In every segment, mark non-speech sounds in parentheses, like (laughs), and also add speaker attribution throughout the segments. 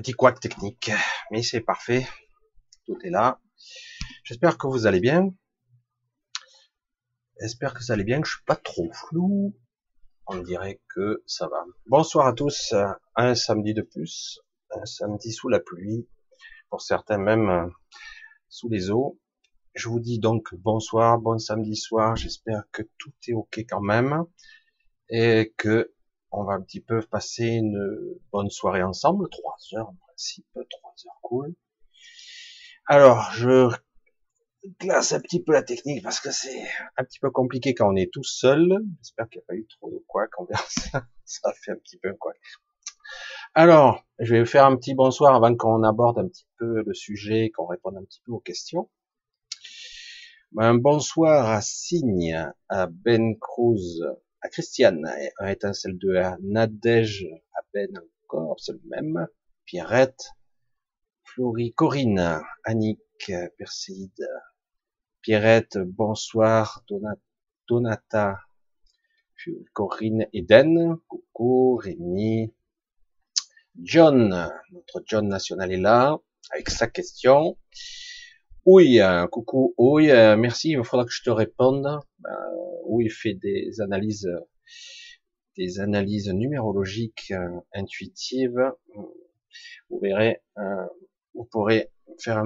Speaker 1: Petit couac technique, mais c'est parfait. Tout est là. J'espère que vous allez bien. J'espère que ça allez bien, que je suis pas trop flou. On dirait que ça va. Bonsoir à tous. Un samedi de plus. Un samedi sous la pluie. Pour certains même sous les eaux. Je vous dis donc bonsoir, bon samedi soir. J'espère que tout est ok quand même. Et que on va un petit peu passer une bonne soirée ensemble, trois heures en principe, trois heures cool. Alors, je glace un petit peu la technique parce que c'est un petit peu compliqué quand on est tout seul. J'espère qu'il n'y a pas eu trop de quoi qu'on verra ça. (laughs) Ça fait un petit peu quoi. Alors, je vais faire un petit bonsoir avant qu'on aborde un petit peu le sujet, qu'on réponde un petit peu aux questions. Un bonsoir à Signe, à Ben Cruz, Christiane, étincelle de à Nadège, à Ben encore, c'est le même, Pierrette, Florie, Corinne, Annick, Perséide, Pierrette, bonsoir, Donata, Corinne, Eden, coucou, Rémi, John, notre John national est là, avec sa question. Oui, coucou, oui, merci, il faudra que je te réponde. Où il fait des analyses, des analyses numérologiques euh, intuitives. Vous verrez, euh, vous pourrez faire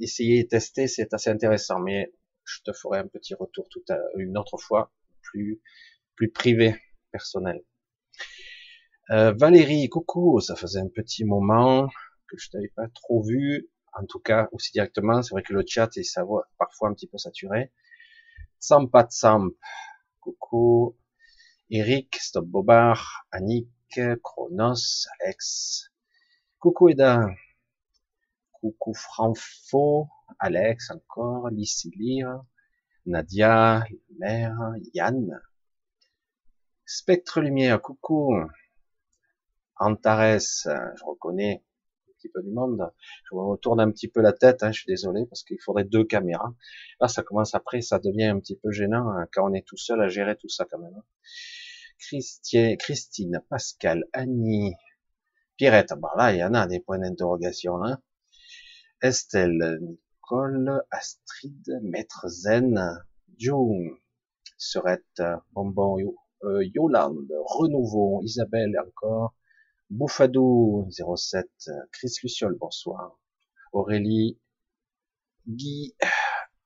Speaker 1: essayer et tester, c'est assez intéressant. Mais je te ferai un petit retour tout à une autre fois, plus plus privé, personnel. Euh, Valérie, coucou, ça faisait un petit moment que je t'avais pas trop vu, en tout cas aussi directement. C'est vrai que le chat est savoir parfois un petit peu saturé. Sampat Samp, coucou, Eric, Stop Bobard, Annick, Chronos, Alex, coucou Eda, coucou Franfo, Alex encore, Lysilir, Nadia, Mère, Yann, Spectre Lumière, coucou, Antares, je reconnais, peu du monde. Je me retourne un petit peu la tête, hein, je suis désolé, parce qu'il faudrait deux caméras. Là, ça commence après, ça devient un petit peu gênant hein, quand on est tout seul à gérer tout ça quand même. Hein. Christine, Pascal, Annie, Pierrette, bon là, il y en a des points d'interrogation. Estelle, Nicole, Astrid, Maître Zen, June, Serette, Bonbon, euh, Yolande, Renouveau, Isabelle encore, Bouffadou 07, Chris Luciol, bonsoir. Aurélie, Guy,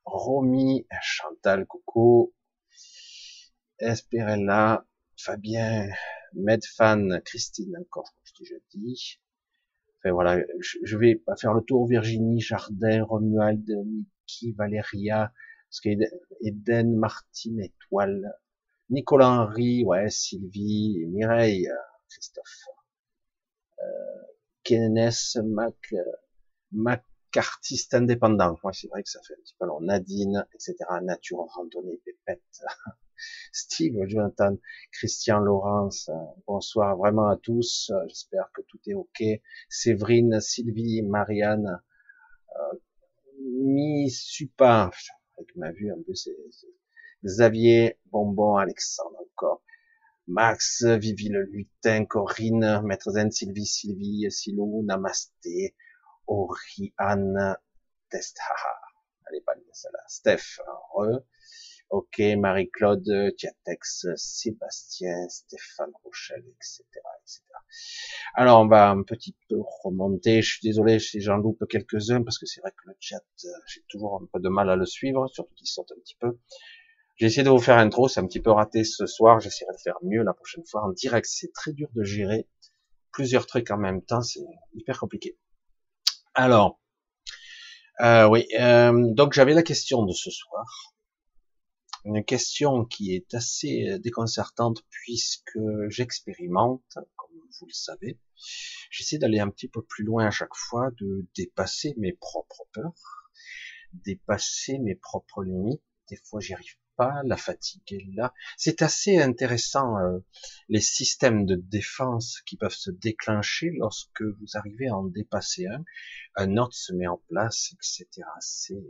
Speaker 1: Romy, Chantal, coucou. Esperella, Fabien, Medfan, Christine, encore, je dis jeudi. Enfin voilà, je vais pas faire le tour. Virginie, Jardin, Romuald, Niki, Valéria, Eden, Martine, Étoile, Nicolas Henry, ouais, Sylvie, Mireille, Christophe. Kenneth Mac, artiste indépendant. Moi, c'est vrai que ça fait un petit peu long. Nadine, etc. Nature, randonnée, pépette. (laughs) Steve, Jonathan, Christian, Laurence, bonsoir vraiment à tous. J'espère que tout est ok. Séverine, Sylvie, Marianne, euh, Mi Supa, avec ma vue un peu, c'est Xavier, Bonbon, Alexandre encore. Max, Vivi le lutin, Corinne, Maître Zen, Sylvie, Sylvie, Silou, Namasté, Oriane, Test, haha. Allez, pas celle-là. Steph, re. Ok, Marie-Claude, Tiatex, Sébastien, Stéphane Rochelle, etc., etc. Alors, on va un petit peu remonter. Je suis désolé si j'en loupe quelques-uns parce que c'est vrai que le chat, euh, j'ai toujours un peu de mal à le suivre, surtout qu'il saute un petit peu. J'ai essayé de vous faire intro, c'est un petit peu raté ce soir. J'essaierai de faire mieux la prochaine fois en direct. C'est très dur de gérer plusieurs trucs en même temps, c'est hyper compliqué. Alors, euh, oui, euh, donc j'avais la question de ce soir une question qui est assez euh, déconcertante puisque j'expérimente, comme vous le savez. J'essaie d'aller un petit peu plus loin à chaque fois, de dépasser mes propres peurs, dépasser mes propres limites. Des fois, j'y arrive la fatigue est là. C'est assez intéressant euh, les systèmes de défense qui peuvent se déclencher lorsque vous arrivez à en dépasser un. Un autre se met en place, etc. C'est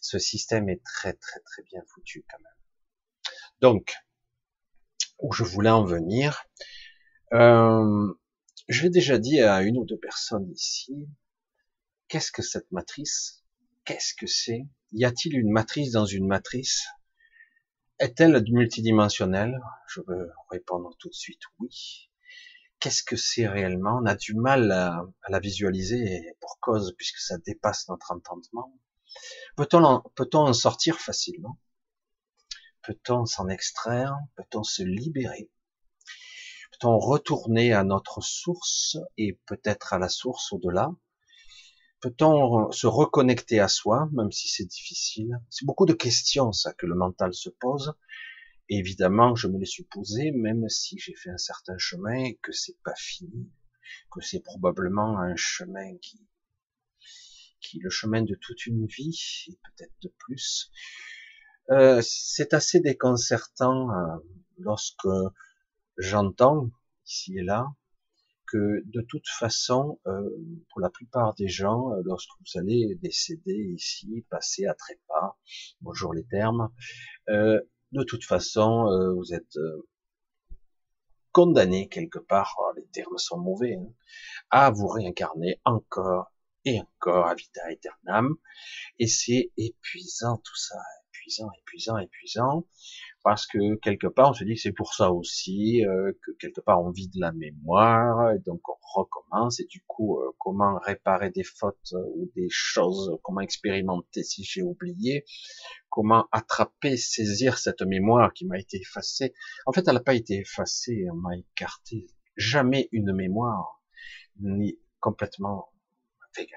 Speaker 1: ce système est très très très bien foutu quand même. Donc, où je voulais en venir, euh, je l'ai déjà dit à une ou deux personnes ici, qu'est-ce que cette matrice? Qu'est-ce que c'est? Y a-t-il une matrice dans une matrice? Est-elle multidimensionnelle? Je veux répondre tout de suite oui. Qu'est-ce que c'est réellement? On a du mal à, la visualiser pour cause, puisque ça dépasse notre entendement. Peut-on en, peut en sortir facilement? Peut-on s'en extraire? Peut-on se libérer? Peut-on retourner à notre source et peut-être à la source au-delà? Peut-on se reconnecter à soi, même si c'est difficile? C'est beaucoup de questions, ça, que le mental se pose. évidemment, je me les suis posées, même si j'ai fait un certain chemin et que c'est pas fini, que c'est probablement un chemin qui qui est le chemin de toute une vie, et peut-être de plus. Euh, c'est assez déconcertant euh, lorsque j'entends ici et là que de toute façon, euh, pour la plupart des gens, lorsque vous allez décéder ici, passer à trépas, bonjour les termes, de toute façon, vous êtes condamné quelque part, oh, les termes sont mauvais, hein, à vous réincarner encore et encore à vita aeternam. Et c'est épuisant tout ça, épuisant, épuisant, épuisant, parce que quelque part on se dit que c'est pour ça aussi, euh, que quelque part on vide la mémoire, et donc on recommence, et du coup euh, comment réparer des fautes euh, ou des choses, comment expérimenter si j'ai oublié, comment attraper, saisir cette mémoire qui m'a été effacée. En fait elle n'a pas été effacée, on m'a écarté. Jamais une mémoire, ni complètement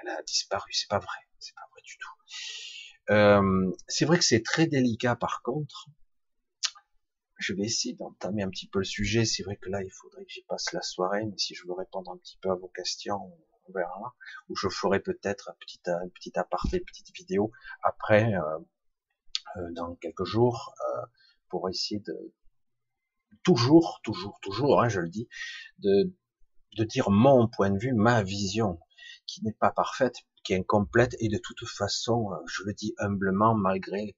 Speaker 1: elle a disparu. C'est pas vrai. C'est pas vrai du tout. Euh, c'est vrai que c'est très délicat par contre. Je vais essayer d'entamer un petit peu le sujet. C'est vrai que là, il faudrait que j'y passe la soirée, mais si je veux répondre un petit peu à vos questions, on verra. Ou je ferai peut-être un petit, un petit aparté, une petite vidéo après, euh, euh, dans quelques jours, euh, pour essayer de toujours, toujours, toujours, hein, je le dis, de, dire mon point de vue, ma vision qui n'est pas parfaite, qui est incomplète, et de toute façon, euh, je le dis humblement, malgré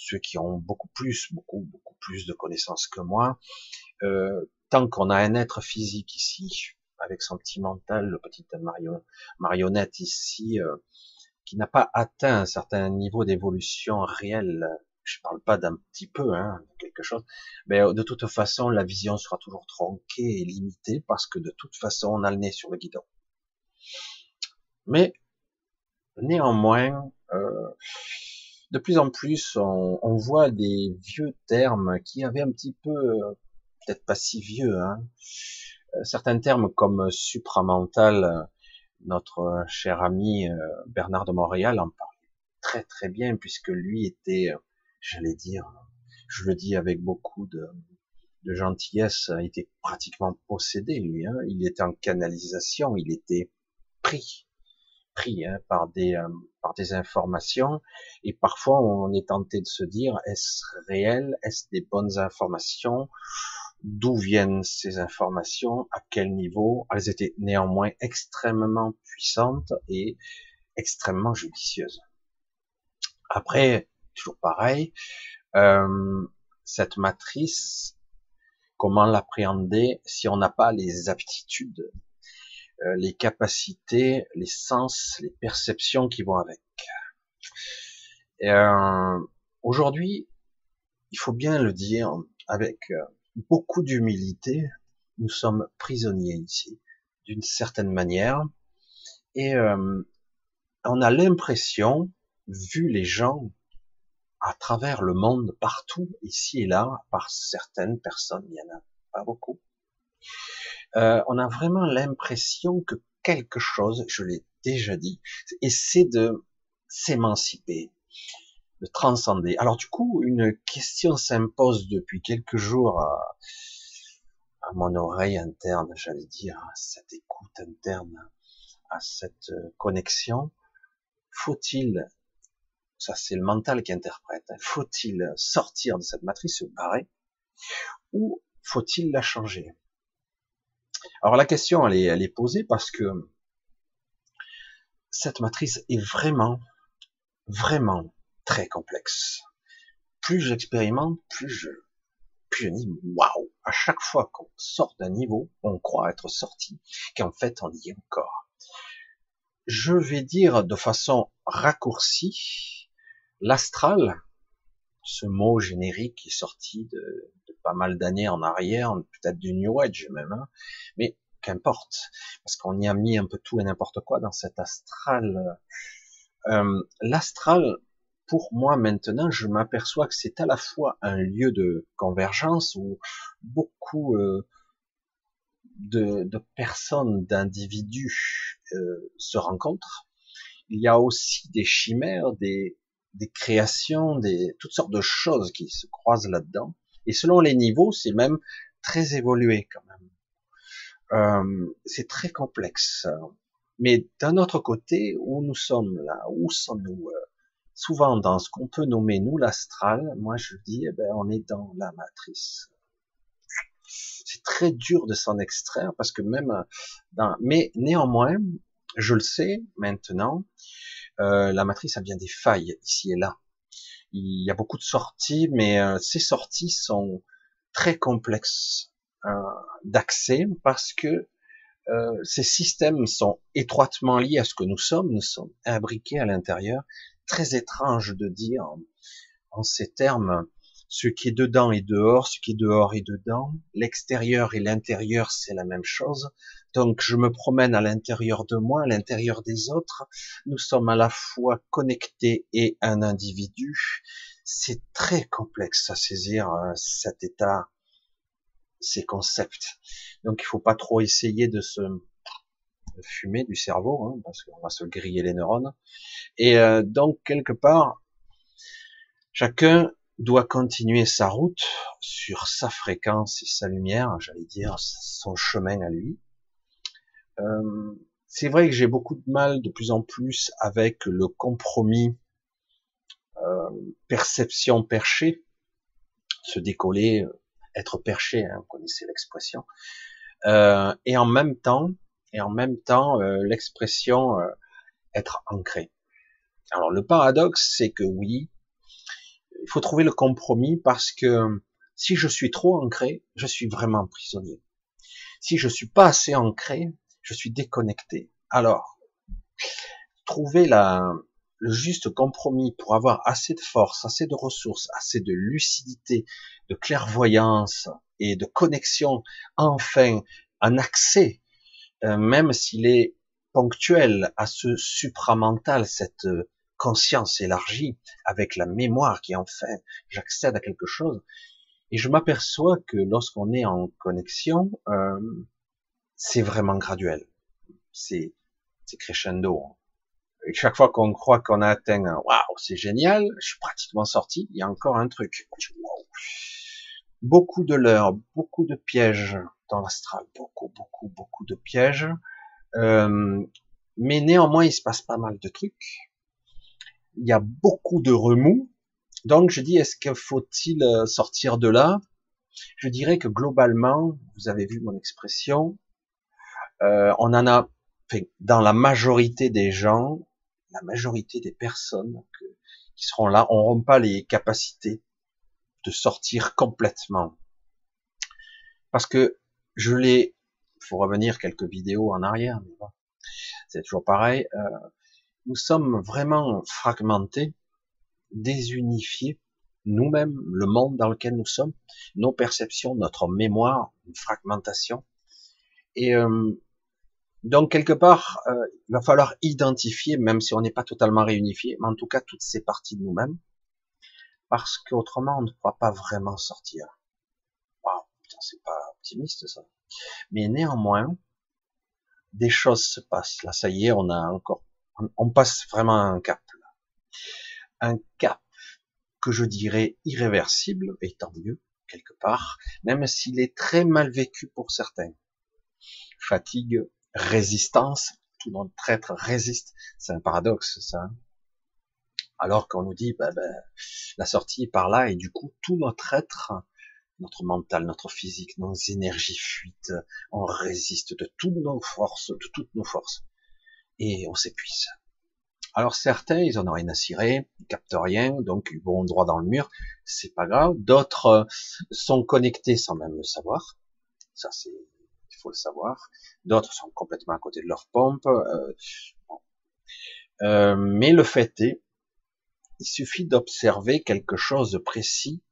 Speaker 1: ceux qui ont beaucoup plus, beaucoup, beaucoup plus de connaissances que moi, euh, tant qu'on a un être physique ici, avec son petit mental, le petit marionnette ici, euh, qui n'a pas atteint un certain niveau d'évolution réelle, je parle pas d'un petit peu, hein, quelque chose, mais de toute façon, la vision sera toujours tronquée et limitée parce que de toute façon, on a le nez sur le guidon. Mais néanmoins, euh, de plus en plus, on, voit des vieux termes qui avaient un petit peu, euh, peut-être pas si vieux, hein, euh, certains termes comme supramental, notre cher ami Bernard de Montréal en parle très très bien puisque lui était, j'allais dire, je le dis avec beaucoup de, de gentillesse, était pratiquement possédé lui. Hein. Il était en canalisation, il était pris hein, par des euh, par des informations. Et parfois on est tenté de se dire est-ce réel? Est-ce des bonnes informations? D'où viennent ces informations? À quel niveau? Elles étaient néanmoins extrêmement puissantes et extrêmement judicieuses. Après toujours pareil euh, cette matrice comment l'appréhender si on n'a pas les aptitudes les capacités, les sens, les perceptions qui vont avec. Euh, Aujourd'hui, il faut bien le dire avec euh, beaucoup d'humilité, nous sommes prisonniers ici, d'une certaine manière, et euh, on a l'impression, vu les gens à travers le monde, partout, ici et là, par certaines personnes, il y en a pas beaucoup, euh, on a vraiment l'impression que quelque chose, je l'ai déjà dit, essaie de s'émanciper, de transcender. Alors du coup, une question s'impose depuis quelques jours à, à mon oreille interne, j'allais dire, à cette écoute interne, à cette euh, connexion. Faut-il, ça c'est le mental qui interprète, hein, faut-il sortir de cette matrice, se barrer, ou faut-il la changer? Alors la question, elle est, elle est posée parce que cette matrice est vraiment, vraiment très complexe. Plus j'expérimente, plus je, plus je dis waouh. À chaque fois qu'on sort d'un niveau, on croit être sorti, qu'en fait on y est encore. Je vais dire de façon raccourcie, l'astral, ce mot générique qui est sorti de, pas mal d'années en arrière, peut-être du New Age même, hein, mais qu'importe, parce qu'on y a mis un peu tout et n'importe quoi dans cet astral. Euh, l'astral, pour moi maintenant, je m'aperçois que c'est à la fois un lieu de convergence où beaucoup euh, de, personnes, d'individus euh, se rencontrent. Il y a aussi des chimères, des, des créations, des toutes sortes de choses qui se croisent là-dedans. Et selon les niveaux, c'est même très évolué quand même. Euh, c'est très complexe. Mais d'un autre côté, où nous sommes là, où sommes-nous euh, Souvent dans ce qu'on peut nommer nous l'astral, moi je dis, eh ben, on est dans la matrice. C'est très dur de s'en extraire parce que même dans, mais néanmoins, je le sais maintenant, euh, la matrice a bien des failles ici et là. Il y a beaucoup de sorties, mais euh, ces sorties sont très complexes euh, d'accès parce que euh, ces systèmes sont étroitement liés à ce que nous sommes, nous sommes imbriqués à l'intérieur. Très étrange de dire en, ces termes, ce qui est dedans est dehors, ce qui est dehors est dedans, l'extérieur et l'intérieur c'est la même chose. Donc je me promène à l'intérieur de moi, à l'intérieur des autres. Nous sommes à la fois connectés et un individu. C'est très complexe à saisir euh, cet état ces concepts. Donc il faut pas trop essayer de se fumer du cerveau, hein, parce qu'on va se griller les neurones. Et euh, donc quelque part, chacun doit continuer sa route sur sa fréquence et sa lumière, j'allais dire son chemin à lui. Euh, c'est vrai que j'ai beaucoup de mal de plus en plus avec le compromis euh, perception perchée, se décoller être perché, hein, vous connaissez l'expression. Euh, et en même temps, et en même temps, euh, l'expression euh, être ancré. Alors le paradoxe, c'est que oui, il faut trouver le compromis parce que si je suis trop ancré, je suis vraiment prisonnier. Si je suis pas assez ancré, je suis déconnecté. Alors, trouver la, le juste compromis pour avoir assez de force, assez de ressources, assez de lucidité, de clairvoyance et de connexion, enfin un accès, euh, même s'il est ponctuel à ce supramental, cette conscience élargie, avec la mémoire qui enfin j'accède à quelque chose. Et je m'aperçois que lorsqu'on est en connexion, euh, c'est vraiment graduel. C'est crescendo. Hein. Et chaque fois qu'on croit qu'on a atteint un waouh, c'est génial, je suis pratiquement sorti, il y a encore un truc. Beaucoup de leurres, beaucoup de pièges dans l'astral, beaucoup, beaucoup, beaucoup de pièges. Euh, mais néanmoins, il se passe pas mal de trucs. Il y a beaucoup de remous. Donc, je dis, est-ce qu'il faut-il euh, sortir de là? Je dirais que globalement, vous avez vu mon expression, euh, on en a, dans la majorité des gens, la majorité des personnes qui seront là n'auront pas les capacités de sortir complètement. Parce que je l'ai, faut revenir quelques vidéos en arrière, mais bon, c'est toujours pareil. Euh, nous sommes vraiment fragmentés, désunifiés, nous-mêmes, le monde dans lequel nous sommes, nos perceptions, notre mémoire, une fragmentation. Et euh, donc quelque part, euh, il va falloir identifier, même si on n'est pas totalement réunifié, mais en tout cas toutes ces parties de nous-mêmes, parce qu'autrement on ne pourra pas vraiment sortir. Waouh, c'est pas optimiste ça. Mais néanmoins, des choses se passent. Là, ça y est, on a encore, on, passe vraiment un cap. Un cap que je dirais irréversible, et tant mieux, quelque part, même s'il est très mal vécu pour certains. Fatigue, résistance, tout notre être résiste. C'est un paradoxe, ça. Hein. Alors qu'on nous dit, bah, bah, la sortie est par là, et du coup, tout notre être notre mental, notre physique, nos énergies fuitent, on résiste de toutes nos forces, de toutes nos forces, et on s'épuise. Alors certains, ils en ont rien à cirer, ils captent rien, donc ils vont droit dans le mur, c'est pas grave. D'autres euh, sont connectés sans même le savoir, ça c'est, il faut le savoir. D'autres sont complètement à côté de leur pompe. Euh, euh, mais le fait est, il suffit d'observer quelque chose de précis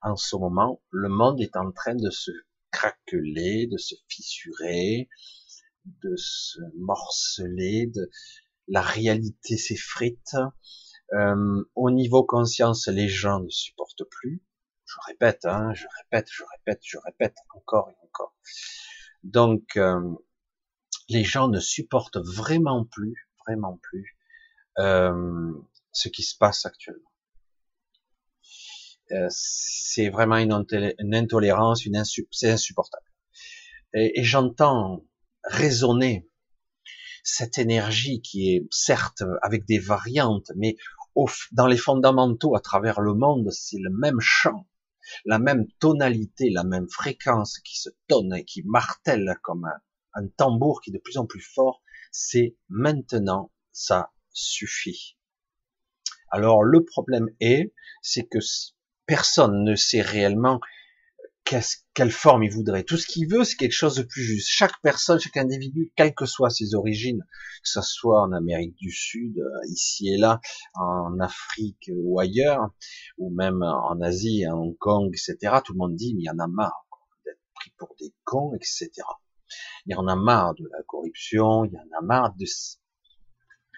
Speaker 1: en ce moment, le monde est en train de se craqueler, de se fissurer, de se morceler, de la réalité s'effrite. Euh, au niveau conscience, les gens ne supportent plus. Je répète, hein, je répète, je répète, je répète encore et encore. Donc, euh, les gens ne supportent vraiment plus, vraiment plus, euh, ce qui se passe actuellement. C'est vraiment une, intolérance, une c'est insupportable. Et, j'entends résonner cette énergie qui est certes avec des variantes, mais dans les fondamentaux à travers le monde, c'est le même chant, la même tonalité, la même fréquence qui se tonne et qui martèle comme un, un tambour qui est de plus en plus fort. C'est maintenant, ça suffit. Alors le problème est, c'est que personne ne sait réellement quelle forme il voudrait. Tout ce qu'il veut, c'est quelque chose de plus juste. Chaque personne, chaque individu, quelles que soient ses origines, que ce soit en Amérique du Sud, euh, ici et là, en Afrique ou ailleurs, ou même en Asie, à Hong Kong, etc., tout le monde dit, mais il y en a marre d'être pris pour des cons, etc. Il y en a marre de la corruption, il y en a marre de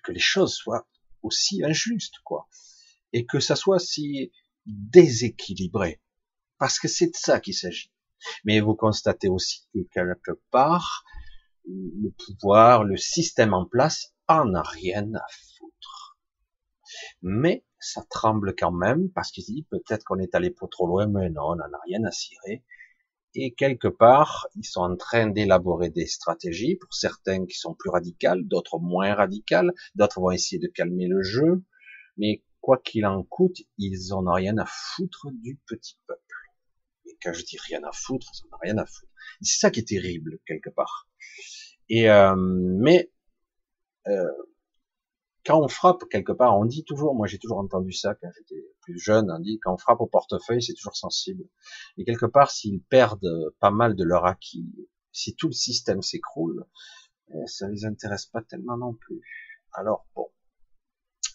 Speaker 1: que les choses soient aussi injustes, quoi. Et que ça soit si déséquilibré. Parce que c'est de ça qu'il s'agit. Mais vous constatez aussi que quelque part, le pouvoir, le système en place en a rien à foutre. Mais ça tremble quand même parce qu'il dit peut-être qu'on est allé pas trop loin, mais non, on n'en a rien à cirer. Et quelque part, ils sont en train d'élaborer des stratégies, pour certains qui sont plus radicales, d'autres moins radicales, d'autres vont essayer de calmer le jeu, mais quoi qu'il en coûte, ils en ont rien à foutre du petit peuple. Et quand je dis rien à foutre, en ont rien à foutre. C'est ça qui est terrible quelque part. Et euh, mais euh, quand on frappe quelque part, on dit toujours, moi j'ai toujours entendu ça quand j'étais plus jeune, on dit quand on frappe au portefeuille, c'est toujours sensible. Et quelque part, s'ils perdent pas mal de leur acquis, si tout le système s'écroule, eh, ça les intéresse pas tellement non plus. Alors bon,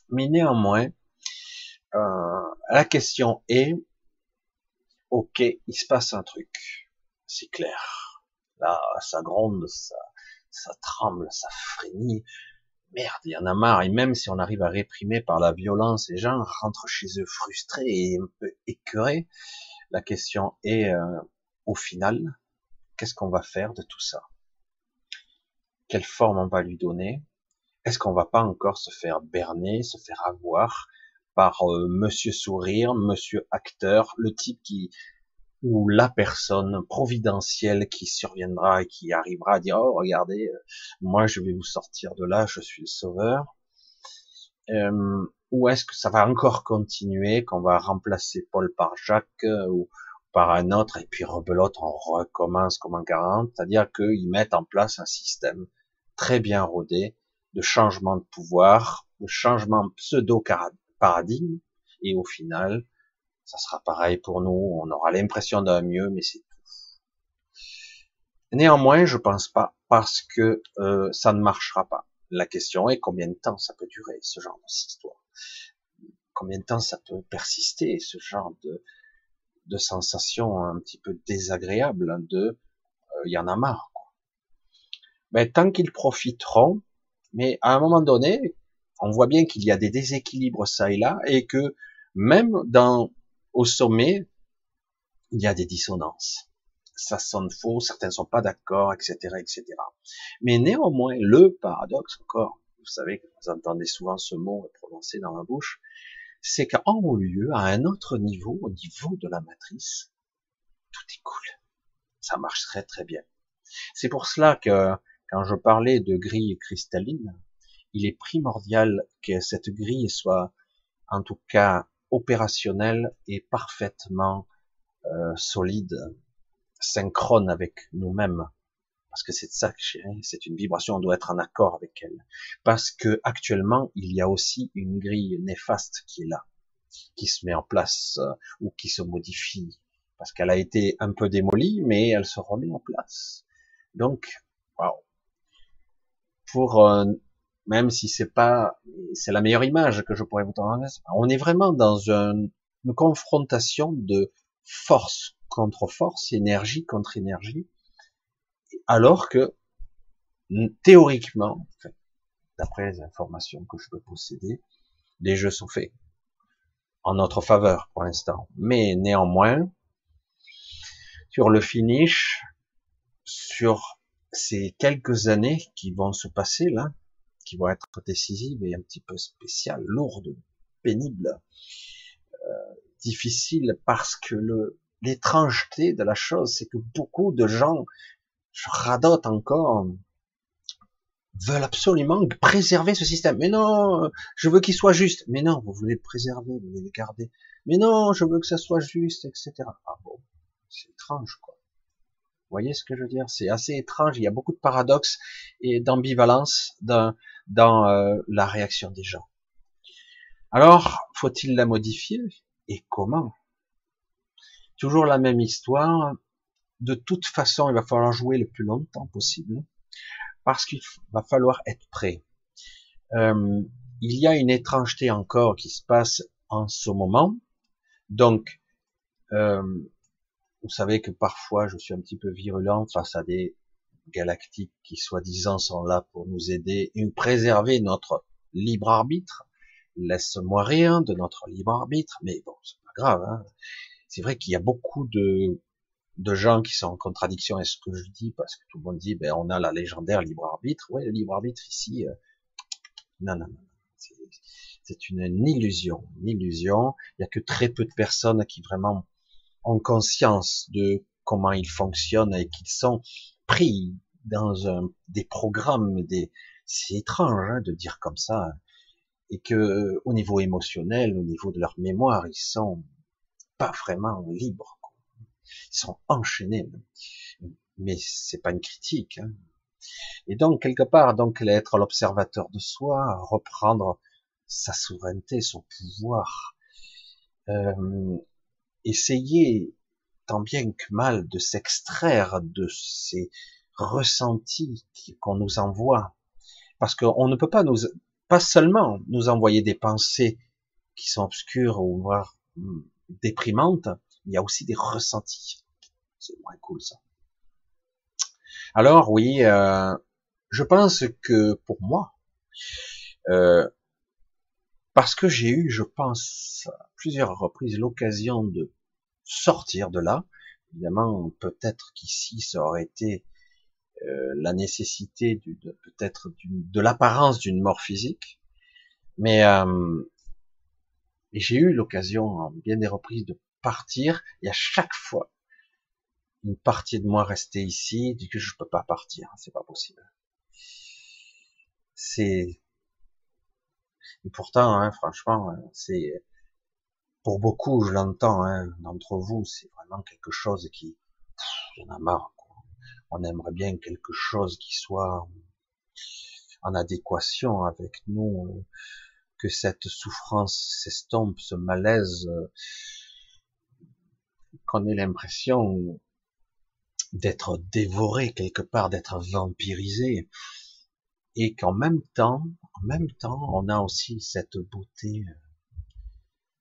Speaker 1: mais néanmoins, euh, la question est, ok, il se passe un truc, c'est clair. Là, ça gronde, ça, tremble, ça frémit. Merde, il y en a marre. Et même si on arrive à réprimer par la violence, les gens rentrent chez eux frustrés et un peu écœurés. La question est, euh, au final, qu'est-ce qu'on va faire de tout ça? Quelle forme on va lui donner? Est-ce qu'on va pas encore se faire berner, se faire avoir? Par euh, Monsieur Sourire, Monsieur Acteur, le type qui ou la personne providentielle qui surviendra et qui arrivera à dire oh regardez euh, moi je vais vous sortir de là je suis le sauveur. Euh, ou est-ce que ça va encore continuer qu'on va remplacer Paul par Jacques ou par un autre et puis rebelote on recommence comme en 40 c'est-à-dire qu'ils mettent en place un système très bien rodé de changement de pouvoir de changement pseudo paradigme, et au final, ça sera pareil pour nous, on aura l'impression d'un mieux, mais c'est tout. Néanmoins, je pense pas, parce que euh, ça ne marchera pas. La question est combien de temps ça peut durer, ce genre d'histoire. combien de temps ça peut persister, ce genre de, de sensation un petit peu désagréable de il y en a marre. Mais tant qu'ils profiteront, mais à un moment donné, on voit bien qu'il y a des déséquilibres ça et là, et que même dans au sommet, il y a des dissonances. Ça sonne faux, certains ne sont pas d'accord, etc., etc. Mais néanmoins, le paradoxe encore, vous savez que vous entendez souvent ce mot prononcé dans la bouche, c'est qu'en haut lieu, à un autre niveau, au niveau de la matrice, tout est cool. Ça marche très très bien. C'est pour cela que quand je parlais de grille cristalline, il est primordial que cette grille soit en tout cas opérationnelle et parfaitement euh, solide, synchrone avec nous-mêmes. Parce que c'est ça que c'est une vibration, on doit être en accord avec elle. Parce que actuellement, il y a aussi une grille néfaste qui est là, qui se met en place euh, ou qui se modifie. Parce qu'elle a été un peu démolie, mais elle se remet en place. Donc, waouh. Pour euh, même si c'est pas, c'est la meilleure image que je pourrais vous donner. On est vraiment dans une, confrontation de force contre force, énergie contre énergie, alors que théoriquement, d'après les informations que je peux posséder, les jeux sont faits en notre faveur pour l'instant. Mais néanmoins, sur le finish, sur ces quelques années qui vont se passer là, qui vont être décisives et un petit peu spéciales, lourdes, pénibles, euh, difficiles, parce que le l'étrangeté de la chose, c'est que beaucoup de gens, je radote encore, veulent absolument préserver ce système. Mais non, je veux qu'il soit juste. Mais non, vous voulez le préserver, vous voulez le garder. Mais non, je veux que ça soit juste, etc. Ah bon, c'est étrange, quoi voyez ce que je veux dire? C'est assez étrange. Il y a beaucoup de paradoxes et d'ambivalence dans, euh, la réaction des gens. Alors, faut-il la modifier? Et comment? Toujours la même histoire. De toute façon, il va falloir jouer le plus longtemps possible parce qu'il va falloir être prêt. Euh, il y a une étrangeté encore qui se passe en ce moment. Donc, euh, vous savez que parfois je suis un petit peu virulent face à des galactiques qui soi-disant sont là pour nous aider et préserver notre libre arbitre. Laisse-moi rire de notre libre arbitre, mais bon, c'est pas grave. Hein. C'est vrai qu'il y a beaucoup de, de gens qui sont en contradiction avec ce que je dis, parce que tout le monde dit, ben, on a la légendaire libre arbitre. Ouais, le libre arbitre ici, euh, non, non, non. C'est une, une illusion, une illusion. Il y a que très peu de personnes qui vraiment ont conscience de comment ils fonctionnent et qu'ils sont pris dans un, des programmes, des, c'est étrange hein, de dire comme ça, et que au niveau émotionnel, au niveau de leur mémoire, ils sont pas vraiment libres. Ils sont enchaînés. Mais c'est pas une critique. Hein. Et donc quelque part, donc être l'observateur de soi, reprendre sa souveraineté, son pouvoir, euh, essayer tant bien que mal de s'extraire de ces ressentis qu'on nous envoie. Parce qu'on ne peut pas nous, pas seulement nous envoyer des pensées qui sont obscures ou voire hmm, déprimantes, il y a aussi des ressentis. C'est moins cool ça. Alors oui, euh, je pense que pour moi, euh, parce que j'ai eu, je pense, à plusieurs reprises l'occasion de sortir de là. Évidemment, peut-être qu'ici, ça aurait été euh, la nécessité peut-être de l'apparence d'une mort physique. Mais euh, j'ai eu l'occasion, en bien des reprises, de partir, et à chaque fois, une partie de moi restait ici, dit que je peux pas partir, c'est pas possible. C'est et pourtant, hein, franchement, euh, c'est pour beaucoup, je l'entends, hein, d'entre vous, c'est vraiment quelque chose qui, il y en a marre. Quoi. On aimerait bien quelque chose qui soit en adéquation avec nous, euh, que cette souffrance s'estompe, ce malaise, euh, qu'on ait l'impression d'être dévoré quelque part, d'être vampirisé et qu'en même temps, en même temps, on a aussi cette beauté,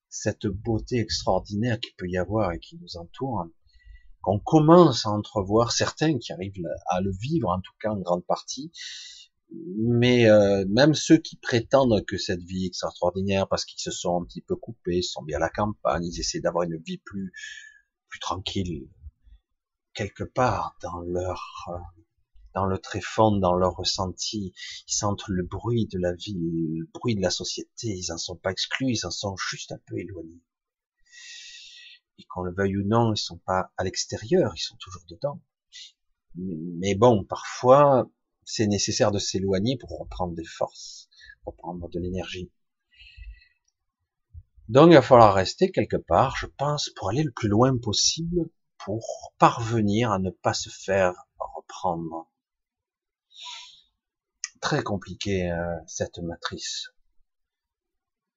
Speaker 1: cette beauté extraordinaire qui peut y avoir et qui nous entoure, qu'on commence à entrevoir, certains qui arrivent à le vivre, en tout cas en grande partie, mais euh, même ceux qui prétendent que cette vie extraordinaire parce qu'ils se sont un petit peu coupés, sont bien à la campagne, ils essaient d'avoir une vie plus plus tranquille, quelque part dans leur euh, dans le tréfonds, dans leur ressenti, ils sentent le bruit de la vie, le bruit de la société, ils en sont pas exclus, ils en sont juste un peu éloignés. Et qu'on le veuille ou non, ils sont pas à l'extérieur, ils sont toujours dedans. Mais bon, parfois, c'est nécessaire de s'éloigner pour reprendre des forces, pour prendre de l'énergie. Donc il va falloir rester quelque part, je pense, pour aller le plus loin possible, pour parvenir à ne pas se faire reprendre. Très compliqué euh, cette matrice.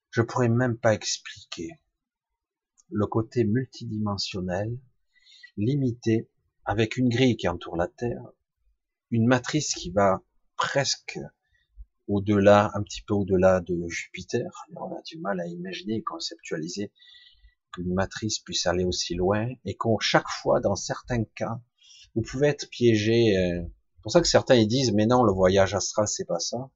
Speaker 1: Je pourrais même pas expliquer le côté multidimensionnel, limité, avec une grille qui entoure la Terre, une matrice qui va presque au-delà, un petit peu au-delà de Jupiter. On a du mal à imaginer conceptualiser qu'une matrice puisse aller aussi loin et qu'on chaque fois, dans certains cas, vous pouvez être piégé. C'est pour ça que certains ils disent, mais non, le voyage astral, c'est pas ça.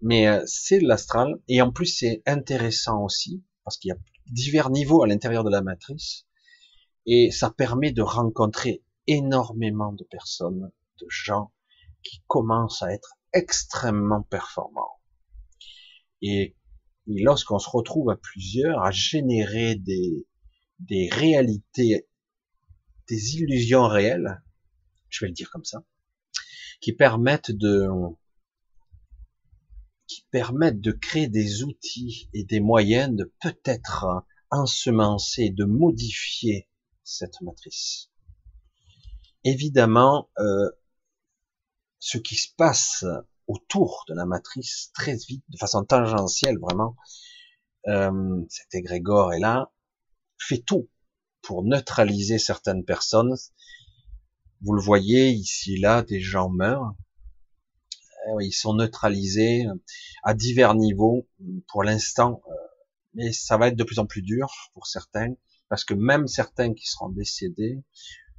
Speaker 1: Mais euh, c'est l'astral et en plus c'est intéressant aussi parce qu'il y a divers niveaux à l'intérieur de la matrice et ça permet de rencontrer énormément de personnes, de gens qui commencent à être extrêmement performants. Et, lorsqu'on se retrouve à plusieurs, à générer des, des réalités, des illusions réelles, je vais le dire comme ça, qui permettent de, qui permettent de créer des outils et des moyens de peut-être ensemencer, de modifier cette matrice évidemment, euh, ce qui se passe autour de la matrice très vite, de façon tangentielle vraiment, euh, cet égrégore est là, fait tout pour neutraliser certaines personnes. Vous le voyez ici là, des gens meurent. Euh, ils sont neutralisés à divers niveaux pour l'instant, euh, mais ça va être de plus en plus dur pour certains, parce que même certains qui seront décédés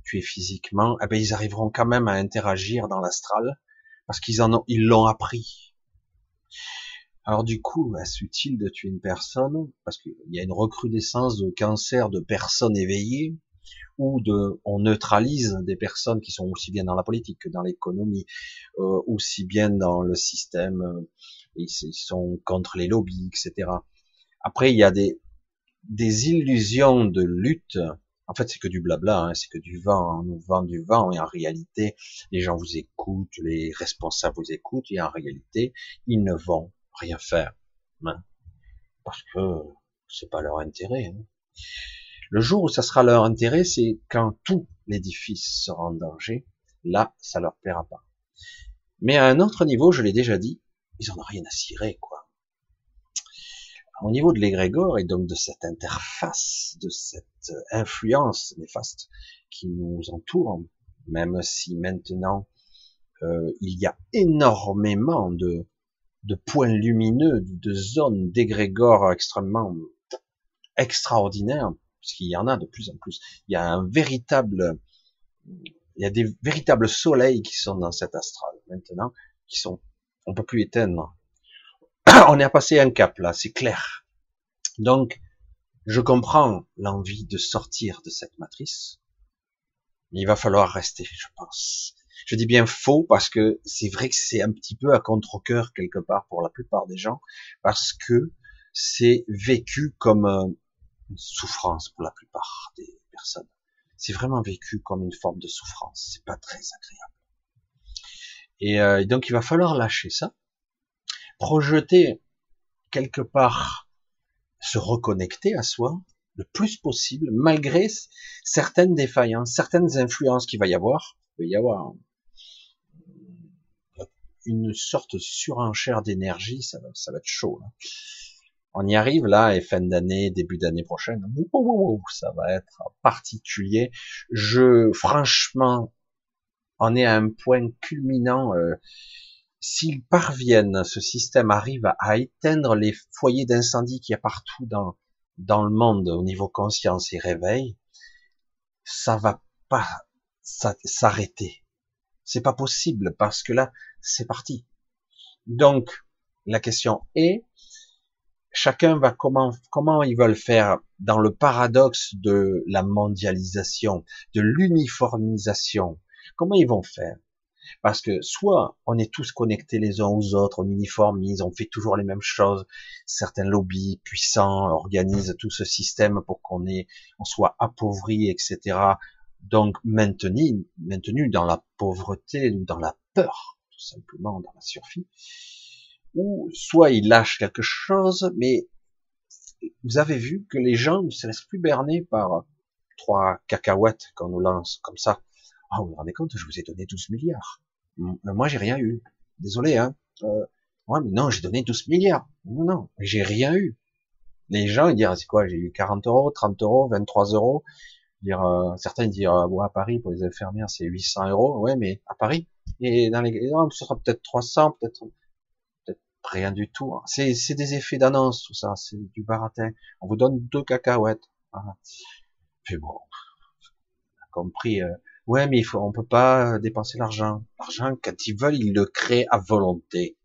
Speaker 1: tués physiquement, eh ben ils arriveront quand même à interagir dans l'astral parce qu'ils en ont, ils l'ont appris. Alors du coup, est-ce utile de tuer une personne parce qu'il y a une recrudescence de cancer de personnes éveillées ou de, on neutralise des personnes qui sont aussi bien dans la politique que dans l'économie, euh, aussi bien dans le système, euh, ils sont contre les lobbies, etc. Après, il y a des, des illusions de lutte en fait, c'est que du blabla, hein, c'est que du vent. On nous vend du vent et en réalité, les gens vous écoutent, les responsables vous écoutent et en réalité, ils ne vont rien faire, hein, parce que c'est pas leur intérêt. Hein. Le jour où ça sera leur intérêt, c'est quand tout l'édifice sera en danger. Là, ça leur plaira pas. Mais à un autre niveau, je l'ai déjà dit, ils en ont rien à cirer, quoi au niveau de l'égrégore et donc de cette interface, de cette influence néfaste qui nous entoure, même si maintenant euh, il y a énormément de, points lumineux, de zones d'égrégore extrêmement extraordinaires, puisqu'il y en a de plus en plus. Il y a un véritable, il y a des véritables soleils qui sont dans cet astral maintenant, qui sont, on peut plus éteindre (coughs) on est à passer un cap là, c'est clair. Donc, je comprends l'envie de sortir de cette matrice, mais il va falloir rester, je pense. Je dis bien faux parce que c'est vrai que c'est un petit peu à contre-cœur quelque part pour la plupart des gens, parce que c'est vécu comme souffrance pour la plupart des personnes. C'est vraiment vécu comme une forme de souffrance. C'est pas très agréable. Et, euh, et donc il va falloir lâcher ça, projeter quelque part, se reconnecter à soi le plus possible, malgré certaines défaillances, certaines influences qu'il va y avoir. Il va y avoir une sorte de surenchère d'énergie, ça, ça va être chaud. On y arrive là, et fin d'année, début d'année prochaine, ça va être particulier. Je, franchement, on est à un point culminant. Euh, s'ils parviennent, ce système arrive à éteindre les foyers d'incendie qu'il y a partout dans, dans le monde au niveau conscience et réveil, ça va pas s'arrêter. C'est pas possible parce que là, c'est parti. Donc, la question est, chacun va comment, comment ils veulent faire dans le paradoxe de la mondialisation, de l'uniformisation. Comment ils vont faire? Parce que soit on est tous connectés les uns aux autres, on uniformise, on fait toujours les mêmes choses. Certains lobbies puissants organisent tout ce système pour qu'on ait, on soit appauvri, etc. Donc maintenu, maintenu dans la pauvreté, dans la peur, tout simplement, dans la survie. Ou soit ils lâchent quelque chose, mais vous avez vu que les gens ne se laissent plus berner par trois cacahuètes qu'on nous lance comme ça. Ah, vous vous rendez compte, je vous ai donné 12 milliards. Moi, j'ai rien eu. Désolé, hein. Euh, ouais, mais non, j'ai donné 12 milliards. Non, j'ai rien eu. Les gens, ils disent, c'est quoi, j'ai eu 40 euros, 30 euros, 23 euros. Dire, euh, certains disent, euh, à Paris, pour les infirmières, c'est 800 euros. Ouais, mais à Paris. Et dans les, non, ce sera peut-être 300, peut-être, peut-être rien du tout. C'est, c'est des effets d'annonce, tout ça. C'est du baratin. On vous donne deux cacahuètes. Voilà. Puis bon, compris, euh, Ouais, mais il faut, on peut pas dépenser l'argent. L'argent, quand ils veulent, ils le créent à volonté.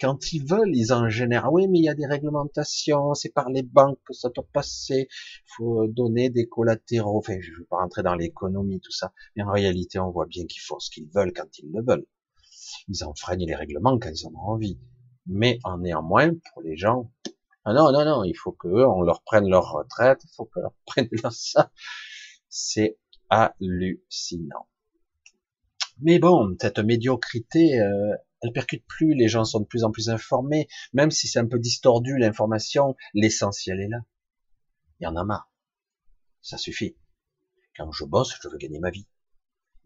Speaker 1: Quand ils veulent, ils en génèrent. Oui, mais il y a des réglementations, c'est par les banques que ça doit passer. Il faut donner des collatéraux. Enfin, je ne veux pas rentrer dans l'économie, tout ça. Mais en réalité, on voit bien qu'ils font ce qu'ils veulent quand ils le veulent. Ils enfreignent les règlements quand ils en ont envie. Mais en néanmoins, pour les gens, ah non, non, non, il faut que on leur prenne leur retraite, il faut que leur (laughs) prenne leur ça. C'est hallucinant. Mais bon, cette médiocrité, euh, elle percute plus, les gens sont de plus en plus informés, même si c'est un peu distordu l'information, l'essentiel est là. Il y en a marre. Ça suffit. Quand je bosse, je veux gagner ma vie.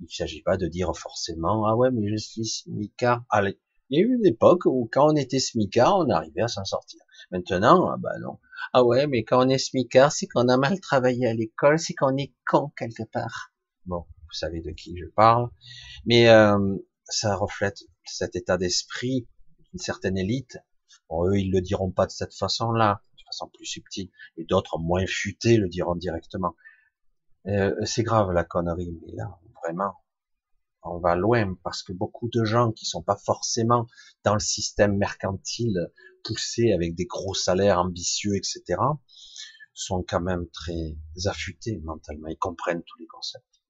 Speaker 1: Il ne s'agit pas de dire forcément, ah ouais, mais je suis smicard. Allez, il y a eu une époque où quand on était smicard, on arrivait à s'en sortir. Maintenant, ah bah non. Ah ouais, mais quand on est smicard, c'est qu'on a mal travaillé à l'école, c'est qu'on est con quelque part. Bon, vous savez de qui je parle. Mais euh, ça reflète cet état d'esprit d'une certaine élite. Bon, eux, ils le diront pas de cette façon-là, de façon plus subtile. Et d'autres, moins futés, le diront directement. Euh, c'est grave la connerie, mais là, vraiment, on va loin parce que beaucoup de gens qui sont pas forcément dans le système mercantile poussé avec des gros salaires ambitieux, etc., sont quand même très affûtés mentalement. Ils comprennent tous les concepts.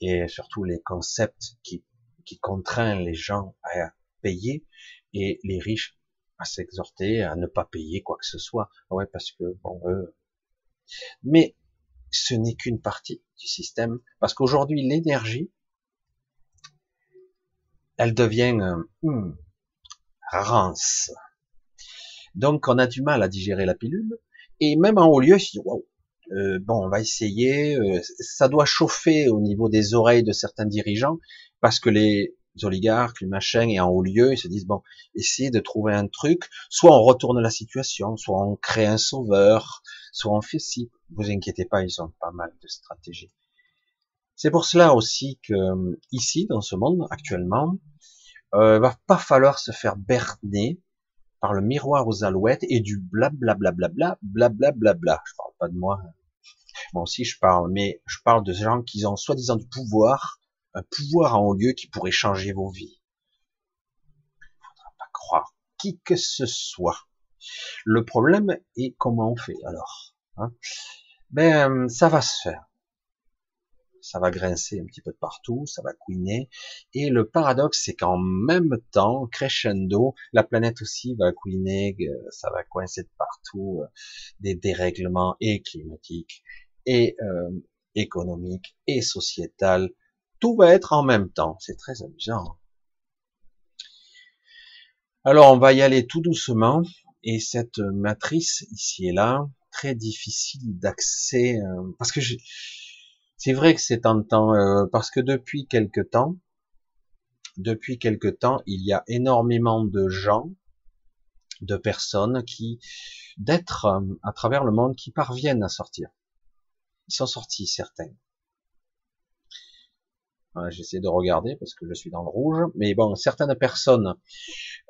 Speaker 1: Et surtout les concepts qui, qui contraignent les gens à payer et les riches à s'exhorter à ne pas payer quoi que ce soit. Ouais, parce que, bon, eux. Mais ce n'est qu'une partie du système. Parce qu'aujourd'hui, l'énergie, elle devient euh, rance. Donc on a du mal à digérer la pilule. Et même en haut lieu, je dis, wow, euh, bon, on va essayer. Euh, ça doit chauffer au niveau des oreilles de certains dirigeants, parce que les oligarques, les machins, et en haut lieu, ils se disent, bon, essayez de trouver un truc. Soit on retourne la situation, soit on crée un sauveur, soit on fait ci. Vous inquiétez pas, ils ont pas mal de stratégies. C'est pour cela aussi que ici, dans ce monde actuellement, euh, va pas falloir se faire berner par le miroir aux alouettes et du blablabla, blablabla. Je parle pas de moi. Moi aussi, je parle, mais je parle de gens qui ont soi-disant du pouvoir, un pouvoir en haut lieu qui pourrait changer vos vies. Faudra pas croire qui que ce soit. Le problème est comment on fait alors. Hein? Ben, ça va se faire ça va grincer un petit peu de partout, ça va couiner. Et le paradoxe, c'est qu'en même temps, crescendo, la planète aussi va couiner, euh, ça va coincer de partout, euh, des dérèglements et climatiques, et euh, économiques, et sociétal. Tout va être en même temps. C'est très amusant. Alors, on va y aller tout doucement. Et cette matrice ici et là, très difficile d'accès, parce que j'ai c'est vrai que c'est tentant euh, parce que depuis quelque temps, depuis quelque temps, il y a énormément de gens, de personnes qui, d'être euh, à travers le monde, qui parviennent à sortir. Ils sont sortis certains. J'essaie de regarder parce que je suis dans le rouge. Mais bon, certaines personnes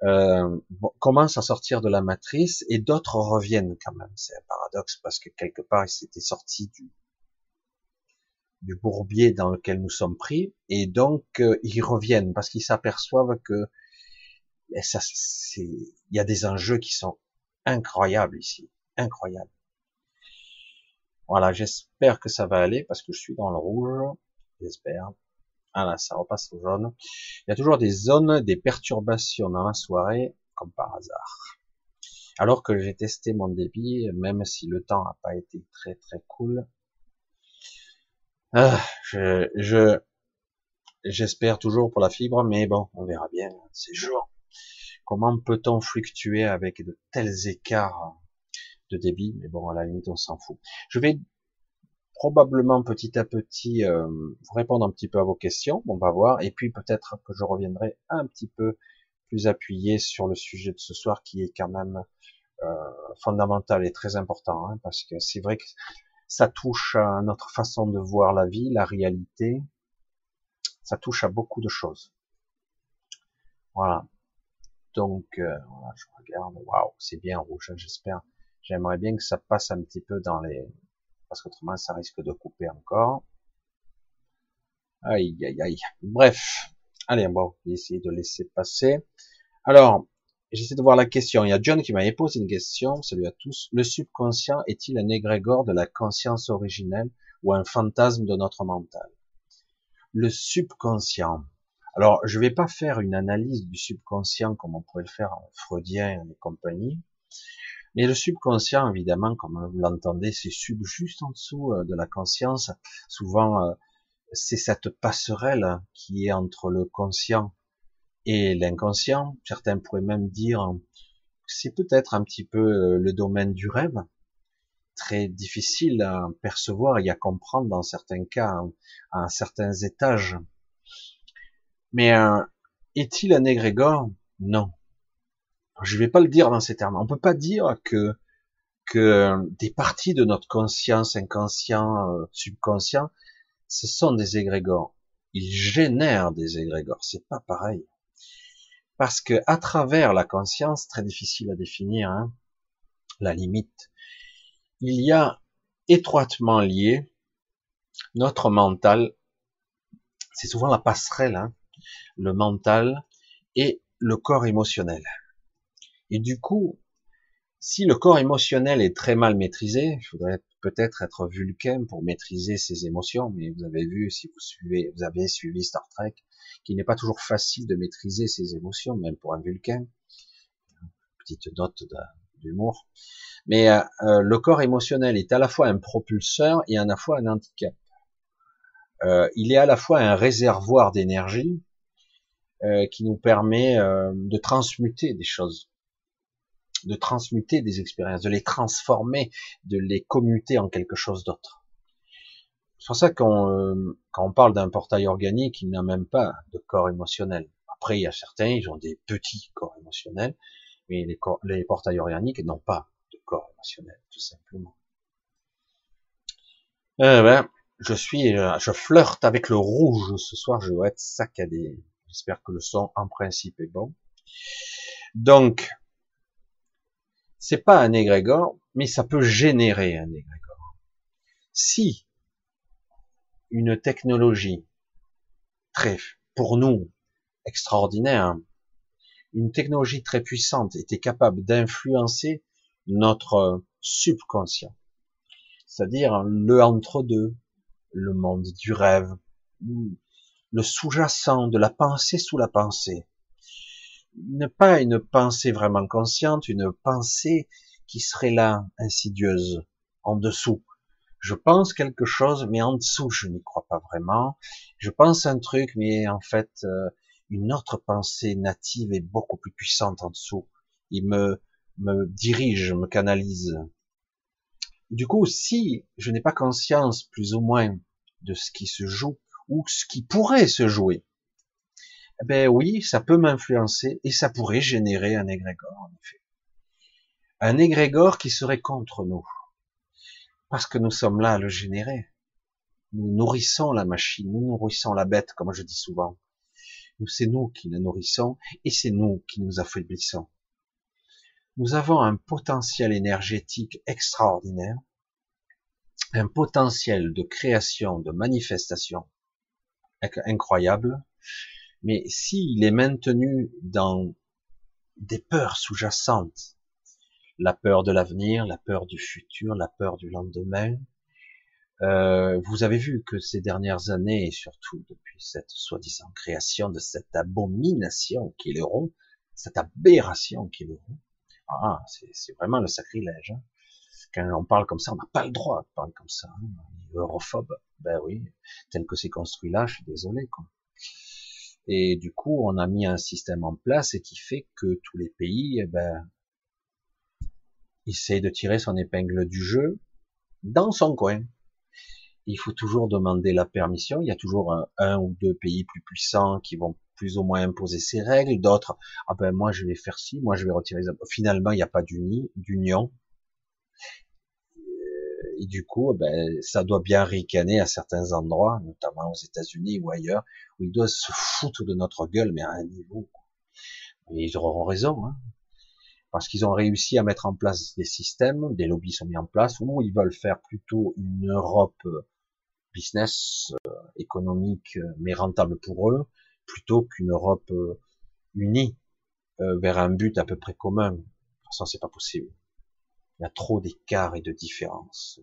Speaker 1: euh, commencent à sortir de la matrice et d'autres reviennent quand même. C'est un paradoxe parce que quelque part, ils s'étaient sortis du, du bourbier dans lequel nous sommes pris et donc euh, ils reviennent parce qu'ils s'aperçoivent que ben, ça, il y a des enjeux qui sont incroyables ici, incroyables. Voilà, j'espère que ça va aller parce que je suis dans le rouge, j'espère. Ah là, ça repasse au jaune. Il y a toujours des zones, des perturbations dans la soirée, comme par hasard. Alors que j'ai testé mon débit, même si le temps n'a pas été très très cool. Ah, je, je, j'espère toujours pour la fibre, mais bon, on verra bien ces jours. Comment peut-on fluctuer avec de tels écarts de débit? Mais bon, à la limite, on s'en fout. Je vais probablement petit à petit euh, vous répondre un petit peu à vos questions, on va voir, et puis peut-être que je reviendrai un petit peu plus appuyé sur le sujet de ce soir qui est quand même euh, fondamental et très important, hein, parce que c'est vrai que ça touche à notre façon de voir la vie, la réalité, ça touche à beaucoup de choses. Voilà. Donc, euh, voilà, je regarde, waouh, c'est bien rouge, hein, j'espère. J'aimerais bien que ça passe un petit peu dans les, parce qu'autrement ça risque de couper encore. Aïe, aïe, aïe. Bref, allez, on va essayer de laisser passer. Alors, j'essaie de voir la question. Il y a John qui m'avait posé une question. Salut à tous. Le subconscient est-il un égrégore de la conscience originelle ou un fantasme de notre mental? Le subconscient. Alors, je vais pas faire une analyse du subconscient comme on pourrait le faire en freudien et compagnie. Mais le subconscient, évidemment, comme vous l'entendez, c'est sub juste en dessous euh, de la conscience. Souvent, euh, c'est cette passerelle qui est entre le conscient et l'inconscient. Certains pourraient même dire c'est peut-être un petit peu euh, le domaine du rêve, très difficile à percevoir et à comprendre dans certains cas, à certains étages. Mais est-il un égrégore? Non. Je ne vais pas le dire dans ces termes. On peut pas dire que que des parties de notre conscience, inconscient, euh, subconscient, ce sont des égrégores. Ils génèrent des égrégores. C'est pas pareil. Parce que à travers la conscience, très difficile à définir, hein, la limite, il y a étroitement lié notre mental. C'est souvent la passerelle, hein, le mental et le corps émotionnel. Et du coup, si le corps émotionnel est très mal maîtrisé, il faudrait peut-être être vulcain pour maîtriser ses émotions, mais vous avez vu, si vous suivez, vous avez suivi Star Trek, qu'il n'est pas toujours facile de maîtriser ses émotions, même pour un vulcain. Petite note d'humour. Mais euh, euh, le corps émotionnel est à la fois un propulseur et à la fois un handicap. Euh, il est à la fois un réservoir d'énergie qui nous permet de transmuter des choses de transmuter des expériences, de les transformer, de les commuter en quelque chose d'autre. C'est pour ça qu'on euh, quand on parle d'un portail organique, il n'a même pas de corps émotionnel. Après, il y a certains, ils ont des petits corps émotionnels, mais les, portails organiques n'ont pas de corps émotionnel, tout simplement. Eh ben, je suis, euh, je flirte avec le rouge ce soir, je dois être saccadé. J'espère que le son, en principe, est bon. Donc, c'est pas un égrégore, mais ça peut générer un égrégore. Si une technologie très, pour nous, extraordinaire, une technologie très puissante était capable d'influencer notre subconscient, c'est-à-dire le entre-deux, le monde du rêve, le sous-jacent de la pensée sous la pensée, ne pas une pensée vraiment consciente, une pensée qui serait là, insidieuse, en dessous. Je pense quelque chose, mais en dessous, je n'y crois pas vraiment. Je pense un truc, mais en fait, euh, une autre pensée native est beaucoup plus puissante en dessous. Il me, me dirige, me canalise. Du coup, si je n'ai pas conscience, plus ou moins, de ce qui se joue, ou ce qui pourrait se jouer, eh ben oui, ça peut m'influencer et ça pourrait générer un égrégore, en effet. Un égrégore qui serait contre nous. Parce que nous sommes là à le générer. Nous nourrissons la machine, nous nourrissons la bête, comme je dis souvent. C'est nous qui la nourrissons et c'est nous qui nous affaiblissons. Nous avons un potentiel énergétique extraordinaire, un potentiel de création, de manifestation incroyable, mais s'il est maintenu dans des peurs sous-jacentes, la peur de l'avenir, la peur du futur, la peur du lendemain, euh, vous avez vu que ces dernières années, et surtout depuis cette soi-disant création de cette abomination qui est l'euro, cette aberration qui est l'euro, ah, c'est vraiment le sacrilège. Hein. Quand on parle comme ça, on n'a pas le droit de parler comme ça. Hein. Europhobe, ben oui, tel que c'est construit là, je suis désolé. Quoi. Et du coup, on a mis un système en place et qui fait que tous les pays, eh ben, essayent de tirer son épingle du jeu dans son coin. Il faut toujours demander la permission. Il y a toujours un, ou deux pays plus puissants qui vont plus ou moins imposer ces règles. D'autres, ah ben moi je vais faire ci, moi je vais retirer. Finalement, il n'y a pas d'union et du coup, ben, ça doit bien ricaner à certains endroits, notamment aux États-Unis ou ailleurs, où ils doivent se foutre de notre gueule, mais à un niveau. Ils auront raison, hein, parce qu'ils ont réussi à mettre en place des systèmes, des lobbies sont mis en place, où ils veulent faire plutôt une Europe euh, business, euh, économique, euh, mais rentable pour eux, plutôt qu'une Europe unie vers un but à peu près commun. De toute façon, c'est pas possible. Il y a trop d'écarts et de différences,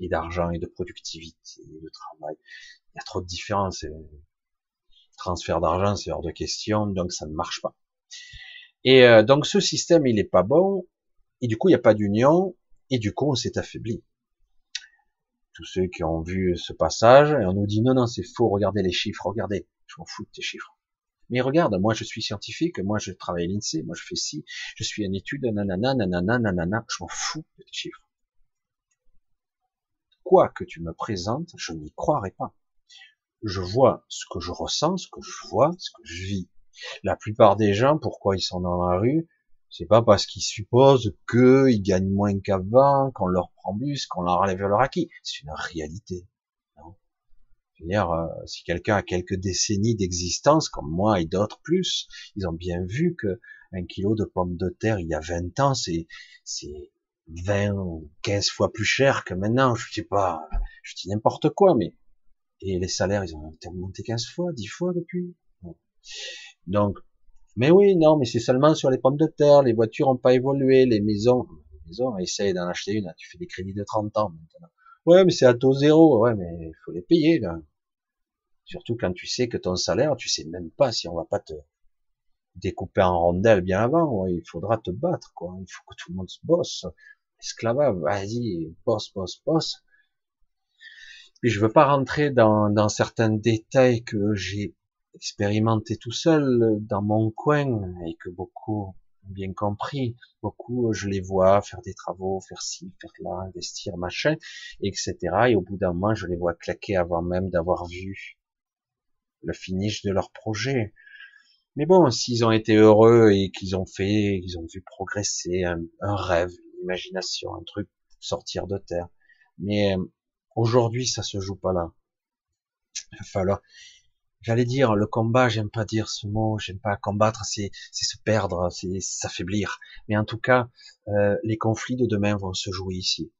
Speaker 1: et d'argent et de productivité et de travail. Il y a trop de différences. Et transfert d'argent, c'est hors de question, donc ça ne marche pas. Et euh, donc ce système, il est pas bon, et du coup, il n'y a pas d'union, et du coup, on s'est affaibli. Tous ceux qui ont vu ce passage, et on nous dit non, non, c'est faux, regardez les chiffres, regardez, je m'en fous de tes chiffres. Mais regarde, moi je suis scientifique, moi je travaille à l'INSEE, moi je fais ci, je suis en étude, nanana, nanana, nanana, je m'en fous de tes chiffres. Quoi que tu me présentes, je n'y croirai pas. Je vois ce que je ressens, ce que je vois, ce que je vis. La plupart des gens, pourquoi ils sont dans la rue, c'est pas parce qu'ils supposent qu'ils gagnent moins qu'avant, qu'on leur prend plus, qu'on leur enlève leur acquis. C'est une réalité. Je veux dire, euh, si quelqu'un a quelques décennies d'existence, comme moi et d'autres plus, ils ont bien vu que un kilo de pommes de terre il y a 20 ans, c'est, c'est 20 ou 15 fois plus cher que maintenant. Je sais pas, je dis n'importe quoi, mais, et les salaires, ils ont monté 15 fois, 10 fois depuis. Donc, mais oui, non, mais c'est seulement sur les pommes de terre, les voitures ont pas évolué, les maisons, les maisons, essaye d'en acheter une, tu fais des crédits de 30 ans maintenant. Ouais, mais c'est à taux zéro. Ouais, mais il faut les payer, là. Surtout quand tu sais que ton salaire, tu sais même pas si on va pas te découper en rondelles bien avant. Ouais, il faudra te battre, quoi. Il faut que tout le monde se bosse. Esclavage, vas-y, bosse, bosse, bosse. Et je veux pas rentrer dans, dans certains détails que j'ai expérimenté tout seul dans mon coin et que beaucoup bien compris. Beaucoup, je les vois faire des travaux, faire ci, faire là, investir, machin, etc. Et au bout d'un moment, je les vois claquer avant même d'avoir vu le finish de leur projet. Mais bon, s'ils ont été heureux et qu'ils ont fait, qu'ils ont vu progresser un, rêve, une imagination, un truc sortir de terre. Mais euh, aujourd'hui, ça se joue pas là. Il va falloir, j'allais dire le combat, j'aime pas dire ce mot, j'aime pas combattre, c'est se perdre, c'est s'affaiblir. Mais en tout cas, euh, les conflits de demain vont se jouer ici.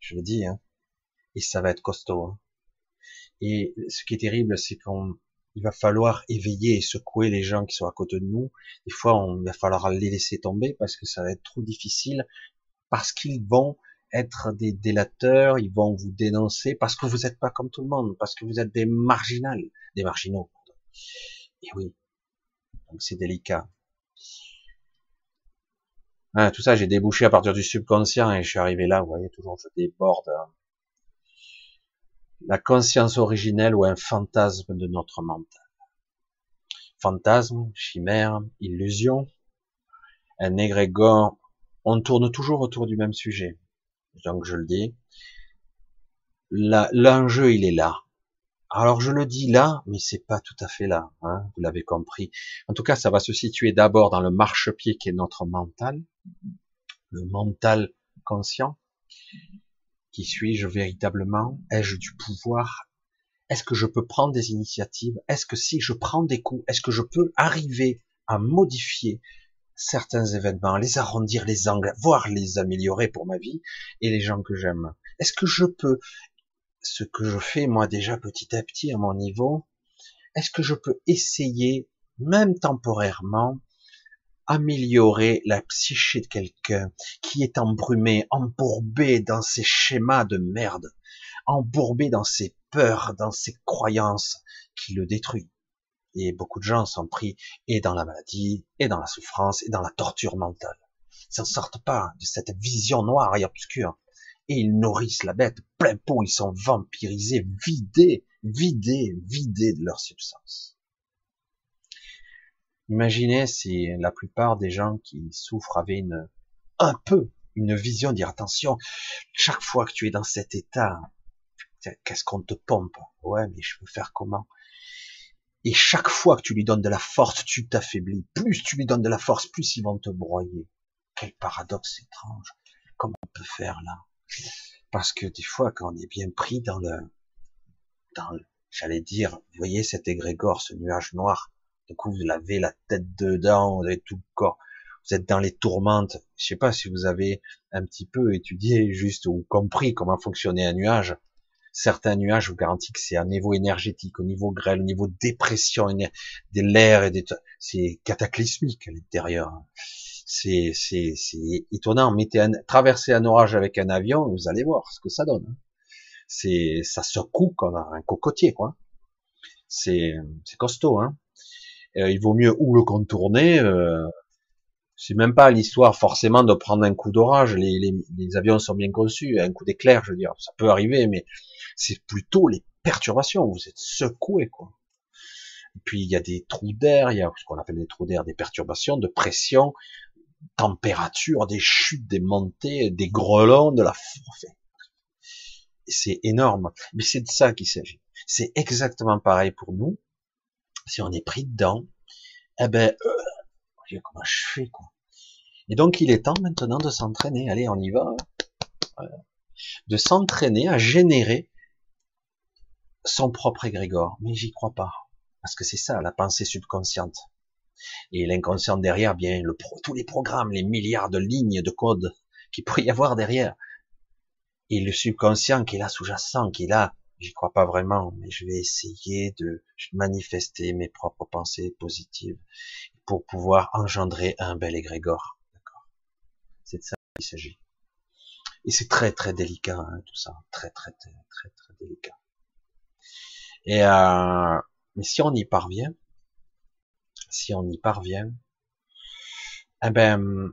Speaker 1: Je le dis, hein. Et ça va être costaud. Hein. Et ce qui est terrible, c'est qu'on il va falloir éveiller et secouer les gens qui sont à côté de nous. Des fois, on va falloir les laisser tomber parce que ça va être trop difficile, parce qu'ils vont être des délateurs, ils vont vous dénoncer parce que vous n'êtes pas comme tout le monde, parce que vous êtes des marginales, des marginaux. Et oui, donc c'est délicat. Ah, tout ça, j'ai débouché à partir du subconscient et je suis arrivé là. Vous voyez, toujours je déborde. La conscience originelle ou un fantasme de notre mental. Fantasme, chimère, illusion, un égrégore. On tourne toujours autour du même sujet donc je le dis. L'enjeu, il est là. Alors je le dis là, mais c'est pas tout à fait là, hein, vous l'avez compris. En tout cas, ça va se situer d'abord dans le marchepied qui est notre mental, le mental conscient, Qui suis-je véritablement? Ai-je du pouvoir? Est-ce que je peux prendre des initiatives? Est-ce que si je prends des coups, est-ce que je peux arriver à modifier certains événements, les arrondir les angles, voire les améliorer pour ma vie et les gens que j'aime Est-ce que je peux, ce que je fais moi déjà petit à petit à mon niveau, est-ce que je peux essayer, même temporairement, améliorer la psyché de quelqu'un qui est embrumé, embourbé dans ses schémas de merde, embourbé dans ses peurs, dans ses croyances qui le détruisent? Et beaucoup de gens sont pris et dans la maladie, et dans la souffrance, et dans la torture mentale. Ils s'en sortent pas de cette vision noire et obscure. Et ils nourrissent la bête plein pot, ils sont vampirisés, vidés, vidés, vidés de leur substance. Imaginez si la plupart des gens qui souffrent avaient une, un peu une vision, dire attention, chaque fois que tu es dans cet état, qu'est-ce qu'on te pompe? Ouais, mais je veux faire comment? Et chaque fois que tu lui donnes de la force, tu t'affaiblis. Plus tu lui donnes de la force, plus ils vont te broyer. Quel paradoxe étrange. Comment on peut faire là? Parce que des fois, quand on est bien pris dans le, dans le, j'allais dire, voyez cet égrégore, ce nuage noir, du coup, vous avez la tête dedans, vous avez tout le corps. Vous êtes dans les tourmentes. Je sais pas si vous avez un petit peu étudié juste ou compris comment fonctionnait un nuage. Certains nuages, je vous garantis que c'est un niveau énergétique, au niveau grêle, au niveau dépression, de l'air et des, c'est cataclysmique à l'intérieur. C'est, c'est, c'est étonnant. Mettez un, traversez un orage avec un avion, vous allez voir ce que ça donne. C'est, ça secoue comme un cocotier, quoi. C'est, c'est costaud, hein. Euh, il vaut mieux ou le contourner. Euh, c'est même pas l'histoire forcément de prendre un coup d'orage. Les, les, les, avions sont bien conçus, un coup d'éclair, je veux dire, ça peut arriver, mais c'est plutôt les perturbations. Vous êtes secoué, quoi. Puis il y a des trous d'air, il y a ce qu'on appelle des trous d'air, des perturbations de pression, température, des chutes, des montées, des grelons, de la. C'est énorme. Mais c'est de ça qu'il s'agit. C'est exactement pareil pour nous si on est pris dedans, eh ben, euh, comment je fais quoi Et donc il est temps maintenant de s'entraîner. Allez, on y va. De s'entraîner à générer son propre égrégore. Mais j'y crois pas, parce que c'est ça la pensée subconsciente. Et l'inconscient derrière, bien le pro, tous les programmes, les milliards de lignes de code qu'il pourrait y avoir derrière. Et le subconscient qui est là sous-jacent, qui est là j'y crois pas vraiment, mais je vais essayer de manifester mes propres pensées positives pour pouvoir engendrer un bel égrégore. D'accord C'est de ça qu'il s'agit. Et c'est très très délicat hein, tout ça, très très très très très délicat. Et euh, mais si on y parvient, si on y parvient, eh ben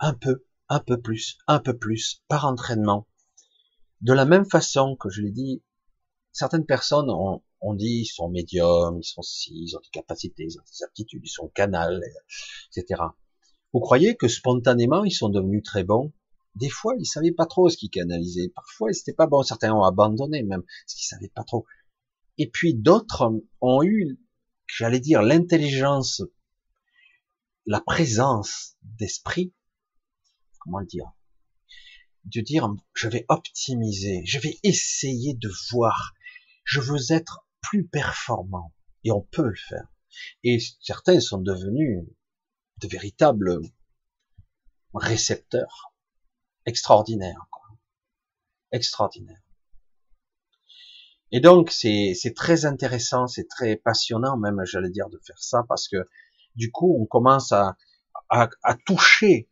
Speaker 1: un peu, un peu plus, un peu plus par entraînement, de la même façon que je l'ai dit, certaines personnes ont, dit ils sont médiums, ils sont si, ils ont des capacités, ils ont des aptitudes, ils sont canal, etc. Vous croyez que spontanément ils sont devenus très bons? Des fois ils savaient pas trop ce qu'ils canalisaient, parfois c'était pas bon, certains ont abandonné même parce qu'ils savaient pas trop. Et puis d'autres ont eu, j'allais dire, l'intelligence, la présence d'esprit, comment le dire, de dire je vais optimiser, je vais essayer de voir, je veux être plus performant. Et on peut le faire. Et certains sont devenus de véritables récepteurs extraordinaires, quoi. extraordinaires. Et donc c'est très intéressant, c'est très passionnant même, j'allais dire, de faire ça parce que du coup on commence à, à, toucher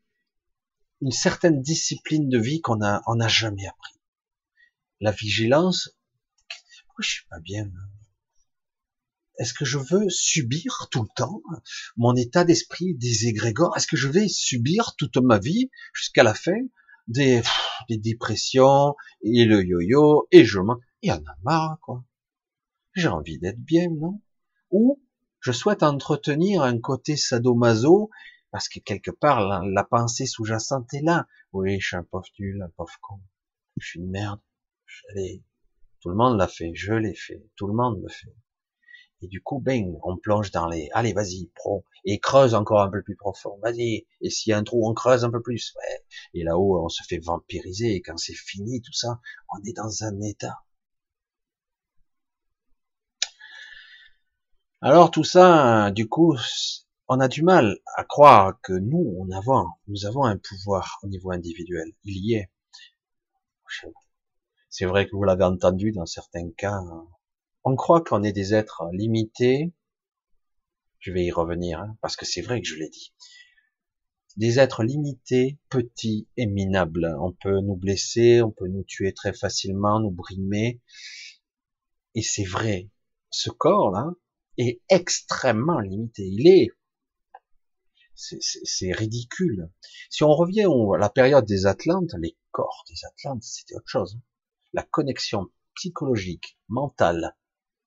Speaker 1: une certaine discipline de vie qu'on a, on n'a jamais appris. La vigilance, je suis pas bien Est-ce que je veux subir tout le temps mon état d'esprit des égrégores? Est-ce que je vais subir toute ma vie jusqu'à la fin des, des dépressions et le yo-yo et je m'en, il y en a marre quoi. J'ai envie d'être bien, non? Ou je souhaite entretenir un côté sadomaso parce que quelque part, la, pensée sous-jacente est là. Oui, je suis un pauvre nul, un pauvre con. Je suis une merde. Je Tout le monde l'a fait. Je l'ai fait. Tout le monde le fait. Et du coup, ben, on plonge dans les, allez, vas-y, pro, et creuse encore un peu plus profond, vas-y. Et s'il y a un trou, on creuse un peu plus. Ouais. Et là-haut, on se fait vampiriser. Et quand c'est fini, tout ça, on est dans un état. Alors tout ça, du coup, on a du mal à croire que nous, on avons, nous avons un pouvoir au niveau individuel. Il y est. C'est vrai que vous l'avez entendu dans certains cas, on croit qu'on est des êtres limités. Je vais y revenir, hein, parce que c'est vrai que je l'ai dit. Des êtres limités, petits et minables. On peut nous blesser, on peut nous tuer très facilement, nous brimer. Et c'est vrai. Ce corps-là est extrêmement limité. Il est c'est ridicule. Si on revient à la période des Atlantes, les corps des Atlantes, c'était autre chose. La connexion psychologique, mentale,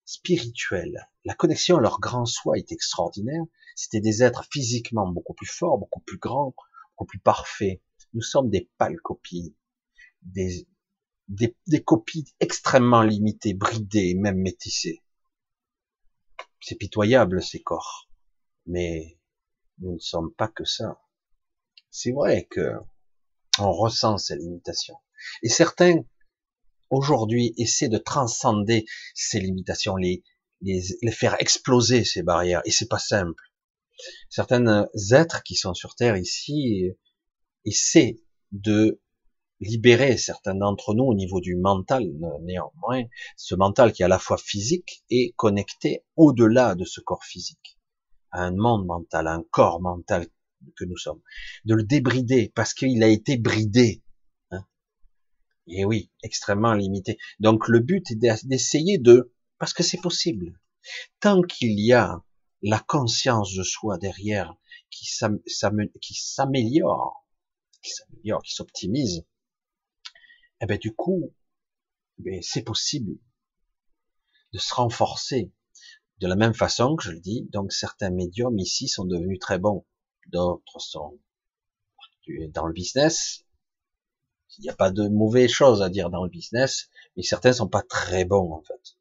Speaker 1: spirituelle. La connexion à leur grand soi est extraordinaire. C'était des êtres physiquement beaucoup plus forts, beaucoup plus grands, beaucoup plus parfaits. Nous sommes des pâles copies, des, des, des copies extrêmement limitées, bridées, même métissées. C'est pitoyable ces corps, mais nous ne sommes pas que ça. C'est vrai que on ressent ces limitations. Et certains aujourd'hui essaie de transcender ces limitations, les, les, les faire exploser ces barrières. Et c'est pas simple. Certains êtres qui sont sur Terre ici essaient de libérer certains d'entre nous au niveau du mental, néanmoins, ce mental qui est à la fois physique et connecté au-delà de ce corps physique, à un monde mental, à un corps mental que nous sommes, de le débrider parce qu'il a été bridé et oui, extrêmement limité. Donc le but est d'essayer de, parce que c'est possible. Tant qu'il y a la conscience de soi derrière qui s'améliore, qui s'améliore, qui s'optimise, eh ben du coup, ben, c'est possible de se renforcer de la même façon que je le dis. Donc certains médiums ici sont devenus très bons, d'autres sont dans le business, il n'y a pas de mauvaises choses à dire dans le business, mais certains sont pas très bons en fait.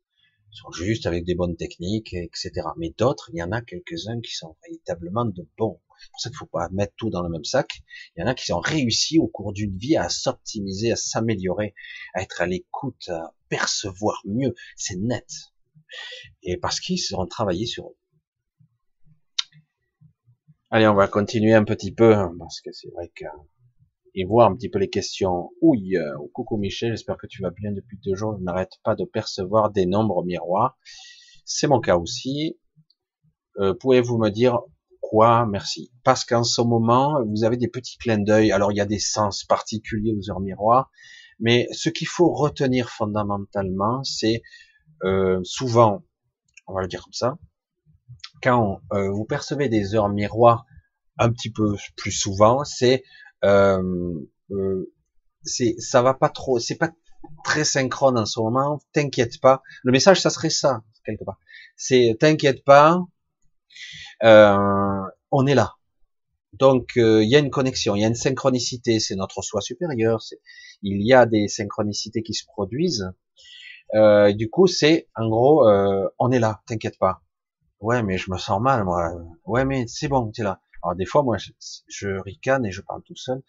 Speaker 1: Ils sont juste avec des bonnes techniques, etc. Mais d'autres, il y en a quelques-uns qui sont véritablement de bons. C'est pour ça qu'il faut pas mettre tout dans le même sac. Il y en a qui ont réussi au cours d'une vie à s'optimiser, à s'améliorer, à être à l'écoute, à percevoir mieux. C'est net. Et parce qu'ils ont travaillé sur eux. Allez, on va continuer un petit peu, hein, parce que c'est vrai que et voir un petit peu les questions. Oui, euh, coucou Michel, j'espère que tu vas bien depuis deux jours. Je n'arrête pas de percevoir des nombres miroirs. C'est mon cas aussi. Euh, Pouvez-vous me dire quoi Merci. Parce qu'en ce moment, vous avez des petits clins d'œil. Alors, il y a des sens particuliers aux heures miroirs, mais ce qu'il faut retenir fondamentalement, c'est euh, souvent, on va le dire comme ça, quand euh, vous percevez des heures miroirs un petit peu plus souvent, c'est euh, euh, c'est ça va pas trop, c'est pas très synchrone en ce moment. T'inquiète pas. Le message, ça serait ça quelque part. C'est t'inquiète pas, euh, on est là. Donc il y a une connexion, il y a une synchronicité. C'est notre soi supérieur. Il y a des synchronicités qui se produisent. Euh, du coup, c'est en gros, euh, on est là. T'inquiète pas. Ouais, mais je me sens mal, moi. Ouais, mais c'est bon, t'es là. Alors des fois, moi, je, ricane et je parle tout seul.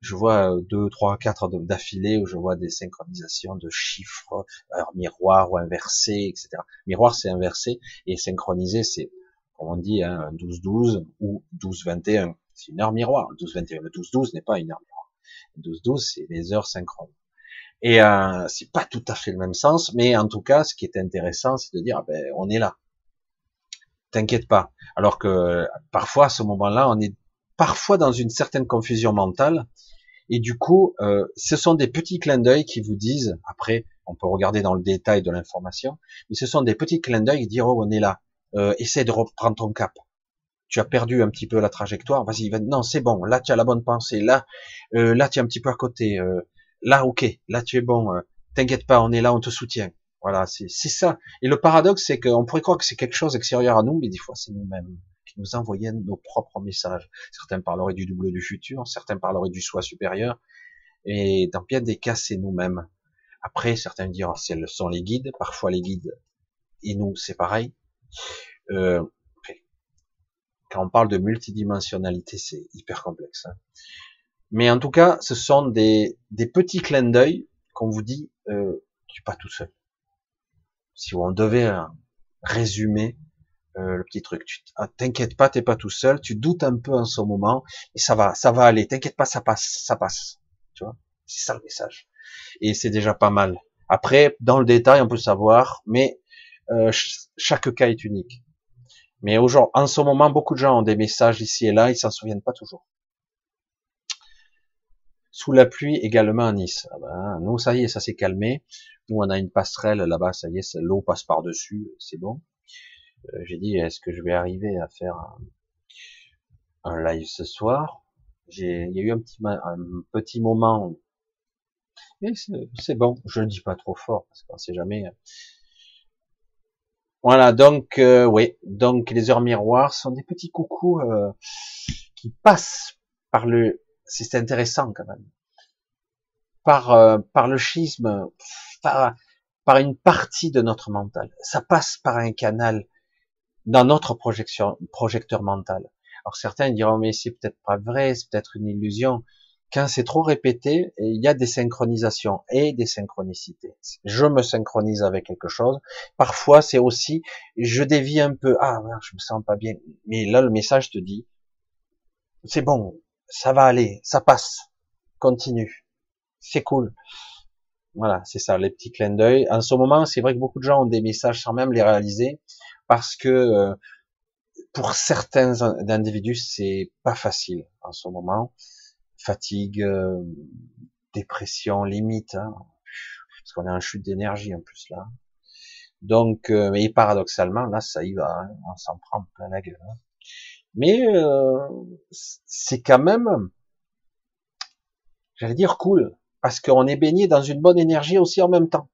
Speaker 1: Je vois euh, deux, trois, quatre d'affilée où je vois des synchronisations de chiffres, alors miroir ou inversé, etc. Miroir, c'est inversé et synchronisé, c'est, comme on dit, hein, 12-12 ou 12-21. C'est une heure miroir. Le 12-21, le 12-12 n'est pas une heure miroir. Le 12-12, c'est des heures synchrones. Et euh, c'est pas tout à fait le même sens, mais en tout cas, ce qui est intéressant, c'est de dire, ah ben, on est là t'inquiète pas. Alors que parfois, à ce moment-là, on est parfois dans une certaine confusion mentale, et du coup, euh, ce sont des petits clins d'œil qui vous disent, après, on peut regarder dans le détail de l'information, mais ce sont des petits clins d'œil qui disent, oh, on est là, euh, de reprendre ton cap. Tu as perdu un petit peu la trajectoire, vas-y, non, c'est bon, là tu as la bonne pensée, là, euh, là tu es un petit peu à côté, euh, là, ok, là tu es bon, euh, t'inquiète pas, on est là, on te soutient. Voilà, c'est ça. Et le paradoxe, c'est qu'on pourrait croire que c'est quelque chose extérieur à nous, mais des fois, c'est nous-mêmes qui nous envoyons nos propres messages. Certains parleraient du double du futur, certains parleraient du soi supérieur, et dans bien des cas, c'est nous-mêmes. Après, certains diront, ce sont les guides, parfois les guides, et nous, c'est pareil. Euh, quand on parle de multidimensionnalité, c'est hyper complexe. Hein. Mais en tout cas, ce sont des, petits clins d'œil qu'on vous dit, euh, tu es pas tout seul. Si on devait euh, résumer euh, le petit truc, ah, t'inquiète pas, t'es pas tout seul, tu doutes un peu en ce moment, et ça va, ça va aller, t'inquiète pas, ça passe, ça passe. Tu vois, c'est ça le message. Et c'est déjà pas mal. Après, dans le détail, on peut savoir, mais euh, chaque cas est unique. Mais aujourd'hui, en ce moment, beaucoup de gens ont des messages ici et là, ils s'en souviennent pas toujours. Sous la pluie également à Nice. Ah ben, nous, ça y est, ça s'est calmé. Nous, on a une passerelle là-bas, ça y est, l'eau passe par-dessus, c'est bon. Euh, j'ai dit, est-ce que je vais arriver à faire un, live ce soir? J'ai, il y a eu un petit, un petit moment. Mais c'est bon, je ne dis pas trop fort parce qu'on sait jamais. Voilà, donc euh, oui, donc les heures miroirs sont des petits coucous euh, qui passent par le. C'est intéressant quand même. Par par le schisme, par par une partie de notre mental. Ça passe par un canal dans notre projection, projecteur mental. Alors certains diront mais c'est peut-être pas vrai, c'est peut-être une illusion quand c'est trop répété, il y a des synchronisations et des synchronicités. Je me synchronise avec quelque chose. Parfois, c'est aussi, je dévie un peu. Ah, je me sens pas bien. Mais là, le message te dit, c'est bon, ça va aller, ça passe, continue, c'est cool. Voilà, c'est ça, les petits clins d'œil. En ce moment, c'est vrai que beaucoup de gens ont des messages sans même les réaliser, parce que euh, pour certains individus, c'est pas facile en ce moment fatigue, euh, dépression limite, hein, parce qu'on est en chute d'énergie en plus là. Donc, euh, mais paradoxalement, là, ça y va, hein, on s'en prend plein la gueule. Hein. Mais euh, c'est quand même, j'allais dire cool, parce qu'on est baigné dans une bonne énergie aussi en même temps.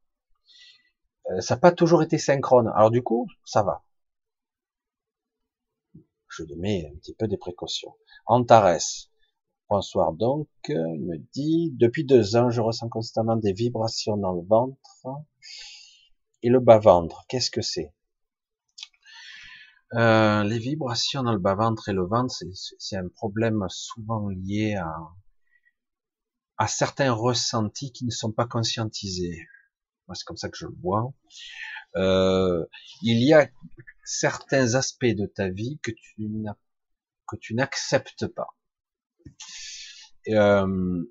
Speaker 1: ça n'a pas toujours été synchrone. Alors du coup, ça va. Je mets un petit peu des précautions. Antares, Bonsoir donc, il me dit, depuis deux ans, je ressens constamment des vibrations dans le ventre et le bas-ventre. Qu'est-ce que c'est? Euh, Les vibrations dans le bas-ventre et le ventre, c'est un problème souvent lié à, à certains ressentis qui ne sont pas conscientisés. Moi, c'est comme ça que je le vois. Euh, il y a certains aspects de ta vie que tu n'acceptes pas euh,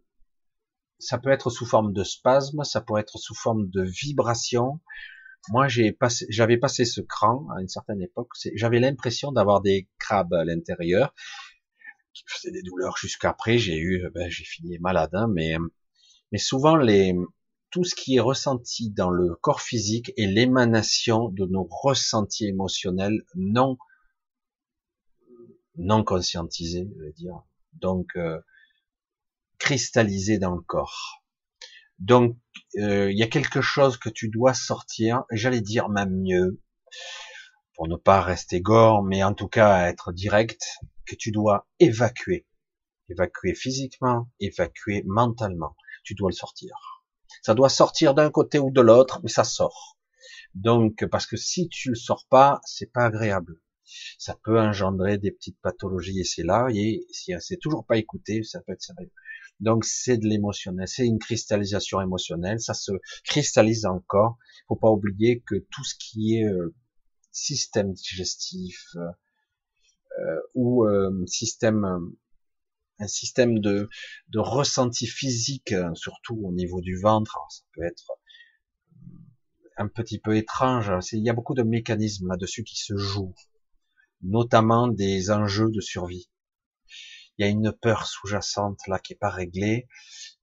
Speaker 1: ça peut être sous forme de spasme, ça peut être sous forme de vibration. Moi, j'ai passé, j'avais passé ce cran à une certaine époque. J'avais l'impression d'avoir des crabes à l'intérieur qui faisaient des douleurs jusqu'après. J'ai eu, ben, j'ai fini malade, hein, mais mais souvent les tout ce qui est ressenti dans le corps physique est l'émanation de nos ressentis émotionnels non non conscientisés, je veux dire. Donc euh, cristallisé dans le corps. Donc, euh, il y a quelque chose que tu dois sortir, j'allais dire même mieux, pour ne pas rester gore, mais en tout cas être direct, que tu dois évacuer. Évacuer physiquement, évacuer mentalement. Tu dois le sortir. Ça doit sortir d'un côté ou de l'autre, mais ça sort. Donc, parce que si tu le sors pas, c'est pas agréable. Ça peut engendrer des petites pathologies et c'est là, et si c'est toujours pas écouté, ça peut être sérieux. Donc c'est de l'émotionnel, c'est une cristallisation émotionnelle, ça se cristallise corps. Faut pas oublier que tout ce qui est euh, système digestif euh ou euh, système un système de, de ressenti physique, surtout au niveau du ventre, ça peut être un petit peu étrange. Il y a beaucoup de mécanismes là-dessus qui se jouent, notamment des enjeux de survie il y a une peur sous-jacente là qui est pas réglée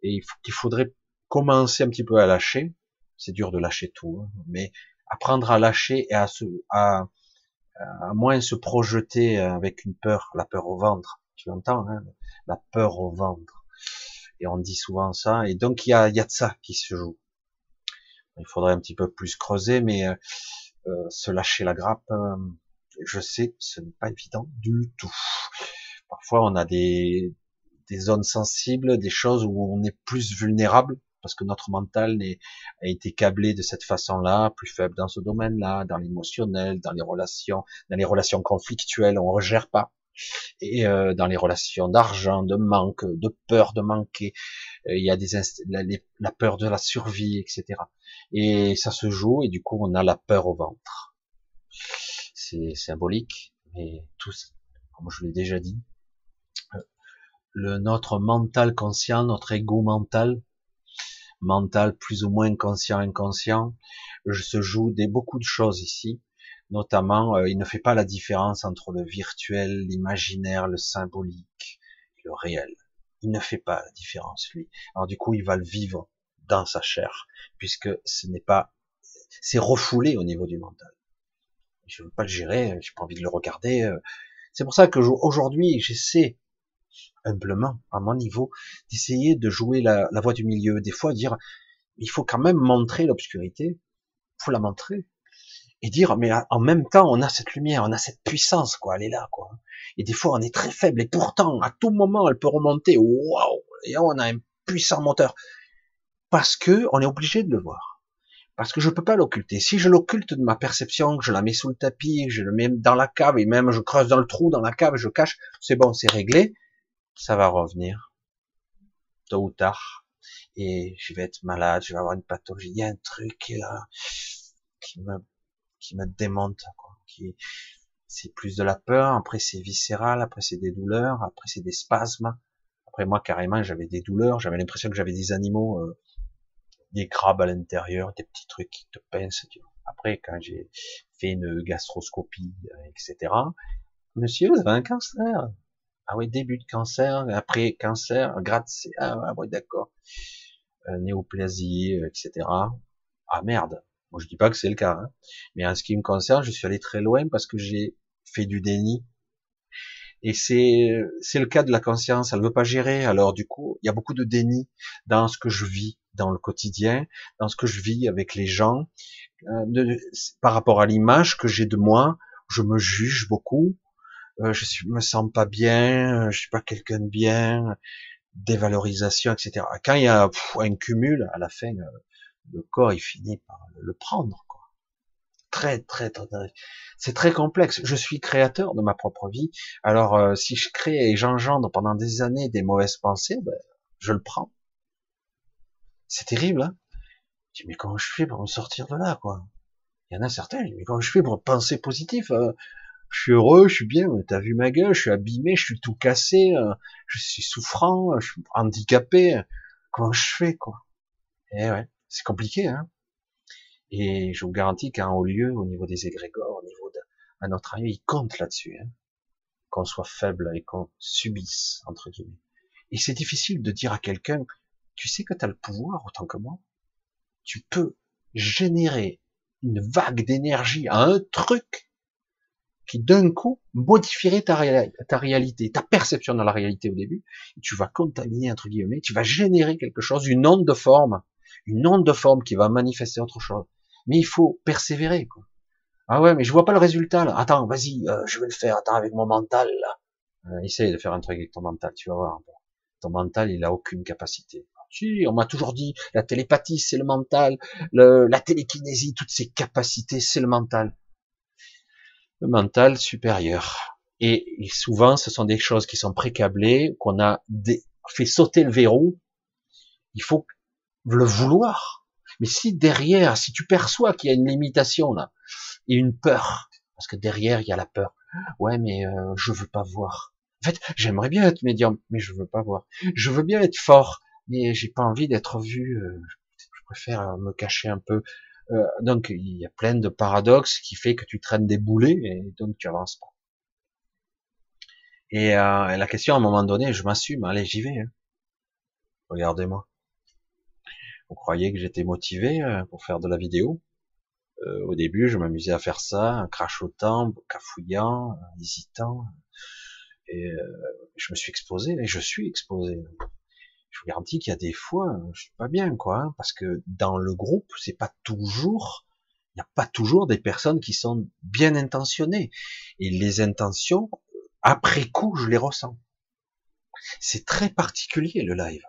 Speaker 1: et qu'il faudrait commencer un petit peu à lâcher. C'est dur de lâcher tout, hein, mais apprendre à lâcher et à, se, à, à moins se projeter avec une peur, la peur au ventre. Tu entends, hein, la peur au ventre. Et on dit souvent ça. Et donc il y a, y a de ça qui se joue. Il faudrait un petit peu plus creuser, mais euh, euh se lâcher la grappe, euh, je sais, ce n'est pas évident du tout. Parfois, on a des, des zones sensibles, des choses où on est plus vulnérable. Parce que notre mental a été câblé de cette façon-là, plus faible dans ce domaine-là, dans l'émotionnel, dans les relations, dans les relations conflictuelles, on ne gère pas. Et euh, dans les relations d'argent, de manque, de peur de manquer, euh, il y a des la, peur de la survie, etc. Et ça se joue, et du coup, on a la peur au ventre. C'est symbolique, mais tout, comme je l'ai déjà dit, euh, le, notre mental conscient, notre ego mental, mental plus ou moins conscient, inconscient, se joue des beaucoup de choses ici. Notamment, euh, il ne fait pas la différence entre le virtuel, l'imaginaire, le symbolique, le réel. Il ne fait pas la différence, lui. Alors du coup, il va le vivre dans sa chair, puisque ce n'est pas, c'est refoulé au niveau du mental. Je veux pas le gérer, j'ai pas envie de le regarder. Euh. C'est pour ça que aujourd'hui, j'essaie humblement, à mon niveau, d'essayer de jouer la, la voie du milieu. Des fois, dire, il faut quand même montrer l'obscurité, faut la montrer, et dire, mais en même temps, on a cette lumière, on a cette puissance, quoi, elle est là, quoi. Et des fois, on est très faible, et pourtant, à tout moment, elle peut remonter, waouh, et on a un puissant moteur. Parce que on est obligé de le voir. Parce que je peux pas l'occulter. Si je l'occulte de ma perception, que je la mets sous le tapis, que je le mets dans la cave, et même je creuse dans le trou dans la cave, je cache, c'est bon, c'est réglé, ça va revenir tôt ou tard et je vais être malade, je vais avoir une pathologie. Il y a un truc qui est là qui me qui me démonte, quoi. Qui c'est plus de la peur, après c'est viscéral, après c'est des douleurs, après c'est des spasmes. Après moi carrément j'avais des douleurs, j'avais l'impression que j'avais des animaux, euh, des crabes à l'intérieur, des petits trucs qui te pincent. Après quand j'ai fait une gastroscopie, euh, etc. Monsieur, vous avez un cancer. Ah oui, début de cancer, après cancer, grade C. Ah, ah oui, d'accord. Euh, néoplasie, euh, etc. Ah merde. Moi, je dis pas que c'est le cas. Hein. Mais en ce qui me concerne, je suis allé très loin parce que j'ai fait du déni. Et c'est c'est le cas de la conscience. Elle veut pas gérer. Alors du coup, il y a beaucoup de déni dans ce que je vis dans le quotidien, dans ce que je vis avec les gens, euh, par rapport à l'image que j'ai de moi. Je me juge beaucoup euh, je suis, me sens pas bien, euh, je suis pas quelqu'un de bien, dévalorisation, etc. Quand il y a un cumul, à la fin, euh, le corps il finit par le prendre. Quoi. Très, très, très, c'est très complexe. Je suis créateur de ma propre vie. Alors, euh, si je crée et j'engendre pendant des années des mauvaises pensées, ben, je le prends. C'est terrible. Hein je dis, mais comment je fais pour me sortir de là, quoi? Il y en a certains. mais comment je fais pour penser positif je suis heureux, je suis bien, t'as vu ma gueule, je suis abîmé, je suis tout cassé, euh, je suis souffrant, je suis handicapé, comment je fais, quoi? Eh ouais, c'est compliqué, hein. Et je vous garantis qu'en haut lieu, au niveau des égrégores, au niveau de, à notre avis, ils comptent là-dessus, hein. Qu'on soit faible et qu'on subisse, entre guillemets. Et c'est difficile de dire à quelqu'un, tu sais que tu as le pouvoir autant que moi, tu peux générer une vague d'énergie à un truc qui d'un coup modifierait ta, réalité, ta perception de la réalité au début. Tu vas contaminer entre guillemets, tu vas générer quelque chose, une onde de forme, une onde de forme qui va manifester autre chose. Mais il faut persévérer. Ah ouais, mais je vois pas le résultat. Attends, vas-y, euh, je vais le faire. Attends avec mon mental là. Euh, essaye de faire un truc avec ton mental, tu vas voir. Ton mental, il a aucune capacité. Si, on m'a toujours dit, la télépathie, c'est le mental, la télékinésie, toutes ces capacités, c'est le mental mental supérieur. Et souvent, ce sont des choses qui sont précablées, qu'on a fait sauter le verrou. Il faut le vouloir. Mais si derrière, si tu perçois qu'il y a une limitation là, et une peur, parce que derrière il y a la peur. Ouais, mais euh, je veux pas voir. En fait, j'aimerais bien être médium, mais je veux pas voir. Je veux bien être fort, mais j'ai pas envie d'être vu. Euh, je préfère me cacher un peu. Euh, donc il y a plein de paradoxes qui fait que tu traînes des boulets et donc tu avances pas. Et euh, la question à un moment donné, je m'assume, allez j'y vais. Hein. Regardez-moi. Vous croyez que j'étais motivé euh, pour faire de la vidéo? Au début, je m'amusais à faire ça, crachotant, cafouillant, hésitant. Et je me suis exposé, et je suis exposé je vous garantis qu'il y a des fois, euh, je suis pas bien, quoi, hein, parce que dans le groupe, c'est pas toujours, il n'y a pas toujours des personnes qui sont bien intentionnées. Et les intentions, après coup, je les ressens. C'est très particulier le live.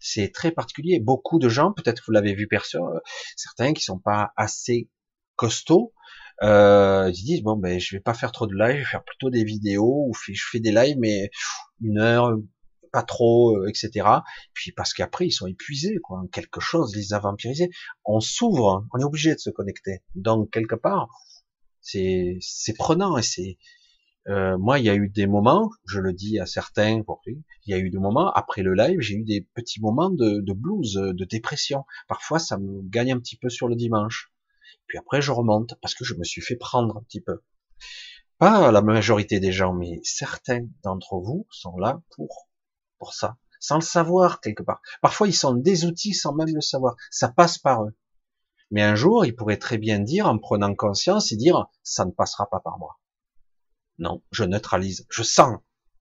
Speaker 1: C'est très particulier. Beaucoup de gens, peut-être que vous l'avez vu perso, euh, certains qui sont pas assez costauds, euh, ils disent bon ben je vais pas faire trop de live, je vais faire plutôt des vidéos ou je fais des lives mais une heure, pas trop, euh, etc. Puis parce qu'après ils sont épuisés, quoi. Quelque chose les a vampirisés. On s'ouvre, on est obligé de se connecter. Donc quelque part, c'est c'est prenant et c'est euh, moi, il y a eu des moments, je le dis à certains, il y a eu des moments après le live, j'ai eu des petits moments de, de blues, de dépression. Parfois, ça me gagne un petit peu sur le dimanche. Puis après, je remonte parce que je me suis fait prendre un petit peu. Pas la majorité des gens, mais certains d'entre vous sont là pour pour ça, sans le savoir quelque part. Parfois, ils sont des outils sans même le savoir. Ça passe par eux. Mais un jour, ils pourraient très bien dire, en prenant conscience, et dire, ça ne passera pas par moi. Non, je neutralise. Je sens,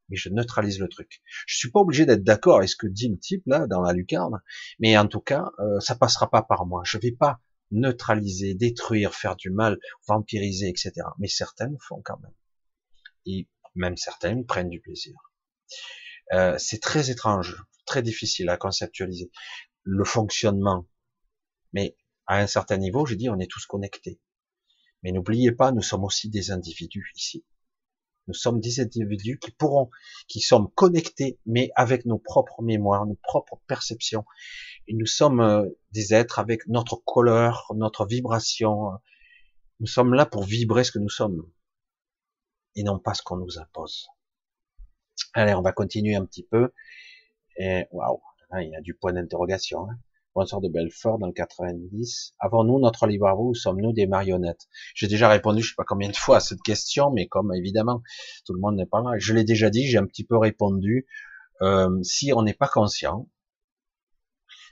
Speaker 1: mais je neutralise le truc. Je suis pas obligé d'être d'accord avec ce que dit le type là dans la lucarne, mais en tout cas, euh, ça passera pas par moi. Je vais pas neutraliser, détruire, faire du mal, vampiriser, etc. Mais certains le font quand même. Et même certains prennent du plaisir. Euh, c'est très étrange, très difficile à conceptualiser le fonctionnement. Mais à un certain niveau, j'ai dit, on est tous connectés. Mais n'oubliez pas, nous sommes aussi des individus ici. Nous sommes des individus qui pourront, qui sommes connectés, mais avec nos propres mémoires, nos propres perceptions. Et nous sommes euh, des êtres avec notre couleur, notre vibration. Nous sommes là pour vibrer ce que nous sommes. Et non pas ce qu'on nous impose. Allez, on va continuer un petit peu. Et waouh, il y a du point d'interrogation. Hein. Bonsoir de Belfort dans le 90. Avons-nous notre libre arbitre ou sommes-nous des marionnettes? J'ai déjà répondu, je sais pas combien de fois à cette question, mais comme évidemment tout le monde n'est pas là, je l'ai déjà dit, j'ai un petit peu répondu. Euh, si on n'est pas conscient,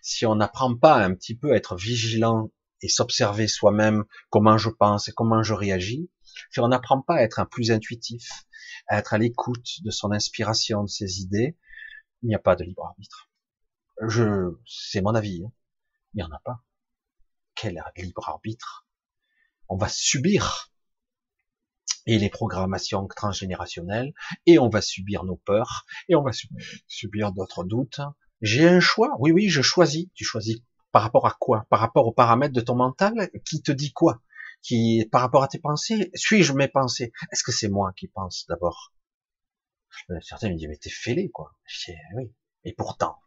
Speaker 1: si on n'apprend pas un petit peu à être vigilant et s'observer soi-même comment je pense et comment je réagis, on n'apprend pas à être un plus intuitif, à être à l'écoute de son inspiration, de ses idées, il n'y a pas de libre arbitre. Je, c'est mon avis. Hein. Il n'y en a pas. Quel libre arbitre On va subir et les programmations transgénérationnelles, et on va subir nos peurs, et on va subir d'autres doutes. J'ai un choix. Oui, oui, je choisis. Tu choisis par rapport à quoi? Par rapport aux paramètres de ton mental? Qui te dit quoi? Qui, par rapport à tes pensées Suis-je mes pensées? Est-ce que c'est moi qui pense d'abord? Euh, Certains me disent mais t'es fêlé quoi. Je dis, oui. Et pourtant,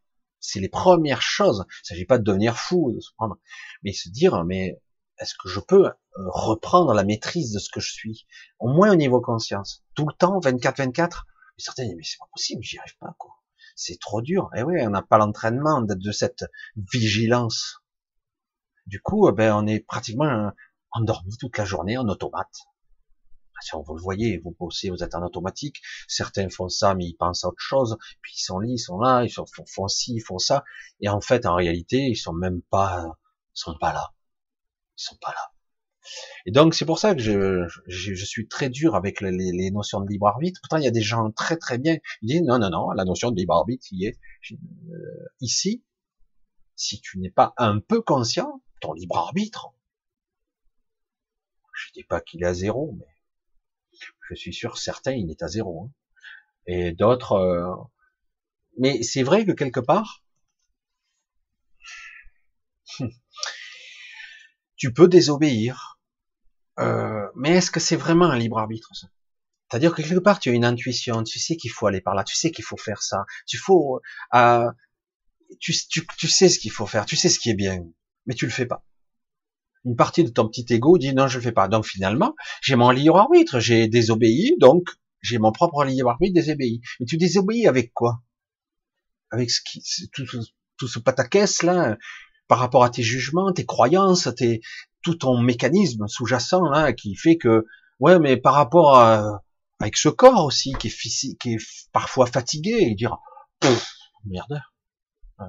Speaker 1: c'est les premières choses. Il ne s'agit pas de devenir fou, de se prendre, mais se dire, mais est-ce que je peux euh, reprendre la maîtrise de ce que je suis, au moins au niveau conscience, tout le temps, 24-24 Certains disent, mais c'est pas possible, j'y arrive pas, quoi. C'est trop dur. Et eh oui, on n'a pas l'entraînement de cette vigilance. Du coup, eh ben, on est pratiquement endormi toute la journée en automate vous le voyez, vous bossez, vous êtes en automatique. Certains font ça, mais ils pensent à autre chose. Puis ils sont là, ils sont là, ils font, ci, ils font ça. Et en fait, en réalité, ils sont même pas, ils sont pas là. Ils sont pas là. Et donc c'est pour ça que je, je, suis très dur avec les, les, notions de libre arbitre. Pourtant il y a des gens très très bien. Ils disent non non non, la notion de libre arbitre y est. Euh, ici, si tu n'es pas un peu conscient, ton libre arbitre, je dis pas qu'il est à zéro, mais je suis sûr, certains, il est à zéro. Hein. Et d'autres... Euh, mais c'est vrai que quelque part, (laughs) tu peux désobéir. Euh, mais est-ce que c'est vraiment un libre arbitre ça? C'est-à-dire que quelque part, tu as une intuition, tu sais qu'il faut aller par là, tu sais qu'il faut faire ça, tu faut, euh, tu sais ce qu'il faut faire, tu sais ce qui est bien, mais tu le fais pas une partie de ton petit ego dit non, je le fais pas. Donc finalement, j'ai mon libre arbitre, j'ai désobéi, donc j'ai mon propre libre arbitre désobéi. Mais tu désobéis avec quoi? Avec ce qui, tout, tout, ce pataquès là, par rapport à tes jugements, tes croyances, tes, tout ton mécanisme sous-jacent là, qui fait que, ouais, mais par rapport à, avec ce corps aussi qui est physique, qui est parfois fatigué, et dire, merde, on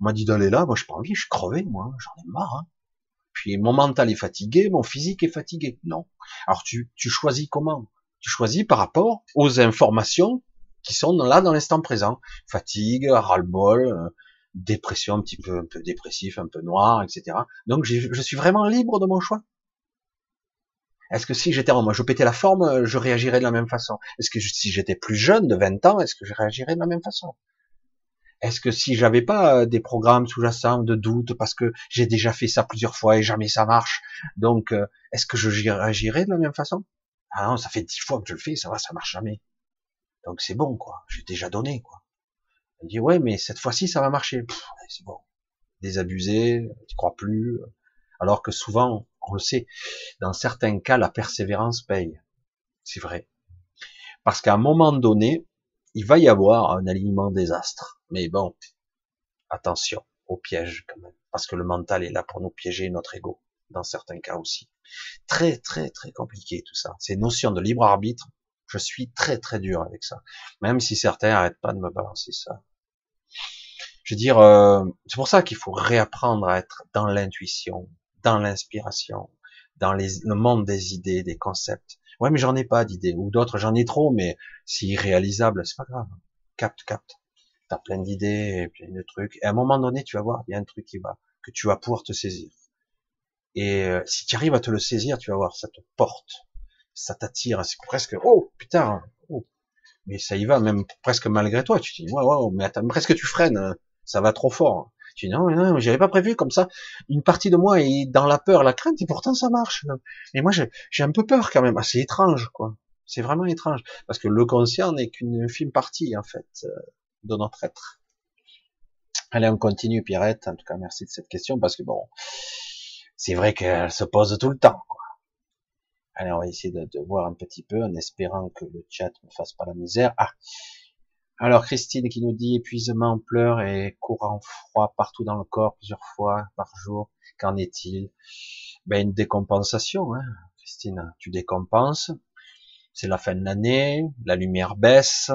Speaker 1: m'a dit d'aller là, moi je pas envie, je suis crevé, moi, j'en ai marre. Hein puis mon mental est fatigué, mon physique est fatigué. Non. Alors tu, tu choisis comment? Tu choisis par rapport aux informations qui sont là dans l'instant présent. Fatigue, ras-le-bol, euh, dépression un petit peu, un peu dépressif, un peu noir, etc. Donc je suis vraiment libre de mon choix. Est-ce que si j'étais, moi je pétais la forme, je réagirais de la même façon? Est-ce que si j'étais plus jeune, de 20 ans, est-ce que je réagirais de la même façon? Est-ce que si j'avais pas des programmes sous-jacents de doute parce que j'ai déjà fait ça plusieurs fois et jamais ça marche, donc euh, est-ce que je réagirais de la même façon? Ah non, ça fait dix fois que je le fais, ça va, ça marche jamais. Donc c'est bon, quoi. J'ai déjà donné, quoi. Elle dit ouais, mais cette fois-ci ça va marcher. C'est bon. Désabusé, tu crois plus. Alors que souvent, on le sait, dans certains cas, la persévérance paye. C'est vrai. Parce qu'à un moment donné, il va y avoir un alignement des astres. Mais bon, attention au piège quand même. Parce que le mental est là pour nous piéger notre ego, dans certains cas aussi. Très, très, très compliqué tout ça. Ces notions de libre arbitre, je suis très, très dur avec ça. Même si certains n'arrêtent pas de me balancer ça. Je veux dire, euh, c'est pour ça qu'il faut réapprendre à être dans l'intuition, dans l'inspiration, dans le monde des idées, des concepts. Ouais, mais j'en ai pas d'idées. Ou d'autres, j'en ai trop, mais c'est irréalisable, c'est pas grave. Capte, capte. T'as plein d'idées, plein de trucs. Et à un moment donné, tu vas voir, il y a un truc qui va, que tu vas pouvoir te saisir. Et euh, si tu arrives à te le saisir, tu vas voir, ça te porte, ça t'attire. C'est presque, oh putain, oh. mais ça y va, même presque malgré toi. Tu te dis, ouais, mais attends, presque tu freines, hein. ça va trop fort. Tu dis non, non, j'avais pas prévu comme ça. Une partie de moi est dans la peur, la crainte, et pourtant ça marche. Et moi, j'ai un peu peur quand même. Ah, c'est étrange, quoi. C'est vraiment étrange, parce que le conscient n'est qu'une fine partie en fait euh, de notre être. Allez, on continue, Pierrette. En tout cas, merci de cette question, parce que bon, c'est vrai qu'elle se pose tout le temps. Quoi. Allez, on va essayer de, de, voir un petit peu, en espérant que le chat ne fasse pas la misère. Ah, alors Christine qui nous dit épuisement, pleurs et courant froid partout dans le corps plusieurs fois par jour. Qu'en est-il? Ben une décompensation, hein, Christine. Tu décompenses. C'est la fin de l'année, la lumière baisse,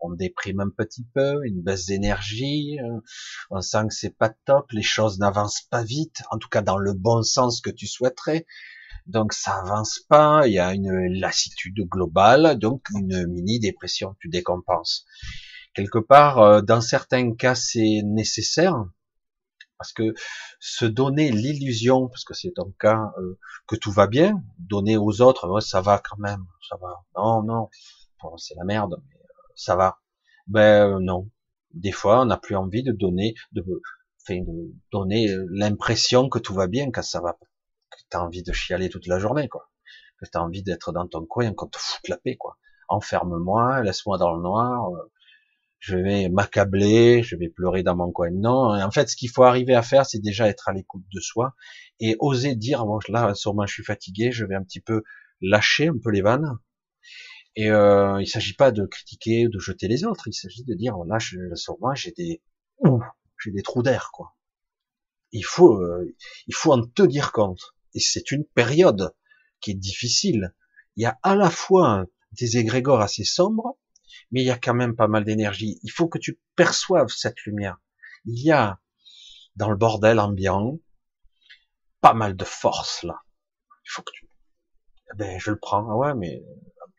Speaker 1: on déprime un petit peu, une baisse d'énergie, euh, on sent que c'est pas top, les choses n'avancent pas vite, en tout cas dans le bon sens que tu souhaiterais. Donc ça avance pas, il y a une lassitude globale, donc une mini dépression, tu décompenses quelque part, euh, dans certains cas, c'est nécessaire parce que se donner l'illusion, parce que c'est ton cas, euh, que tout va bien, donner aux autres, ça va quand même, ça va. Non, non, c'est la merde, mais euh, ça va. Ben non. Des fois, on n'a plus envie de donner, de, de donner l'impression que tout va bien quand ça va, que t'as envie de chialer toute la journée, quoi. Que t'as envie d'être dans ton coin, qu'on te fout la paix, quoi. Enferme-moi, laisse-moi dans le noir, je vais m'accabler, je vais pleurer dans mon coin. Non, en fait, ce qu'il faut arriver à faire, c'est déjà être à l'écoute de soi et oser dire, bon, là, sûrement, je suis fatigué, je vais un petit peu lâcher un peu les vannes. Et euh, il s'agit pas de critiquer, de jeter les autres. Il s'agit de dire, là, je, sûrement, j'ai des, j'ai des trous d'air, quoi. Il faut, euh, il faut en te dire compte. Et c'est une période qui est difficile. Il y a à la fois des égrégores assez sombres mais il y a quand même pas mal d'énergie. Il faut que tu perçoives cette lumière. Il y a dans le bordel ambiant pas mal de force là. Il faut que tu. Eh ben, je le prends. Ah ouais, mais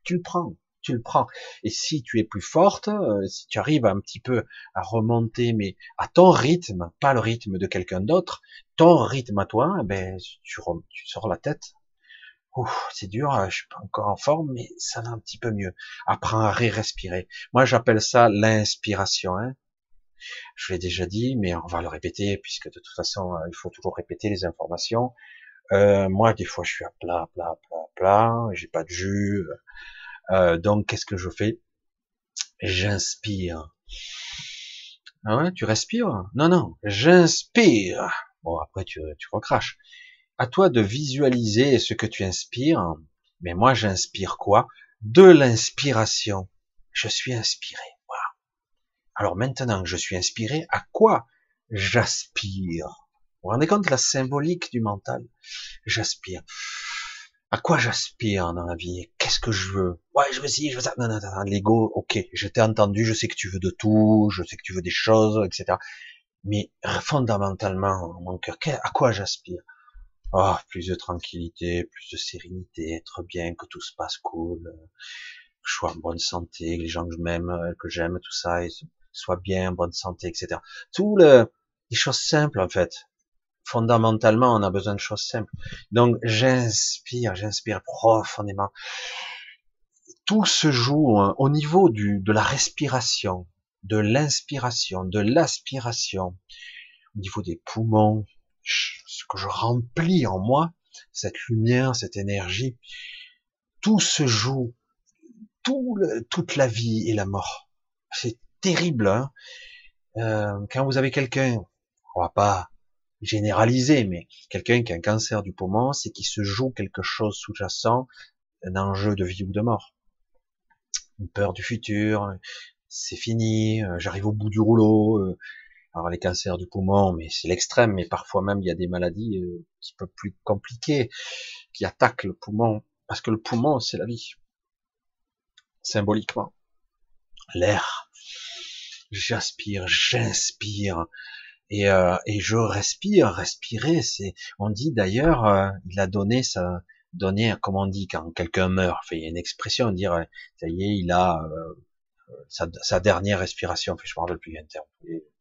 Speaker 1: tu le prends. Tu le prends. Et si tu es plus forte, euh, si tu arrives un petit peu à remonter, mais à ton rythme, pas le rythme de quelqu'un d'autre, ton rythme à toi, eh ben, tu, tu sors la tête c'est dur, euh, je suis pas encore en forme, mais ça va un petit peu mieux. Apprends à respirer. Moi, j'appelle ça l'inspiration. Hein. Je l'ai déjà dit, mais on va le répéter, puisque de toute façon, euh, il faut toujours répéter les informations. Euh, moi, des fois, je suis à plat, plat, plat, plat, j'ai pas de jus. Euh, donc, qu'est-ce que je fais? J'inspire. Ah ouais, tu respires? Non, non, j'inspire. Bon, après, tu, tu recraches à toi de visualiser ce que tu inspires. Mais moi, j'inspire quoi? De l'inspiration. Je suis inspiré. Alors maintenant que je suis inspiré, à quoi j'aspire? Vous vous rendez compte de la symbolique du mental? J'aspire. À quoi j'aspire dans la vie? Qu'est-ce que je veux? Ouais, je veux ci, je veux ça. Non, non, non, l'ego, ok, je t'ai entendu, je sais que tu veux de tout, je sais que tu veux des choses, etc. Mais fondamentalement, mon cœur, à quoi j'aspire? Oh, plus de tranquillité, plus de sérénité, être bien, que tout se passe cool, que je sois en bonne santé, que les gens que je m'aime, euh, que j'aime, tout ça, soient bien, en bonne santé, etc. Tout le, les choses simples, en fait. Fondamentalement, on a besoin de choses simples. Donc, j'inspire, j'inspire profondément. Tout se joue hein, au niveau du, de la respiration. de l'inspiration, de l'aspiration, au niveau des poumons, ce que je remplis en moi, cette lumière, cette énergie, tout se joue, tout toute la vie et la mort. C'est terrible. Hein euh, quand vous avez quelqu'un, on va pas généraliser, mais quelqu'un qui a un cancer du poumon, c'est qu'il se joue quelque chose sous-jacent, un enjeu de vie ou de mort. Une peur du futur, c'est fini, euh, j'arrive au bout du rouleau. Euh, alors les cancers du poumon, mais c'est l'extrême, mais parfois même il y a des maladies euh, un petit peu plus compliquées qui attaquent le poumon, parce que le poumon c'est la vie, symboliquement. L'air, j'aspire, j'inspire, et, et je respire. Respirer, c'est, on dit d'ailleurs, il a donné sa, donné, comme on dit quand quelqu'un meurt, enfin, il y a une expression, dire, ça y est, il a sa, dernière respiration, je me rappelle plus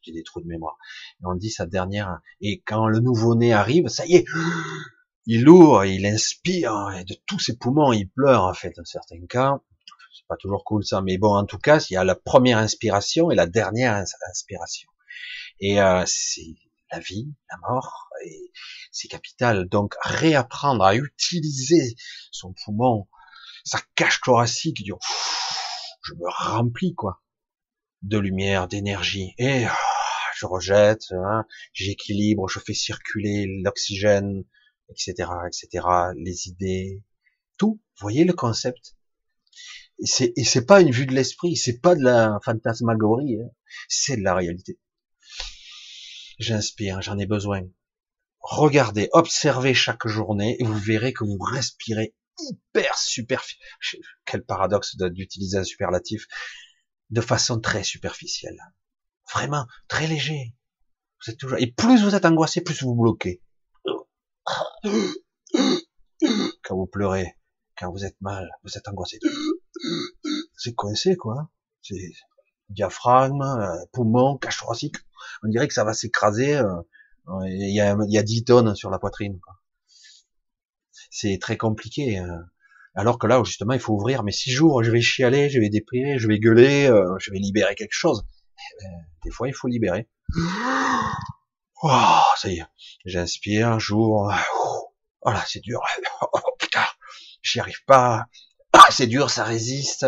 Speaker 1: j'ai des trous de mémoire. On dit sa dernière, et quand le nouveau-né arrive, ça y est, (gasps) il ouvre, il inspire, et de tous ses poumons, il pleure, en fait, dans certains cas. C'est pas toujours cool, ça, mais bon, en tout cas, il y a la première inspiration et la dernière inspiration. Et euh, c'est la vie, la mort, et c'est capital. Donc, réapprendre à utiliser son poumon, sa cage thoracique, je me remplis quoi de lumière, d'énergie et ah, je rejette, hein, j'équilibre, je fais circuler l'oxygène, etc., etc., les idées, tout. Voyez le concept Et c'est pas une vue de l'esprit, c'est pas de la fantasmagorie, hein, c'est de la réalité. J'inspire, j'en ai besoin. Regardez, observez chaque journée et vous verrez que vous respirez hyper super, quel paradoxe d'utiliser un superlatif, de façon très superficielle. Vraiment, très léger. Vous êtes toujours, et plus vous êtes angoissé, plus vous bloquez. Quand vous pleurez, quand vous êtes mal, vous êtes angoissé. C'est coincé, quoi. C'est diaphragme, euh, poumon, cage thoracique. On dirait que ça va s'écraser. Euh, il y, a, il y a 10 tonnes sur la poitrine. C'est très compliqué. Hein. Alors que là, justement, il faut ouvrir. Mais six jours, je vais chialer, je vais déprimer, je vais gueuler, euh, je vais libérer quelque chose. Ben, des fois, il faut libérer. Oh, ça y est, j'inspire, j'ouvre. Voilà, c'est dur. (laughs) Oh, putain, j'y arrive pas. Ah, c'est dur, ça résiste.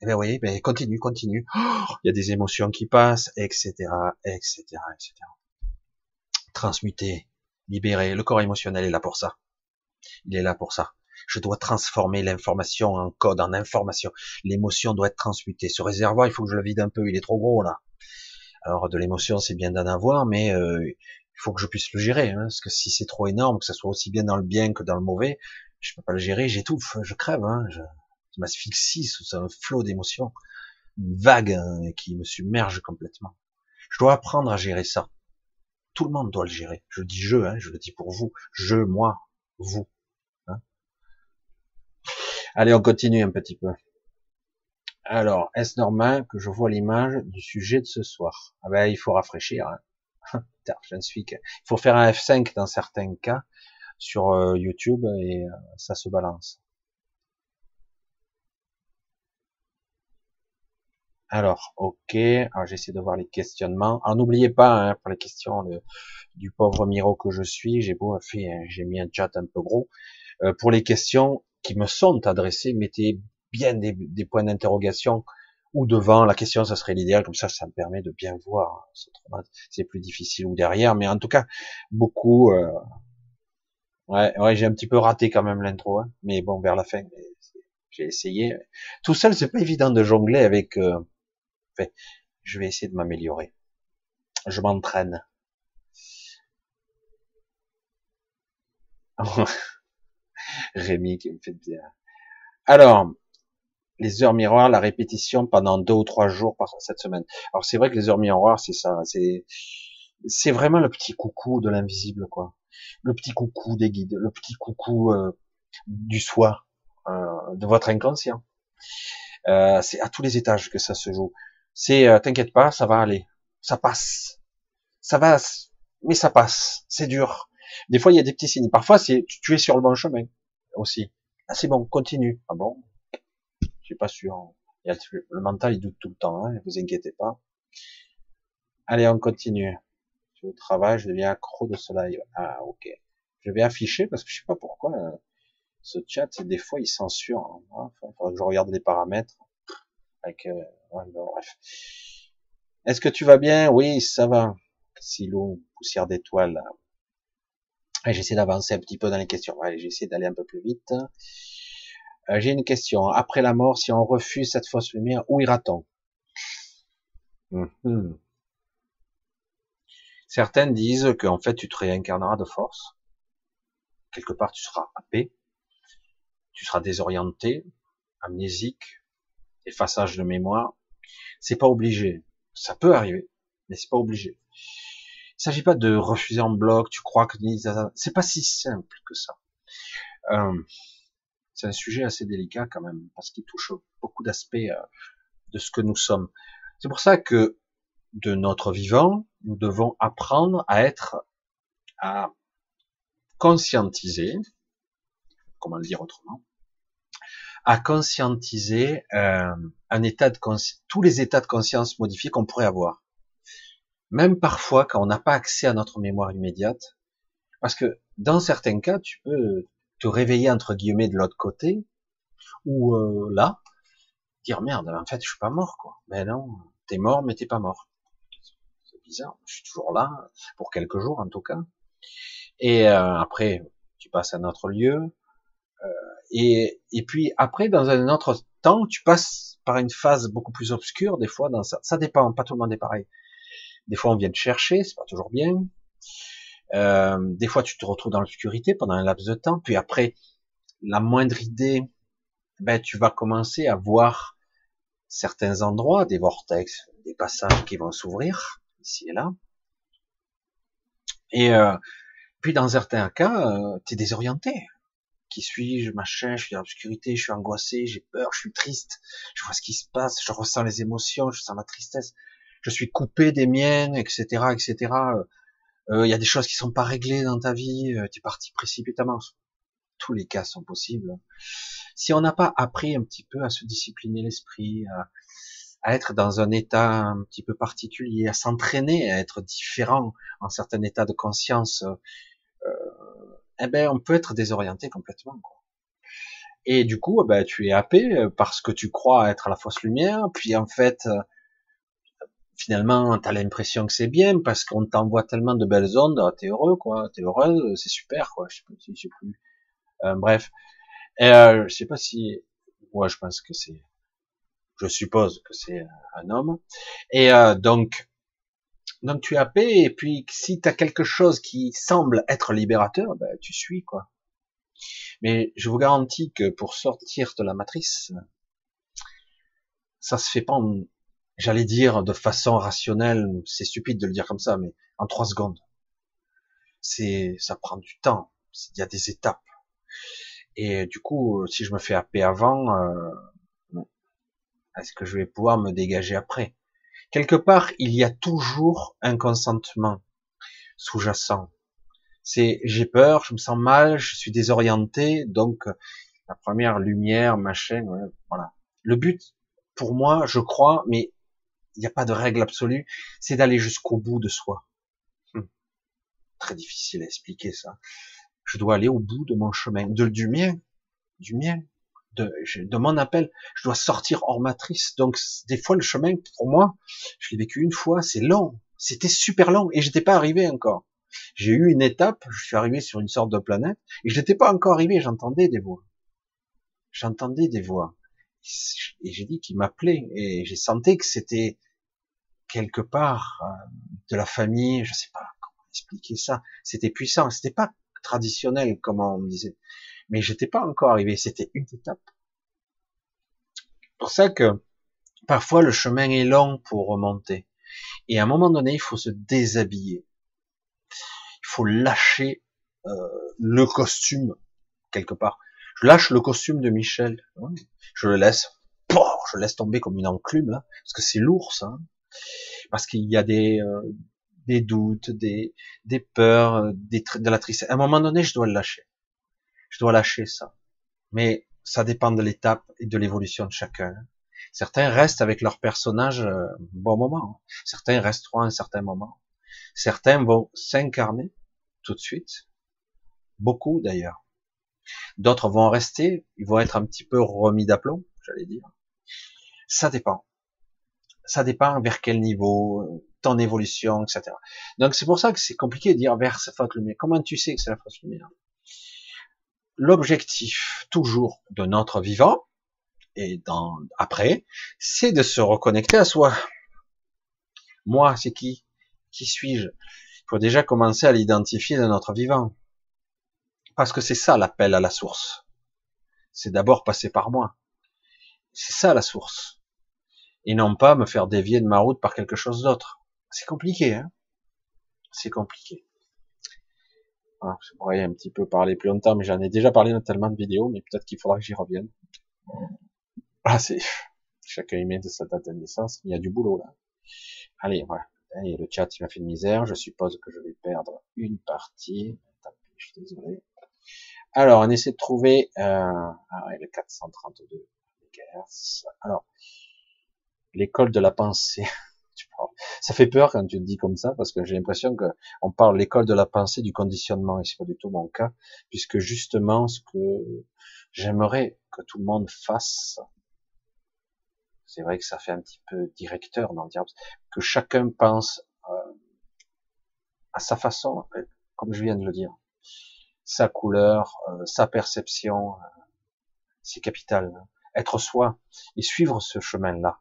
Speaker 1: Eh ben oui, ben continue, continue. il y a des émotions qui passent, etc., etc., etc. Transmuter, libérer. Le corps émotionnel est là pour ça. Il est là pour ça. Je dois transformer l'information en code, en information. L'émotion doit être transmutée. Ce réservoir, il faut que je le vide un peu. Il est trop gros là. Alors de l'émotion, c'est bien d'en avoir, mais euh, il faut que je puisse le gérer. Hein, parce que si c'est trop énorme, que ça soit aussi bien dans le bien que dans le mauvais, je peux pas le gérer. J'étouffe, je crève. Hein, je, m'asphyxie sous un flot d'émotions, une vague hein, qui me submerge complètement. Je dois apprendre à gérer ça. Tout le monde doit le gérer. Je dis je, hein, je le dis pour vous. Je, moi, vous. Allez, on continue un petit peu. Alors, est-ce normal que je vois l'image du sujet de ce soir? Ah ben, il faut rafraîchir. Hein. (laughs) je ne suis que... Il faut faire un F5 dans certains cas sur euh, YouTube et euh, ça se balance. Alors, ok. Alors, j'essaie de voir les questionnements. Alors, n'oubliez pas, hein, pour les questions du pauvre Miro que je suis, j'ai beau fait, hein, j'ai mis un chat un peu gros. Euh, pour les questions qui me sont adressées, mettez bien des, points d'interrogation ou devant la question, ça serait l'idéal. Comme ça, ça me permet de bien voir. C'est plus difficile ou derrière, mais en tout cas, beaucoup. Euh, ouais, ouais, j'ai un petit peu raté quand même l'intro, hein, mais bon, vers la fin, j'ai essayé. Tout seul, c'est pas évident de jongler avec. Euh, je vais essayer de m'améliorer. Je m'entraîne. (laughs) Rémi qui me fait bien. Alors, les heures miroirs, la répétition pendant deux ou trois jours par cette semaine. Alors c'est vrai que les heures miroirs, c'est ça, c'est c'est vraiment le petit coucou de l'invisible, quoi. Le petit coucou des guides, le petit coucou euh, du soi, euh, de votre inconscient. Euh, c'est à tous les étages que ça se joue c'est euh, t'inquiète pas, ça va aller, ça passe, ça va, mais ça passe, c'est dur. Des fois il y a des petits signes. Parfois c'est tu es sur le bon chemin aussi. Ah c'est bon, continue. Ah bon, suis pas sûr. le mental il doute tout le temps, hein, vous inquiétez pas. Allez, on continue. Je au travail, je deviens accro de ce live. Ah, ok. Je vais afficher parce que je sais pas pourquoi euh, ce chat, des fois, il censure. Hein. Enfin, faudrait que je regarde les paramètres. Avec, euh, bref. Est-ce que tu vas bien? Oui, ça va. Silo, poussière d'étoiles. J'essaie d'avancer un petit peu dans les questions. J'essaie d'aller un peu plus vite. Euh, j'ai une question. Après la mort, si on refuse cette fausse lumière, où ira-t-on? Mhm. Certaines disent qu'en fait, tu te réincarneras de force. Quelque part, tu seras happé. Tu seras désorienté, amnésique, effaçage de mémoire. C'est pas obligé. Ça peut arriver, mais c'est pas obligé. Il s'agit pas de refuser en bloc, tu crois que c'est pas si simple que ça. Euh, c'est un sujet assez délicat quand même, parce qu'il touche beaucoup d'aspects euh, de ce que nous sommes. C'est pour ça que de notre vivant, nous devons apprendre à être, à conscientiser, comment le dire autrement, à conscientiser euh, un état de tous les états de conscience modifiés qu'on pourrait avoir. Même parfois quand on n'a pas accès à notre mémoire immédiate, parce que dans certains cas, tu peux te réveiller entre guillemets de l'autre côté, ou euh, là, dire merde, en fait, je suis pas mort, quoi. Mais non, t'es mort, mais t'es pas mort. C'est bizarre. Je suis toujours là pour quelques jours, en tout cas. Et euh, après, tu passes à un autre lieu. Euh, et, et puis après, dans un autre temps, tu passes par une phase beaucoup plus obscure. Des fois, dans ça, ça dépend. Pas tout le monde est pareil. Des fois, on vient te chercher, c'est pas toujours bien. Euh, des fois, tu te retrouves dans l'obscurité pendant un laps de temps, puis après, la moindre idée, ben, tu vas commencer à voir certains endroits, des vortex, des passages qui vont s'ouvrir ici et là. Et euh, puis dans certains cas, euh, tu es désorienté. Qui suis-je, machin, je suis dans l'obscurité, je suis angoissé, j'ai peur, je suis triste, je vois ce qui se passe, je ressens les émotions, je sens la tristesse, je suis coupé des miennes, etc., etc il euh, y a des choses qui sont pas réglées dans ta vie, euh, tu es parti précipitamment. Tous les cas sont possibles. Si on n'a pas appris un petit peu à se discipliner l'esprit, à, être dans un état un petit peu particulier, à s'entraîner à être différent en certains états de conscience, euh, eh ben on peut être désorienté complètement. Quoi. Et du coup, eh ben, tu es happé parce que tu crois être à la fausse lumière, puis en fait, finalement, tu as l'impression que c'est bien parce qu'on t'envoie tellement de belles ondes, ah, t'es heureux, quoi, t'es heureuse, c'est super, quoi. Je sais si je sais plus. Euh, bref, euh, je sais pas si, moi, je pense que c'est, je suppose que c'est un homme. Et euh, donc, donc tu as paix et puis si tu as quelque chose qui semble être libérateur, ben, tu suis, quoi. Mais je vous garantis que pour sortir de la matrice, ça se fait pas en j'allais dire de façon rationnelle, c'est stupide de le dire comme ça, mais en trois secondes. C'est, ça prend du temps. Il y a des étapes. Et du coup, si je me fais happer avant, euh, est-ce que je vais pouvoir me dégager après? Quelque part, il y a toujours un consentement sous-jacent. C'est j'ai peur, je me sens mal, je suis désorienté, donc la première lumière, machin, voilà. Le but, pour moi, je crois, mais il n'y a pas de règle absolue, c'est d'aller jusqu'au bout de soi. Hum. Très difficile à expliquer ça. Je dois aller au bout de mon chemin, de, du mien, du mien, de, de mon appel. Je dois sortir hors matrice. Donc des fois le chemin, pour moi, je l'ai vécu une fois, c'est long. C'était super long et j'étais pas arrivé encore. J'ai eu une étape, je suis arrivé sur une sorte de planète et je n'étais pas encore arrivé. J'entendais des voix. J'entendais des voix et j'ai dit qu'il m'appelait et j'ai senti que c'était quelque part euh, de la famille, je sais pas comment expliquer ça. C'était puissant, c'était pas traditionnel comme on me disait, mais j'étais pas encore arrivé. C'était une étape. Pour ça que parfois le chemin est long pour remonter, et à un moment donné, il faut se déshabiller. Il faut lâcher euh, le costume quelque part. Je lâche le costume de Michel, je le laisse, je laisse tomber comme une enclume là, parce que c'est lourd ça parce qu'il y a des euh, des doutes, des des peurs, euh, des de la tristesse. À un moment donné, je dois le lâcher. Je dois lâcher ça. Mais ça dépend de l'étape et de l'évolution de chacun. Certains restent avec leur personnage un bon moment. Certains resteront un certain moment. Certains vont s'incarner tout de suite. Beaucoup d'ailleurs. D'autres vont rester, ils vont être un petit peu remis d'aplomb, j'allais dire. Ça dépend. Ça dépend vers quel niveau, ton évolution, etc. Donc c'est pour ça que c'est compliqué de dire vers cette faute lumière. Comment tu sais que c'est la fausse lumière? L'objectif toujours de notre vivant et dans après, c'est de se reconnecter à soi. Moi, c'est qui? Qui suis-je? Il faut déjà commencer à l'identifier dans notre vivant. Parce que c'est ça l'appel à la source. C'est d'abord passer par moi. C'est ça la source. Et non pas me faire dévier de ma route par quelque chose d'autre. C'est compliqué, hein C'est compliqué. je pourrais un petit peu parler plus longtemps, mais j'en ai déjà parlé dans tellement de vidéos, mais peut-être qu'il faudra que j'y revienne. Ah, c'est, (laughs) chacun y met de sa date de naissance, il y a du boulot, là. Allez, voilà. Et le chat, il m'a fait de misère, je suppose que je vais perdre une partie. je suis désolé. Alors, on essaie de trouver, euh, ah ouais, le 432 Alors, l'école de la pensée. (laughs) Ça fait peur quand tu le dis comme ça, parce que j'ai l'impression que on parle l'école de la pensée du conditionnement, et c'est pas du tout mon cas, puisque justement, ce que j'aimerais que tout le monde fasse, c'est vrai que ça fait un petit peu directeur dans le diable, que chacun pense euh, à sa façon, euh, comme je viens de le dire, sa couleur, euh, sa perception, c'est capital. Être soi et suivre ce chemin-là,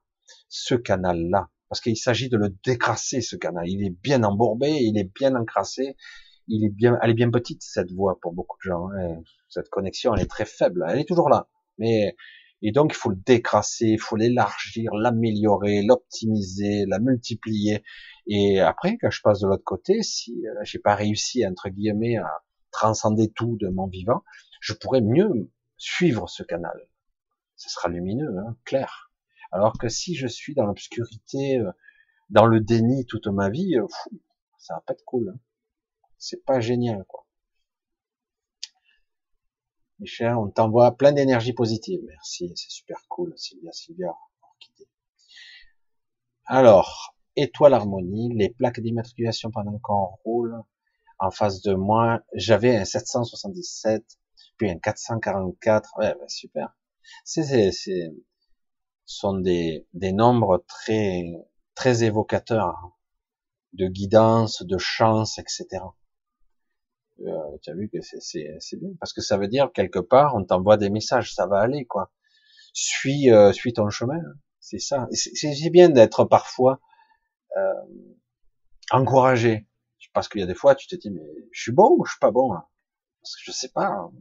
Speaker 1: ce canal-là, parce qu'il s'agit de le décrasser, ce canal. Il est bien embourbé, il est bien encrassé, il est bien, elle est bien petite, cette voix, pour beaucoup de gens. Hein. Cette connexion, elle est très faible. Elle est toujours là. Mais, et donc, il faut le décrasser, il faut l'élargir, l'améliorer, l'optimiser, la multiplier. Et après, quand je passe de l'autre côté, si euh, j'ai pas réussi, entre guillemets, à transcender tout de mon vivant, je pourrais mieux suivre ce canal. Ce sera lumineux, hein, clair. Alors que si je suis dans l'obscurité, euh, dans le déni toute ma vie, euh, ça va pas être cool. Hein. C'est pas génial, quoi. Michel, on t'envoie plein d'énergie positive. Merci, c'est super cool, Sylvia, Sylvia. Alors, étoile harmonie, les plaques d'immatriculation pendant qu'on roule. En face de moi, j'avais un 777, puis un 444. Ouais, bah, super. C'est, c'est, sont des, des nombres très, très évocateurs de guidance, de chance, etc. Euh, tu as vu que c'est bien parce que ça veut dire quelque part on t'envoie des messages, ça va aller quoi. Suis, euh, suis ton chemin, c'est ça. C'est bien d'être parfois euh, encouragé parce qu'il y a des fois tu te dis mais je suis bon ou je suis pas bon parce que je sais pas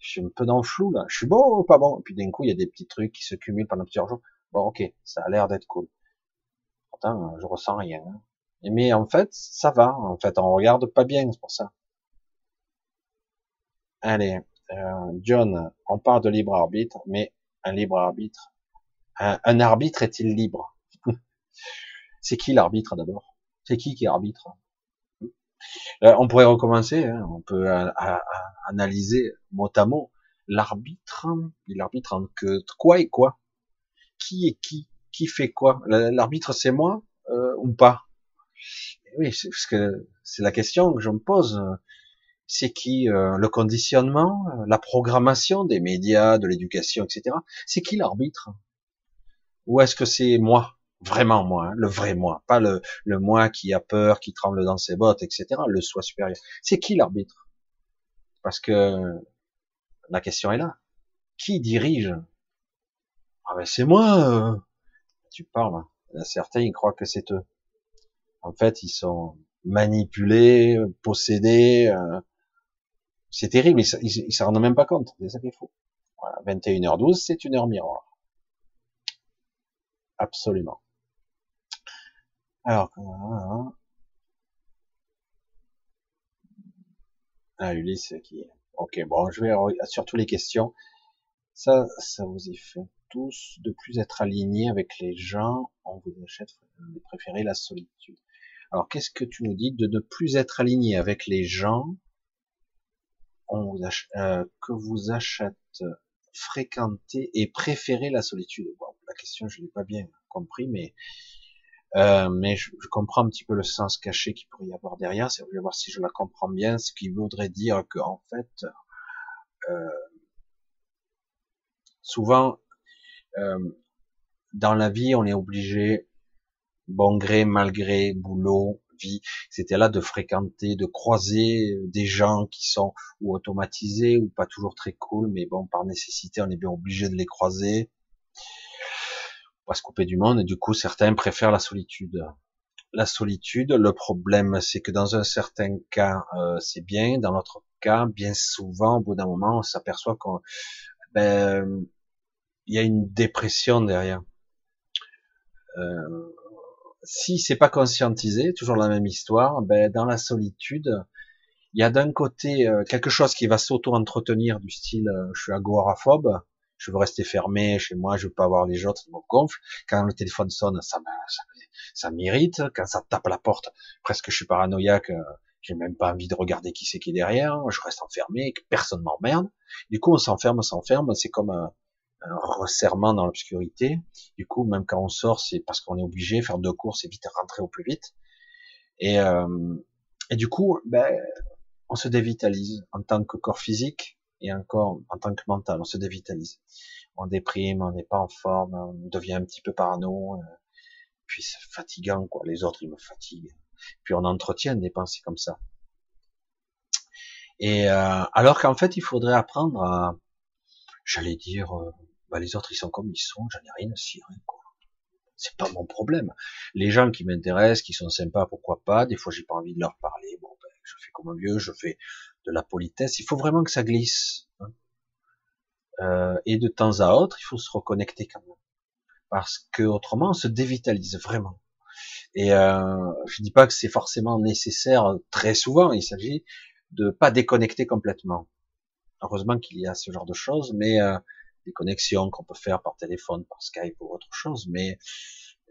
Speaker 1: je suis un peu dans le flou là, je suis bon ou pas bon? Et puis d'un coup, il y a des petits trucs qui se cumulent pendant plusieurs jours. Bon, ok, ça a l'air d'être cool. Pourtant, je ressens rien. Hein. Mais en fait, ça va. En fait, on regarde pas bien, c'est pour ça. Allez, euh, John, on parle de libre arbitre, mais un libre arbitre, un, arbitre est-il libre? (laughs) C'est qui l'arbitre d'abord? C'est qui qui arbitre? euh, on pourrait recommencer, hein. on peut analyser mot à mot l'arbitre. Il arbitre entre quoi et quoi Qui est qui? Qui fait quoi? L'arbitre c'est moi euh, ou pas? Oui, c'est parce que c'est la question que je me pose. C'est qui euh, le conditionnement, la programmation des médias, de l'éducation, etc. C'est qui l'arbitre? Ou est-ce que c'est moi? Vraiment moi, hein, le vrai moi, pas le, le moi qui a peur, qui tremble dans ses bottes, etc. Le soi supérieur. C'est qui l'arbitre? Parce que la question est là. Qui dirige? Ah ben c'est moi. Euh. Tu parles. Hein. Certains ils croient que c'est eux. En fait, ils sont manipulés, possédés. Euh. C'est terrible. Ils, s'en rendent même pas compte. C'est ça qu'il faut. Voilà. 21h12, c'est une heure miroir. Absolument. Alors, ah, Ulysse qui, ok, bon, je vais sur toutes les questions. Ça, ça vous y fait tous de plus être alignés avec les gens. On vous achète, de préférer la solitude. Alors, qu'est-ce que tu nous dis de ne plus être aligné avec les gens? Vous euh, que vous achète fréquenter et préférer la solitude. La question, je l'ai pas bien compris, mais euh, mais je, comprends un petit peu le sens caché qu'il pourrait y avoir derrière. C'est voir si je la comprends bien, ce qui voudrait dire que en fait, euh, souvent euh, dans la vie, on est obligé, bon gré, mal gré, boulot, vie, c'était là de fréquenter, de croiser des gens qui sont ou automatisés ou pas toujours très cool, mais bon, par nécessité, on est bien obligé de les croiser va se couper du monde et du coup certains préfèrent la solitude. La solitude, le problème c'est que dans un certain cas euh, c'est bien, dans l'autre cas bien souvent au bout d'un moment on s'aperçoit qu'on ben y a une dépression derrière. Euh, si c'est pas conscientisé, toujours la même histoire, ben dans la solitude, il y a d'un côté euh, quelque chose qui va s'auto-entretenir du style euh, je suis agoraphobe, je veux rester fermé chez moi, je veux pas voir les autres, ça me gonfle. Quand le téléphone sonne, ça m'irrite. Quand ça tape à la porte, presque je suis paranoïaque, euh, j'ai même pas envie de regarder qui c'est qui est derrière, je reste enfermé, que personne m'emmerde. Du coup, on s'enferme, on s'enferme, c'est comme un, resserrement dans l'obscurité. Du coup, même quand on sort, c'est parce qu'on est obligé, faire deux courses et vite rentrer au plus vite. Et, euh, du coup, ben, on se dévitalise en tant que corps physique, et encore en tant que mental, on se dévitalise. On déprime, on n'est pas en forme, on devient un petit peu parano, euh, puis c'est fatigant, quoi. Les autres, ils me fatiguent. Puis on entretient des pensées comme ça. Et euh, alors qu'en fait, il faudrait apprendre à, j'allais dire, euh, bah, les autres, ils sont comme ils sont, j'en ai rien à cirer, quoi. C'est pas mon problème. Les gens qui m'intéressent, qui sont sympas, pourquoi pas. Des fois, j'ai pas envie de leur parler. Bon, ben, je fais comme un vieux, je fais de la politesse. Il faut vraiment que ça glisse. Hein. Euh, et de temps à autre, il faut se reconnecter quand même, parce que autrement, on se dévitalise vraiment. Et euh, je dis pas que c'est forcément nécessaire très souvent. Il s'agit de pas déconnecter complètement. Heureusement qu'il y a ce genre de choses, mais euh, des connexions qu'on peut faire par téléphone, par Skype ou autre chose. Mais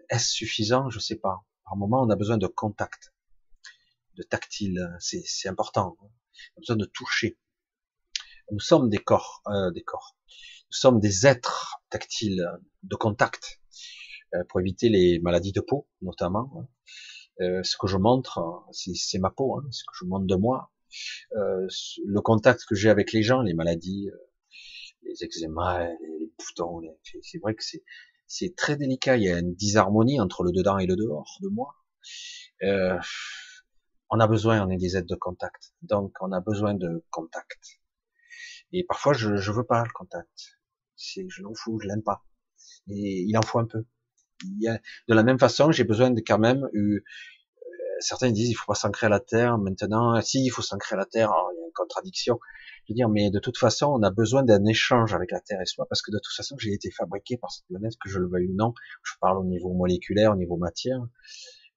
Speaker 1: est-ce suffisant? Je sais pas. Par moment, on a besoin de contact, de tactile. C'est important besoin de toucher. Nous sommes des corps, euh, des corps. Nous sommes des êtres tactiles, de contact, euh, pour éviter les maladies de peau, notamment. Hein. Euh, ce que je montre, c'est ma peau, hein, ce que je montre de moi. le contact que j'ai avec les gens, les maladies, les eczémas, les, boutons, c'est vrai que c'est c'est très délicat. Il y a une disharmonie entre le dedans et le dehors de moi. Euh, on a besoin, on est des de contact. Donc, on a besoin de contact. Et parfois, je, je veux pas le contact. C'est, je m'en fous, je l'aime pas. Et il en faut un peu. Il y a, de la même façon, j'ai besoin de quand même, euh, certains disent, il faut pas s'ancrer à la terre. Maintenant, si, il faut s'ancrer à la terre. il y a une contradiction. Je veux dire, mais de toute façon, on a besoin d'un échange avec la terre et soi, parce que de toute façon, j'ai été fabriqué par cette planète, que je le veuille ou non. Je parle au niveau moléculaire, au niveau matière.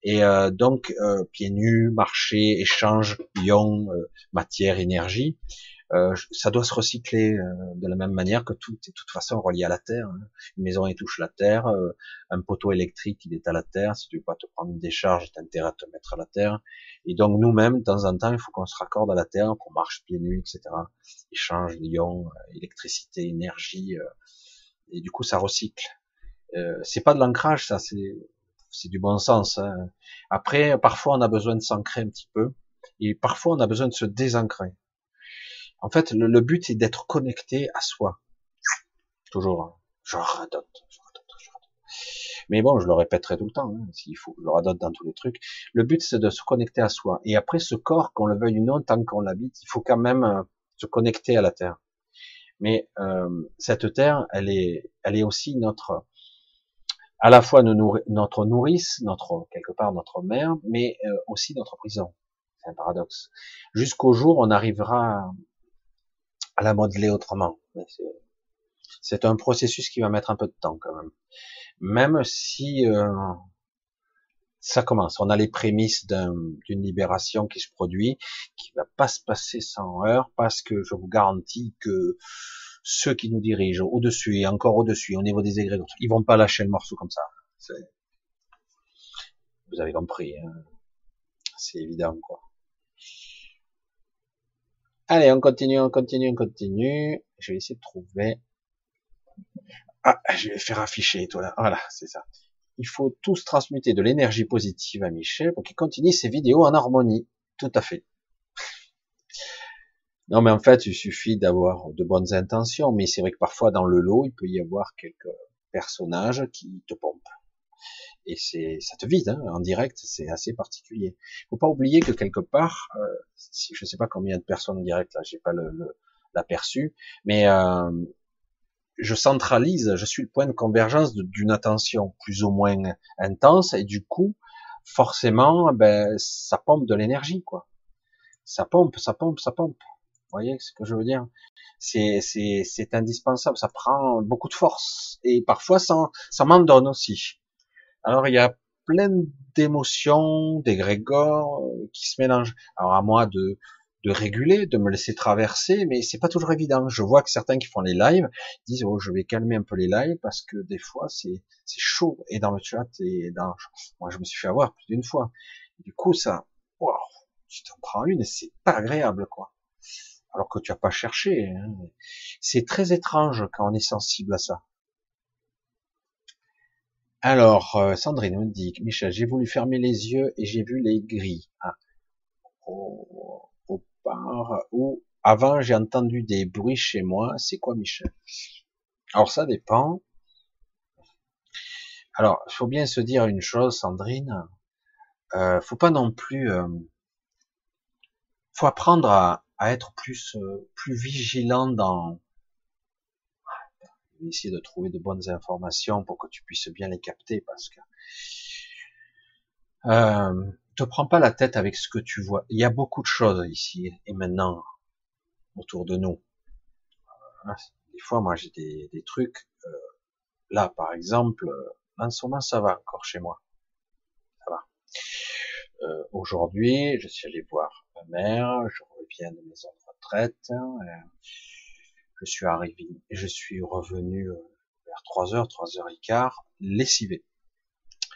Speaker 1: Et euh, donc, euh, pieds nus, marcher, échange, ion, euh, matière, énergie, ça doit se recycler de la même manière que tout est de toute façon relié à la Terre. Hein. Une maison, elle touche la Terre. un poteau électrique, il est à la Terre. Si tu veux pas te prendre une décharge, t'as intérêt à te mettre à la Terre. Et donc, nous-mêmes, de temps en temps, il faut qu'on se raccorde à la Terre, qu'on marche pieds nus, etc. Échange d'ions, électricité, énergie. et du coup, ça recycle. c'est pas de l'ancrage, ça, c'est c'est du bon sens. Hein. Après, parfois, on a besoin de s'ancrer un petit peu, et parfois, on a besoin de se désancrer. En fait, le, but est d'être connecté à soi. Toujours. Hein. Je radote, je radote, je radote. Mais bon, je le répéterai tout le temps, hein, s'il faut, je le radote dans tous les trucs. Le but, c'est de se connecter à soi. Et après, ce corps, qu'on le veuille ou non, tant qu'on l'habite, il faut quand même euh, se connecter à la Terre. Mais euh, cette Terre, elle est, elle est aussi notre à la fois notre nourrice, notre quelque part notre mère, mais euh, aussi notre prison. C'est un paradoxe. Jusqu'au jour on arrivera à la modeler autrement. C'est un processus qui va mettre un peu de temps quand même. Même si euh, ça commence, on a les prémices d'une libération qui se produit, qui va pas se passer sans heure, parce que je vous garantis que ceux qui nous dirigent au-dessus et encore au-dessus, au niveau des égrégores, ils vont pas lâcher le morceau comme ça. Vous avez compris, hein. c'est évident quoi. Allez, on continue, on continue, on continue. Je vais essayer de trouver. Ah, je vais faire afficher, toi là. Voilà, c'est ça. Il faut tous transmuter de l'énergie positive à Michel pour qu'il continue ses vidéos en harmonie. Tout à fait. Non, mais en fait, il suffit d'avoir de bonnes intentions. Mais c'est vrai que parfois, dans le lot, il peut y avoir quelques personnages qui te pompent. Et c'est, ça te vide, hein, en direct, c'est assez particulier. Faut pas oublier que quelque part, euh, si je sais pas combien de personnes en direct là, j'ai pas le, l'aperçu, mais euh, je centralise, je suis le point de convergence d'une attention plus ou moins intense, et du coup, forcément, ben, ça pompe de l'énergie, quoi. Ça pompe, ça pompe, ça pompe. Voyez ce que je veux dire? C'est indispensable. Ça prend beaucoup de force et parfois ça ça m'en donne aussi. Alors il y a plein d'émotions, d'égrégores euh, qui se mélangent. Alors à moi de de réguler, de me laisser traverser, mais c'est pas toujours évident. Je vois que certains qui font les lives disent oh je vais calmer un peu les lives parce que des fois c'est c'est chaud et dans le chat et dans moi je me suis fait avoir plus d'une fois. du coup ça, wow, tu t'en prends une et c'est pas agréable quoi alors que tu as pas cherché. Hein. C'est très étrange quand on est sensible à ça. Alors, euh, Sandrine me dit, Michel, j'ai voulu fermer les yeux et j'ai vu les gris. Ah. Au, au avant j'ai entendu des bruits chez moi. C'est quoi, Michel? Alors ça dépend. Alors, il faut bien se dire une chose, Sandrine. Euh, faut pas non plus. Euh, faut apprendre à, à être plus euh, plus vigilant dans essayer de trouver de bonnes informations pour que tu puisses bien les capter parce que euh, te prends pas la tête avec ce que tu vois. Il y a beaucoup de choses ici et maintenant autour de nous. Euh, des fois, moi, j'ai des, des, trucs. Euh, là, par exemple, en ce moment, ça va encore chez moi. Ça va. Euh, Aujourd'hui, je suis allé voir mère. Je reviens de maison de retraite. Hein, je suis arrivé, je suis revenu euh, vers 3 heures, 3 heures et quart, lessivé.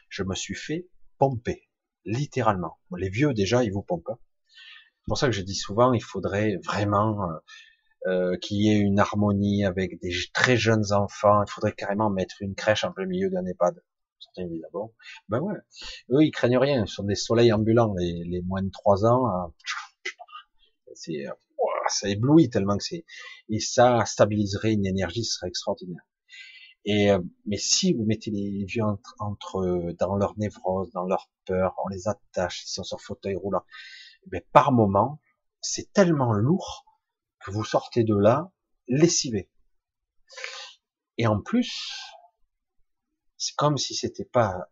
Speaker 1: Je me suis fait pomper, littéralement. Les vieux déjà, ils vous pompent. Hein. C'est pour ça que je dis souvent, il faudrait vraiment euh, euh, qu'il y ait une harmonie avec des très jeunes enfants. Il faudrait carrément mettre une crèche en plein milieu d'un EHPAD. Certains disent d'abord, ben ouais, eux ils craignent rien, ce sont des soleils ambulants, les, les moins de 3 ans. Hein c'est ça éblouit tellement que c'est et ça stabiliserait une énergie, ce serait extraordinaire. Et euh, mais si vous mettez les vieux entre, entre dans leur névrose, dans leur peur, on les attache, ils sont sur fauteuil roulant, eh par moment, c'est tellement lourd que vous sortez de là lessivé. Et en plus, c'est comme si c'était pas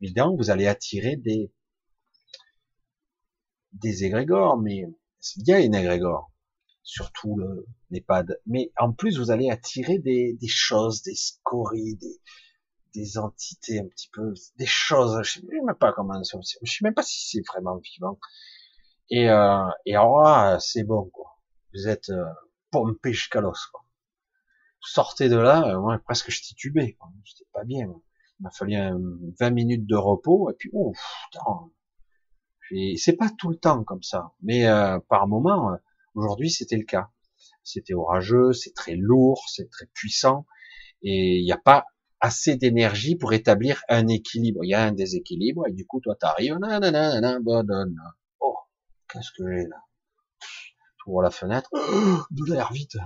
Speaker 1: évident, vous allez attirer des des égrégores, mais il y a une égrégore, surtout le l'EHPAD, mais en plus vous allez attirer des, des choses, des scories, des, des entités un petit peu, des choses, je sais même pas comment, je sais même pas si c'est vraiment vivant. Et, euh, et alors c'est bon, quoi. Vous êtes euh, pompé jusqu'à l'os, quoi. Sortez de là, euh, moi, presque je titubais. J'étais pas bien. Il m'a fallu 20 minutes de repos, et puis, ouf, putain, c'est pas tout le temps comme ça, mais euh, par moment, euh, aujourd'hui c'était le cas. C'était orageux, c'est très lourd, c'est très puissant, et il n'y a pas assez d'énergie pour établir un équilibre. Il y a un déséquilibre, et du coup toi t'arrives, oh, qu'est-ce que j'ai là? Ouvre la fenêtre, (gasps) de l'air vite.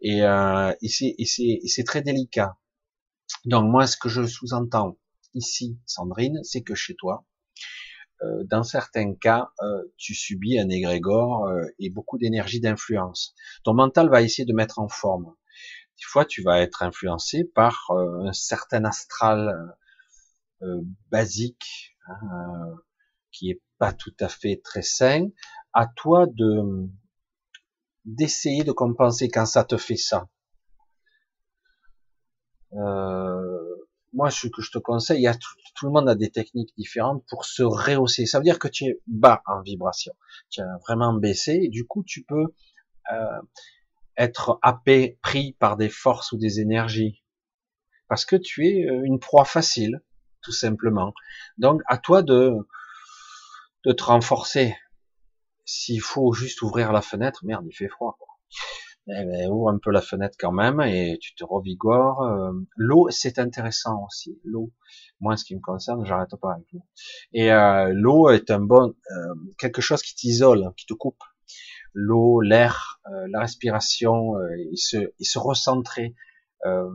Speaker 1: Et, euh, et c'est très délicat. Donc moi, ce que je sous-entends ici, Sandrine, c'est que chez toi, euh, dans certains cas, euh, tu subis un égrégore euh, et beaucoup d'énergie d'influence. Ton mental va essayer de mettre en forme. Des fois, tu vas être influencé par un certain astral basique hein, qui est pas tout à fait très sain. À toi de d'essayer de compenser quand ça te fait ça. Euh, moi, ce que je te conseille, il y a tout, le monde a des techniques différentes pour se rehausser. Ça veut dire que tu es bas en vibration. Tu as vraiment baissé et du coup, tu peux euh, être happé, pris par des forces ou des énergies. Parce que tu es euh, une proie facile, tout simplement. Donc, à toi de, de te renforcer. S'il faut juste ouvrir la fenêtre, merde, il fait froid. eh ben, ouvre un peu la fenêtre quand même et tu te revigores. Euh, l'eau, c'est intéressant aussi. L'eau, moi, ce qui me concerne, j'arrête pas avec l'eau. Et euh, l'eau est un bon euh, quelque chose qui t'isole, qui te coupe. L'eau, l'air, la respiration, il se, il se recentrer,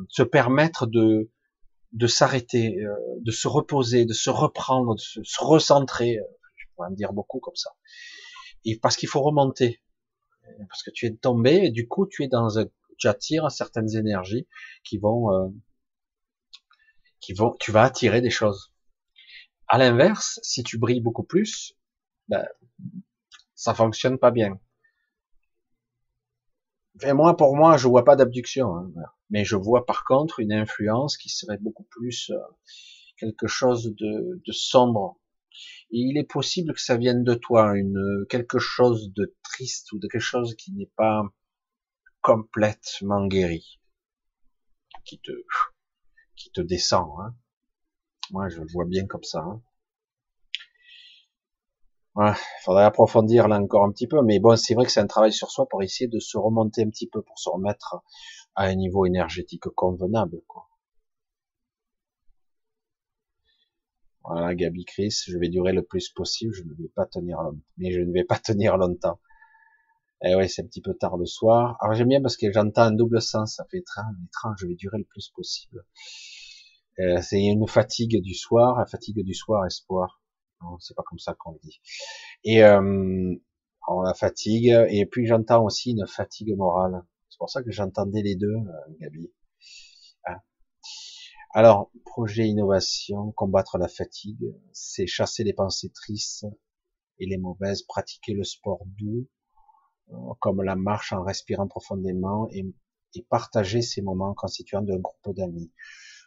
Speaker 1: se permettre de de s'arrêter, de se reposer, de se reprendre, de se, se recentrer. Je pourrais en dire beaucoup comme ça. Parce qu'il faut remonter parce que tu es tombé et du coup tu es dans un, tu attires certaines énergies qui vont, euh, qui vont, tu vas attirer des choses. À l'inverse, si tu brilles beaucoup plus, ben, ça fonctionne pas bien. Et moi, pour moi, je vois pas d'abduction, hein, mais je vois par contre une influence qui serait beaucoup plus euh, quelque chose de sombre, il est possible que ça vienne de toi, une quelque chose de triste ou de quelque chose qui n'est pas complètement guéri, qui te qui te descend. Hein. Moi, je le vois bien comme ça. Hein. Il faudrait approfondir là encore un petit peu, mais bon, c'est vrai que c'est un travail sur soi pour essayer de se remonter un petit peu, pour se remettre à un niveau énergétique convenable. Quoi. Voilà, Gabi Chris, je vais durer le plus possible, je ne vais pas tenir, mais je ne vais pas (laughs) tenir longtemps. Eh oui, c'est un petit peu tard le soir. Alors j'aime bien parce que j'entends un double sens, ça fait étrange, je vais durer le plus possible. Euh, c'est une fatigue du soir, la fatigue du soir, espoir. C'est pas comme ça qu'on le dit. Et euh, on la fatigue, et puis j'entends aussi une fatigue morale. C'est pour ça que j'entendais les deux, euh, Gabi. Alors, projet innovation, combattre la fatigue, c'est chasser les pensées tristes et les mauvaises, pratiquer le sport doux, euh, comme la marche en respirant profondément et, partager ces moments constituant d'un groupe d'amis.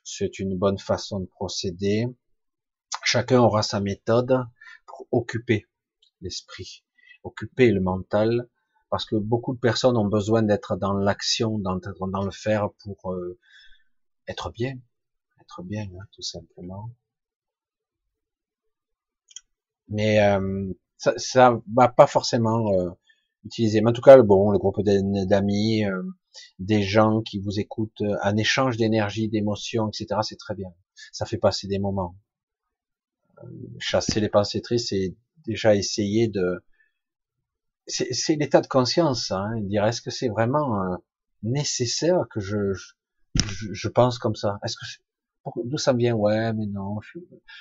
Speaker 1: C'est une bonne façon de procéder. Chacun aura sa méthode pour occuper l'esprit, occuper le mental, parce que beaucoup de personnes ont besoin d'être dans l'action, dans, dans le faire pour euh, être bien, être bien, hein, tout simplement. Mais euh, ça, ça va pas forcément euh, utiliser. Mais en tout cas, bon, le groupe d'amis, euh, des gens qui vous écoutent, un échange d'énergie, d'émotions, etc. C'est très bien. Ça fait passer des moments. chasser les pensées tristes, c'est déjà essayer de. C'est l'état de conscience. Hein, dire est-ce que c'est vraiment nécessaire que je, je, je pense comme ça? Est-ce que d'où ça vient? Ouais, mais non,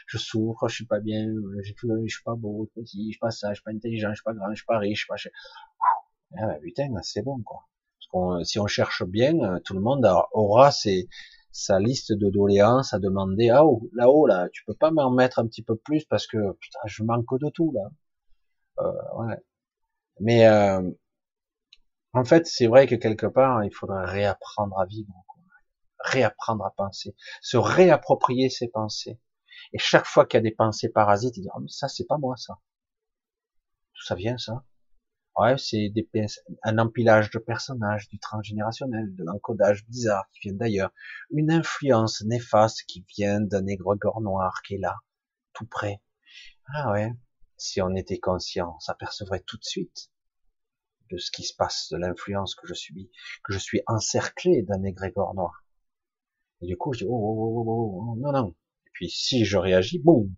Speaker 1: je, souffre, je suis pas bien, je, je suis pas beau, je suis pas ça, je suis pas intelligent, je suis pas grand, je suis pas riche, je suis pas... Ah bah, putain, c'est bon quoi. Parce si on cherche bien, euh, tout le monde aura sa liste de doléances à demander. Ah oh, là-haut là, tu peux pas m'en mettre un petit peu plus parce que putain, je manque de tout là. Euh, ouais. Mais euh, en fait, c'est vrai que quelque part, il faudrait réapprendre à vivre réapprendre à penser, se réapproprier ses pensées. Et chaque fois qu'il y a des pensées parasites, il dit, oh, mais ça, c'est pas moi, ça. Tout ça vient, ça? Ouais, c'est des, un empilage de personnages, du transgénérationnel, de l'encodage bizarre qui vient d'ailleurs, une influence néfaste qui vient d'un égrégore noir qui est là, tout près. Ah ouais, si on était conscient, on s'apercevrait tout de suite de ce qui se passe, de l'influence que je subis, que je suis encerclé d'un égrégore noir. Et du coup, je dis, oh, oh, oh, oh, non, non. Et puis, si je réagis, boum,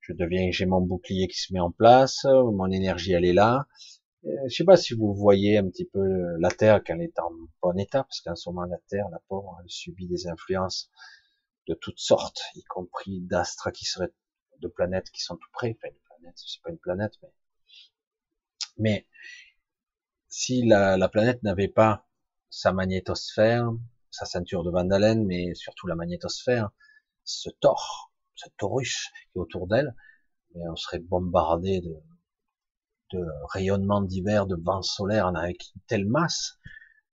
Speaker 1: je deviens, j'ai mon bouclier qui se met en place, mon énergie, elle est là. je sais pas si vous voyez un petit peu la Terre, qu'elle est en bon état, parce qu'en ce moment, la Terre, la pauvre, elle subit des influences de toutes sortes, y compris d'astres qui seraient, de planètes qui sont tout près. Enfin, une planète, c'est pas une planète, mais, mais, si la planète n'avait pas sa magnétosphère, sa ceinture de Vandalen, mais surtout la magnétosphère, ce Thor, ce Taurus qui est autour d'elle, mais on serait bombardé de, de rayonnements divers, de vents solaires avec une telle masse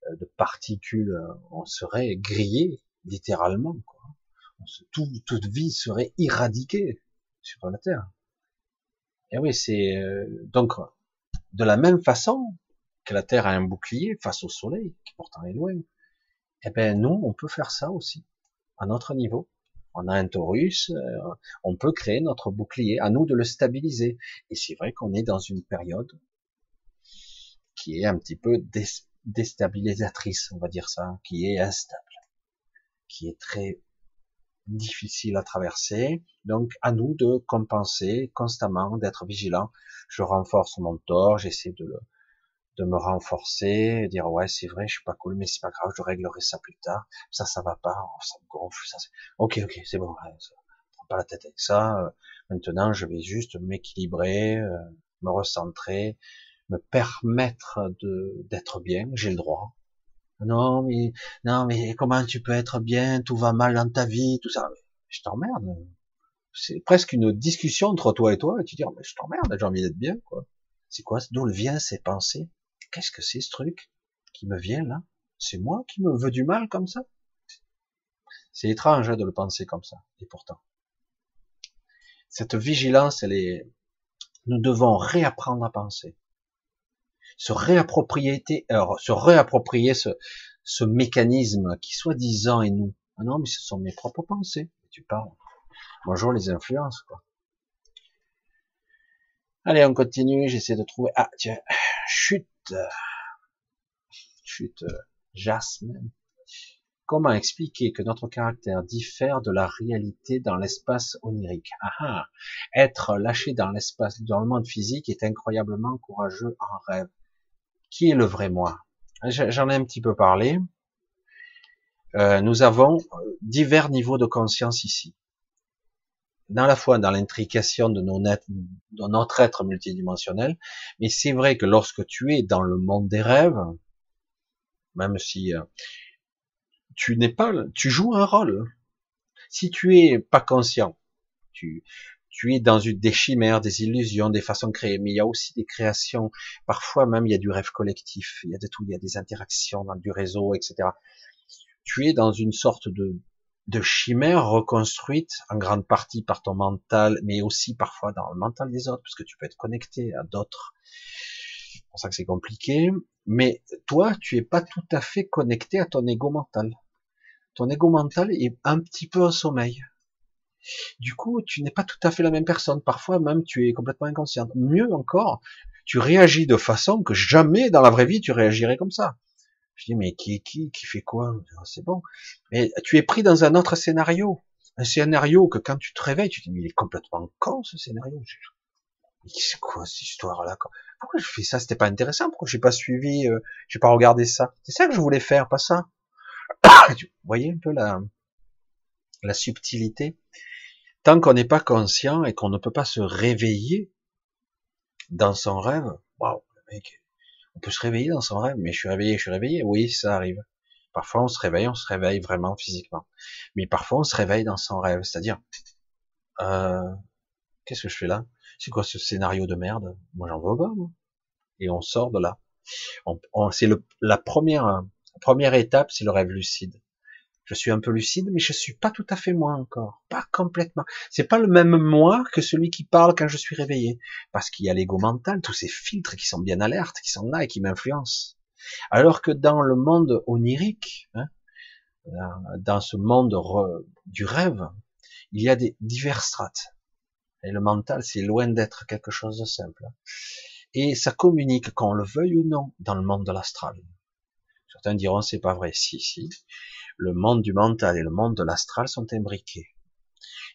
Speaker 1: euh, de particules, euh, on serait grillé littéralement. Quoi. tout, toute vie serait irradiquée sur la Terre. Et oui, c'est euh, donc de la même façon que la Terre a un bouclier face au Soleil, qui pourtant est loin, eh ben nous, on peut faire ça aussi, à notre niveau. On a un Taurus, on peut créer notre bouclier, à nous de le stabiliser. Et c'est vrai qu'on est dans une période qui est un petit peu déstabilisatrice, on va dire ça, qui est instable, qui est très difficile à traverser. Donc, à nous de compenser constamment, d'être vigilant. Je renforce mon tort, j'essaie de le, de me renforcer, dire ouais c'est vrai, je suis pas cool, mais c'est pas grave, je réglerai ça plus tard. Ça, ça va pas, oh, ça me gonfle, ça. Ok, ok, c'est bon, ouais, prends pas la tête avec ça. Euh, maintenant, je vais juste m'équilibrer, euh, me recentrer, me permettre de d'être bien. J'ai le droit. Non mais non mais comment tu peux être bien Tout va mal dans ta vie, tout ça. Je t'emmerde. C'est presque une discussion entre toi et toi. Tu dis oh, mais je t'emmerde, j'ai envie d'être bien quoi. C'est quoi D'où vient ces pensées? Qu'est-ce que c'est ce truc qui me vient là? C'est moi qui me veux du mal comme ça? C'est étrange hein, de le penser comme ça. Et pourtant, cette vigilance, elle est. Nous devons réapprendre à penser, se réapproprier, alors, se réapproprier ce, ce mécanisme qui soi-disant est nous. Ah non, mais ce sont mes propres pensées. Tu parles. Bonjour les influences, quoi. Allez, on continue. J'essaie de trouver. Ah tiens, chute chute, Jasmine. Comment expliquer que notre caractère diffère de la réalité dans l'espace onirique? Ah, ah, Être lâché dans l'espace, dans le monde physique est incroyablement courageux en rêve. Qui est le vrai moi? J'en ai un petit peu parlé. Euh, nous avons divers niveaux de conscience ici dans la fois dans l'intrication de, nos de notre être multidimensionnel, mais c'est vrai que lorsque tu es dans le monde des rêves, même si euh, tu n'es pas, tu joues un rôle. Si tu es pas conscient, tu, tu es dans une, des chimères, des illusions, des façons de créer, mais il y a aussi des créations. Parfois même, il y a du rêve collectif, il y a de tout, il y a des interactions du réseau, etc. Tu es dans une sorte de, de chimères reconstruites en grande partie par ton mental, mais aussi parfois dans le mental des autres, parce que tu peux être connecté à d'autres. C'est pour ça que c'est compliqué. Mais toi, tu es pas tout à fait connecté à ton ego mental. Ton ego mental est un petit peu en sommeil. Du coup, tu n'es pas tout à fait la même personne. Parfois même, tu es complètement inconscient. Mieux encore, tu réagis de façon que jamais dans la vraie vie tu réagirais comme ça. Je dis, mais qui, qui, qui fait quoi? C'est bon. Mais tu es pris dans un autre scénario. Un scénario que quand tu te réveilles, tu te dis, mais il est complètement con, ce scénario. Mais c'est quoi cette histoire-là? Pourquoi je fais ça? C'était pas intéressant. Pourquoi j'ai pas suivi euh, J'ai pas regardé ça? C'est ça que je voulais faire, pas ça? (coughs) Vous voyez un peu la, la subtilité? Tant qu'on n'est pas conscient et qu'on ne peut pas se réveiller dans son rêve, waouh, mec, on peut se réveiller dans son rêve, mais je suis réveillé, je suis réveillé. Oui, ça arrive. Parfois, on se réveille, on se réveille vraiment physiquement. Mais parfois, on se réveille dans son rêve, c'est-à-dire, euh, qu'est-ce que je fais là? C'est quoi ce scénario de merde? Moi, j'en veux pas. Moi. Et on sort de là. C'est la première, première étape, c'est le rêve lucide je suis un peu lucide, mais je suis pas tout à fait moi encore, pas complètement. C'est pas le même moi que celui qui parle quand je suis réveillé, parce qu'il y a l'ego mental, tous ces filtres qui sont bien alertes, qui sont là et qui m'influencent. Alors que dans le monde onirique, hein, dans ce monde du rêve, il y a des divers strates. Et le mental, c'est loin d'être quelque chose de simple. Et ça communique, qu'on le veuille ou non, dans le monde de l'astral. Certains diront c'est pas vrai. Si, si le monde du mental et le monde de l'astral sont imbriqués.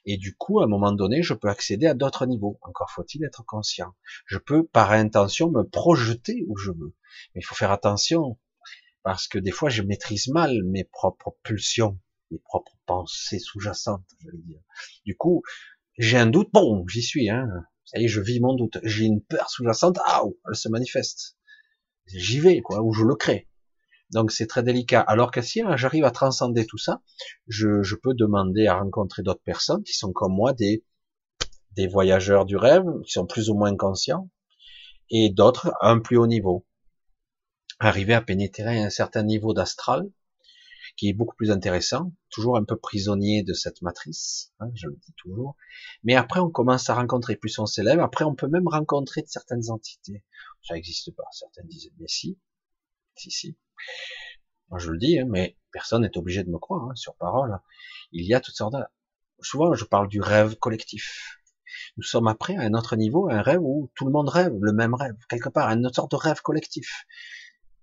Speaker 1: Et du coup, à un moment donné, je peux accéder à d'autres niveaux. Encore faut-il être conscient. Je peux, par intention, me projeter où je veux. Mais il faut faire attention, parce que des fois, je maîtrise mal mes propres pulsions, mes propres pensées sous-jacentes, je veux dire. Du coup, j'ai un doute, bon, j'y suis, hein. Ça y est, je vis mon doute. J'ai une peur sous-jacente, ah, elle se manifeste. J'y vais, quoi, ou je le crée. Donc c'est très délicat. Alors que si hein, j'arrive à transcender tout ça, je, peux demander à rencontrer d'autres personnes qui sont comme moi des, des voyageurs du rêve, qui sont plus ou moins conscients, et d'autres à un plus haut niveau. Arriver à pénétrer un certain niveau d'astral, qui est beaucoup plus intéressant, toujours un peu prisonnier de cette matrice, hein, je le dis toujours. Mais après, on commence à rencontrer, plus on s'élève, après on peut même rencontrer certaines entités. Ça n'existe pas, certains disent, mais si, si, si. Moi, je le dis, hein, mais personne n'est obligé de me croire hein, sur parole. Il y a toutes sortes de... Souvent, je parle du rêve collectif. Nous sommes après à un autre niveau, un rêve où tout le monde rêve, le même rêve, quelque part, une sorte de rêve collectif.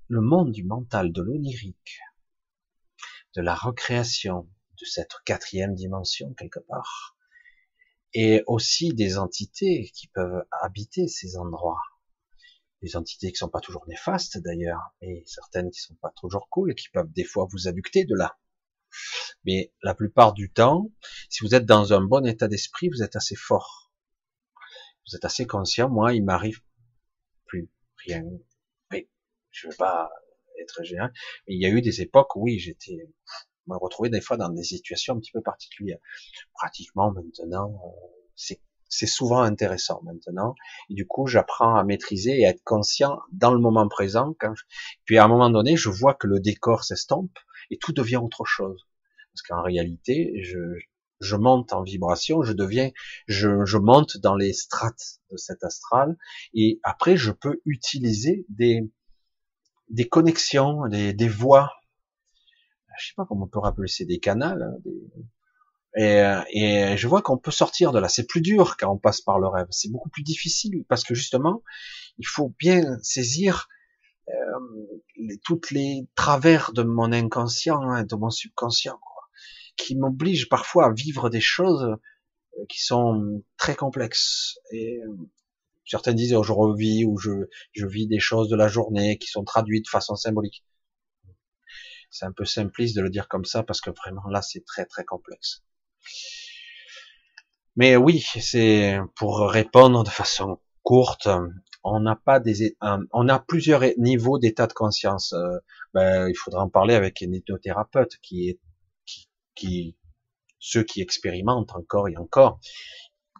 Speaker 1: le monde du mental, de l'onirique, de la recréation, de cette quatrième dimension quelque part, et aussi des entités qui peuvent habiter ces endroits. Des entités qui sont pas toujours néfastes d'ailleurs, et certaines qui sont pas toujours cool et qui peuvent des fois vous abducter de là. Mais la plupart du temps, si vous êtes dans un bon état d'esprit, vous êtes assez fort. Vous êtes assez conscient. Moi, il m'arrive plus rien. Oui, je veux pas être général, mais il y a eu des époques où oui, j'étais me retrouvé des fois dans des situations un petit peu particulières. Pratiquement maintenant, euh, c'est souvent intéressant maintenant. Et du coup, j'apprends à maîtriser et à être conscient dans le moment présent. Puis à un moment donné, je vois que le décor s'estompe et tout devient autre chose. Parce qu'en réalité, je, monte en vibration, je deviens, je, monte dans les strates de cet astral, et après je peux utiliser des, connexions, des, des voies je sais pas comment on peut rappeler, c'est des canals. Hein, et, euh, et, je vois qu'on peut sortir de là. C'est plus dur quand on passe par le rêve. C'est beaucoup plus difficile parce que justement, il faut bien saisir euh, les, toutes les travers de mon inconscient, hein, de mon subconscient, quoi, qui m'obligent parfois à vivre des choses euh, qui sont très complexes. Et euh, certains disent oh, je revis ou je, je vis des choses de la journée qui sont traduites de façon symbolique. C'est un peu simpliste de le dire comme ça parce que vraiment là c'est très très complexe. Mais oui, c'est pour répondre de façon courte. On n'a pas des, on a plusieurs niveaux d'état de conscience. Euh, ben, il faudra en parler avec un hypnothérapeute qui est, qui, qui, ceux qui expérimentent encore et encore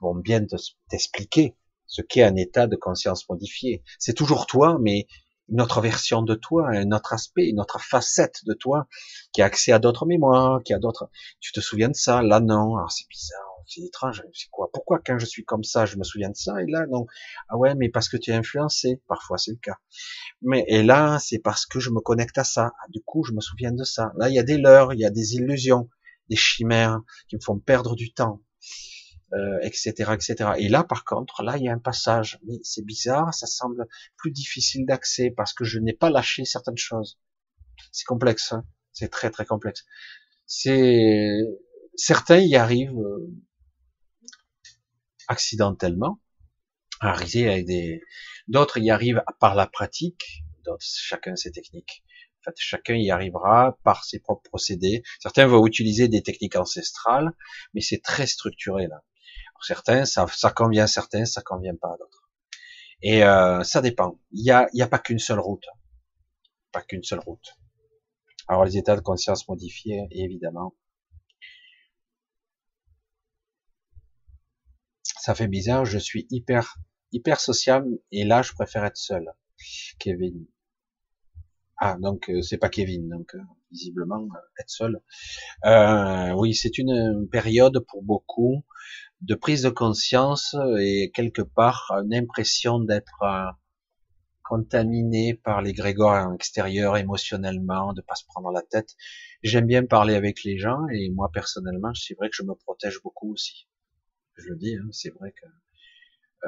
Speaker 1: vont bien t'expliquer ce qu'est un état de conscience modifié. C'est toujours toi, mais une autre version de toi, un autre aspect, une autre facette de toi, qui a accès à d'autres mémoires, qui a d'autres. Tu te souviens de ça, là non. Alors c'est bizarre, c'est étrange. C'est quoi? Pourquoi quand je suis comme ça, je me souviens de ça? Et là non Ah ouais, mais parce que tu es influencé. Parfois c'est le cas. Mais et là c'est parce que je me connecte à ça. Ah, du coup je me souviens de ça. Là il y a des leurres, il y a des illusions, des chimères qui me font perdre du temps euh, etc., etc. Et là, par contre, là, il y a un passage, mais c'est bizarre, ça semble plus difficile d'accès parce que je n'ai pas lâché certaines choses. C'est complexe, hein c'est très très complexe. C'est certains y arrivent euh, accidentellement, arriver avec des, d'autres y arrivent par la pratique, d'autres chacun ses techniques. En fait, chacun y arrivera par ses propres procédés. Certains vont utiliser des techniques ancestrales, mais c'est très structuré là certains, ça, convient à certains, ça convient pas à d'autres. Et euh, ça dépend. Il y a, y a pas qu'une seule route, pas qu'une seule route. Alors les états de conscience modifiés, évidemment. Ça fait bizarre, je suis hyper hyper social et là je préfère être seul. Kevin. Ah donc euh, c'est pas Kevin donc euh, visiblement être seul. oui c'est une période pour beaucoup de prise de conscience et quelque part une impression d'être euh, contaminé par les grégores extérieurs émotionnellement, de pas se prendre la tête. J'aime bien parler avec les gens et moi personnellement, c'est vrai que je me protège beaucoup aussi. Je le dis, hein, c'est vrai que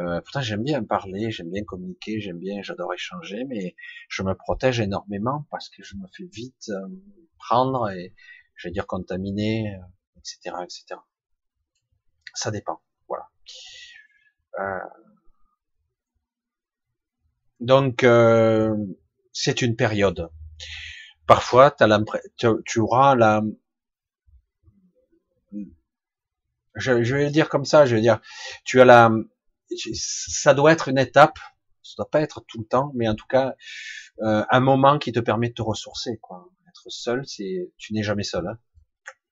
Speaker 1: euh, pourtant j'aime bien parler, j'aime bien communiquer, j'aime bien, j'adore échanger, mais je me protège énormément parce que je me fais vite euh, prendre et je vais dire contaminer, etc., etc. Ça dépend. Voilà. Euh, donc, euh, c'est une période. Parfois, tu, tu auras la... Je, je, vais le dire comme ça, je vais dire, tu as la... Ça doit être une étape, ça doit pas être tout le temps, mais en tout cas, euh, un moment qui te permet de te ressourcer. Quoi. Être seul, c'est, tu n'es jamais seul. Hein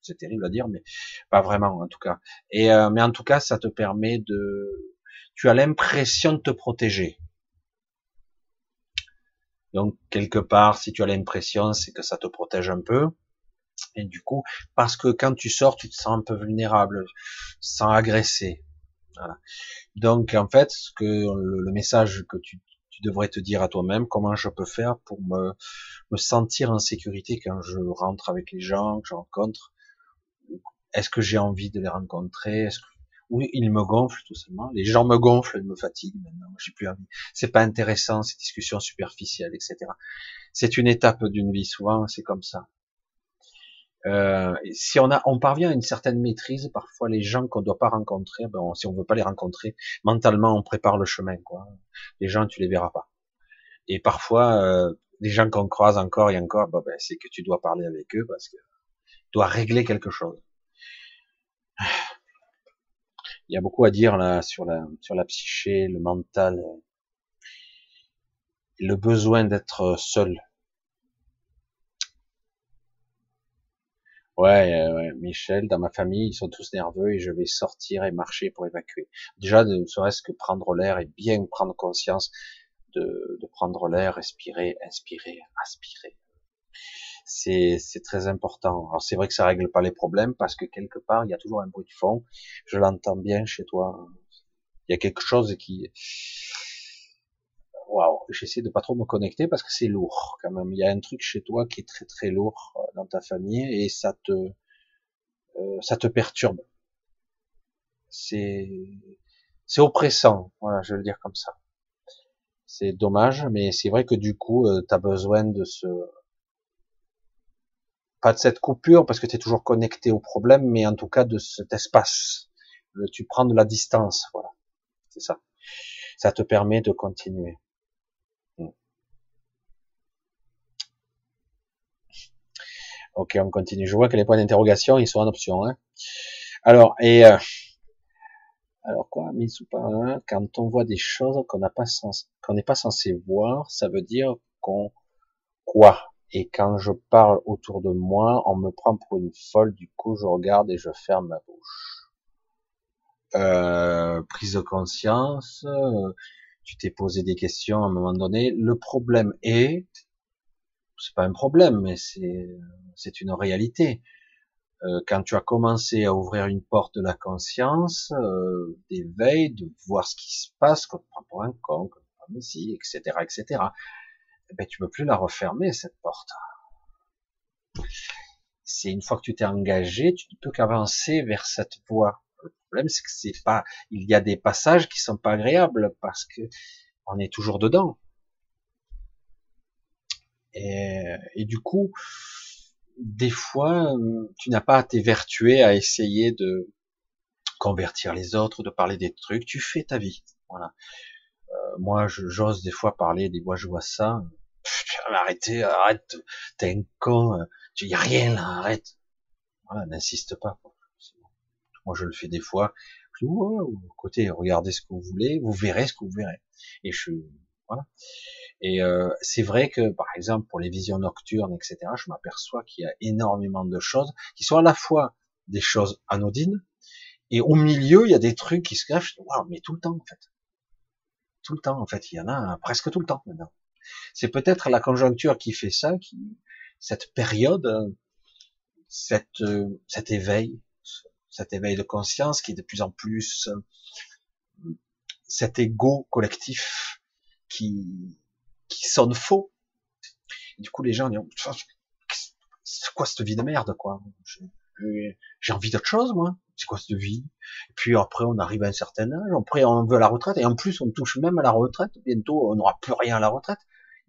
Speaker 1: c'est terrible à dire, mais pas vraiment en tout cas. Et euh, mais en tout cas, ça te permet de, tu as l'impression de te protéger. Donc quelque part, si tu as l'impression, c'est que ça te protège un peu. Et du coup, parce que quand tu sors, tu te sens un peu vulnérable, sans agresser. Voilà. Donc en fait, ce que le, message que tu, devrais te dire à toi-même, comment je peux faire pour me, me sentir en sécurité quand je rentre avec les gens, que je rencontre, est-ce que j'ai envie de les rencontrer? Est-ce que Oui, il me gonfle tout simplement. Les gens me gonflent, ils me fatiguent maintenant. J'ai plus envie. C'est pas intéressant ces discussions superficielles, etc. C'est une étape d'une vie. Souvent, c'est comme ça. Euh, si on a, on parvient à une certaine maîtrise, parfois les gens qu'on doit pas rencontrer, ben si on veut pas les rencontrer, mentalement on prépare le chemin. Quoi. Les gens, tu les verras pas. Et parfois, euh, les gens qu'on croise encore et encore, ben, c'est que tu dois parler avec eux parce que tu dois régler quelque chose. Il y a beaucoup à dire là sur la sur la psyché, le mental, le besoin d'être seul. Ouais, ouais, Michel, dans ma famille, ils sont tous nerveux et je vais sortir et marcher pour évacuer. Déjà, ne serait-ce que prendre l'air et bien prendre conscience de, de prendre l'air, respirer, inspirer, aspirer c'est très important. Alors c'est vrai que ça règle pas les problèmes parce que quelque part il y a toujours un bruit de fond. Je l'entends bien chez toi. Il y a quelque chose qui waouh, j'essaie de pas trop me connecter parce que c'est lourd quand même. Il y a un truc chez toi qui est très très lourd euh, dans ta famille et ça te euh, ça te perturbe. C'est c'est oppressant, voilà, je vais le dire comme ça. C'est dommage, mais c'est vrai que du coup, euh, besoin de ce pas de cette coupure parce que tu es toujours connecté au problème, mais en tout cas de cet espace. Tu prends de la distance, voilà. C'est ça. Ça te permet de continuer. Hmm. Ok, on continue. Je vois que les points d'interrogation, ils sont en option. Hein. Alors, et euh, alors quoi, mis ou pas hein, Quand on voit des choses qu'on n'a pas qu'on n'est pas censé voir, ça veut dire qu'on quoi? Et quand je parle autour de moi, on me prend pour une folle, du coup je regarde et je ferme ma bouche. Euh, prise de conscience, euh, tu t'es posé des questions à un moment donné. Le problème est, c'est pas un problème, mais c'est une réalité. Euh, quand tu as commencé à ouvrir une porte de la conscience, euh, d'éveil, de voir ce qui se passe, comme pour un con, comme un messie, etc., etc eh ben, tu peux plus la refermer, cette porte. C'est une fois que tu t'es engagé, tu ne peux qu'avancer vers cette voie. Le problème, c'est que c'est pas, il y a des passages qui sont pas agréables parce que on est toujours dedans. Et, et du coup, des fois, tu n'as pas à t'évertuer à essayer de convertir les autres, de parler des trucs. Tu fais ta vie. Voilà. Euh, moi, j'ose des fois parler des voix, je vois ça arrêtez, arrête, t'es un con, tu y a rien là, arrête. Voilà, n'insiste pas. Moi, je le fais des fois. Je côté, regardez ce que vous voulez, vous verrez ce que vous verrez. Et je, voilà. Et euh, c'est vrai que, par exemple, pour les visions nocturnes, etc., je m'aperçois qu'il y a énormément de choses qui sont à la fois des choses anodines, et au milieu, il y a des trucs qui se greffent. Waouh, mais tout le temps, en fait. Tout le temps, en fait. Il y en a presque tout le temps maintenant. C'est peut-être la conjoncture qui fait ça, qui, cette période, cette, cet éveil, cet éveil de conscience qui est de plus en plus cet ego collectif qui, qui sonne faux. du coup, les gens disent, c'est quoi cette vie de merde, quoi? J'ai envie d'autre chose, moi. C'est quoi cette vie? Et puis après, on arrive à un certain âge. Après, on veut la retraite. Et en plus, on touche même à la retraite. Bientôt, on n'aura plus rien à la retraite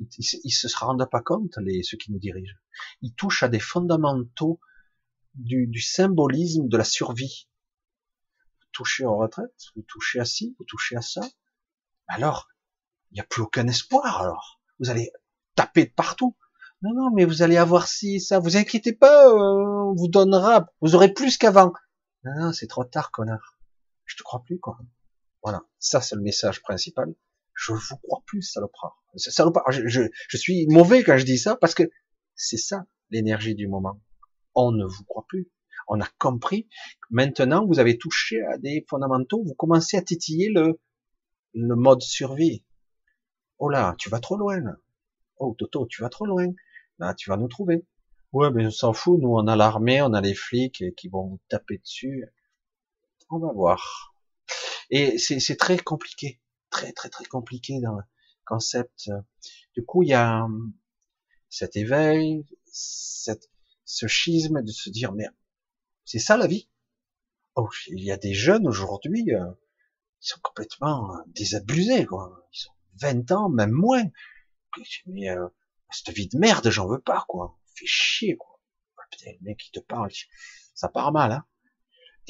Speaker 1: ils, se rendent pas compte, les, ceux qui nous dirigent. Ils touchent à des fondamentaux du, du symbolisme de la survie. Vous touchez en retraite, vous touchez à ci, vous touchez à ça. Alors, il n'y a plus aucun espoir, alors. Vous allez taper de partout. Non, non, mais vous allez avoir ci, ça. Vous inquiétez pas, on vous donnera. Vous aurez plus qu'avant. Non, non, c'est trop tard, connard. Je te crois plus, quoi. Voilà. Ça, c'est le message principal je vous crois plus, salopard. salopard. Je, je, je, suis mauvais quand je dis ça parce que c'est ça l'énergie du moment. On ne vous croit plus. On a compris. Maintenant, vous avez touché à des fondamentaux. Vous commencez à titiller le, le mode survie. Oh là, tu vas trop loin. Oh Toto, tu vas trop loin. Là, tu vas nous trouver. Ouais, mais on s'en fout. Nous, on a l'armée, on a les flics qui vont vous taper dessus. On va voir. Et c'est très compliqué très très très compliqué dans le concept. Du coup, il y a hum, cet éveil, cette, ce schisme de se dire mais c'est ça la vie? Oh, il y a des jeunes aujourd'hui, euh, ils sont complètement désabusés, quoi. Ils ont 20 ans, même moins. Mais euh, cette vie de merde, j'en veux pas, quoi. Fait chier, quoi. Putain, le mec qui te parle, ça part mal, hein.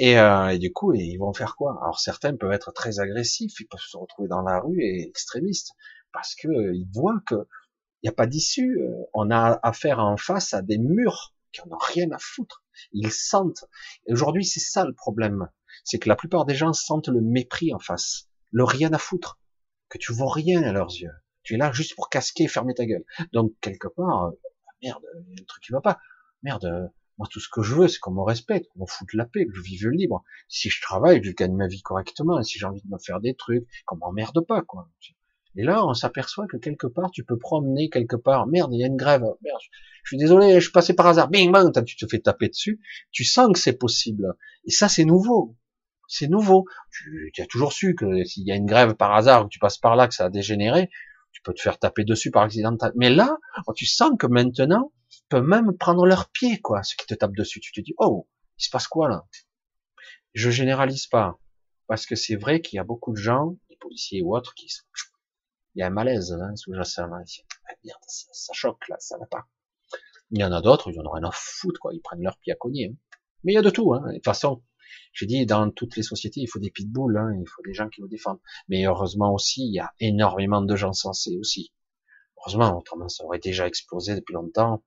Speaker 1: Et, euh, et, du coup, ils vont faire quoi? Alors certains peuvent être très agressifs, ils peuvent se retrouver dans la rue et extrémistes parce que euh, ils voient que il n'y a pas d'issue. Euh, on a affaire en face à des murs qui en ont rien à foutre. Ils sentent. Et aujourd'hui, c'est ça le problème, c'est que la plupart des gens sentent le mépris en face, le rien à foutre, que tu vaux rien à leurs yeux. Tu es là juste pour casquer, fermer ta gueule. Donc quelque part, euh, merde, il y a un truc qui va pas. Merde, moi, tout ce que je veux, c'est qu'on me respecte, qu'on me foute la paix, que je vive libre. Si je travaille, je gagne ma vie correctement. Et si j'ai envie de me faire des trucs, qu'on m'emmerde pas, quoi. Et là, on s'aperçoit que quelque part, tu peux promener quelque part. Merde, il y a une grève. Merde, je suis désolé, je suis passé par hasard. Bing bang, tu te fais taper dessus. Tu sens que c'est possible. Et ça, c'est nouveau. C'est nouveau. Tu, tu, as toujours su que s'il y a une grève par hasard, que tu passes par là, que ça a dégénéré, tu peux te faire taper dessus par accident. Mais là, tu sens que maintenant, peuvent même prendre leurs pieds, quoi, ceux qui te tapent dessus. Tu te dis, oh, il se passe quoi là? Je généralise pas, parce que c'est vrai qu'il y a beaucoup de gens, des policiers ou autres, qui sont... (tsk) Il y a un malaise hein, sous-jacent. Hein. Ah, merde, ça, choque là, ça va pas. Il y en a d'autres, ils en ont rien à foutre, quoi. Ils prennent leurs pieds à cogner. Hein. Mais il y a de tout. Hein. De toute façon, j'ai dit, dans toutes les sociétés, il faut des pitbulls, hein, il faut des gens qui nous défendent. Mais heureusement aussi, il y a énormément de gens sensés aussi. Heureusement, autrement ça aurait déjà explosé depuis longtemps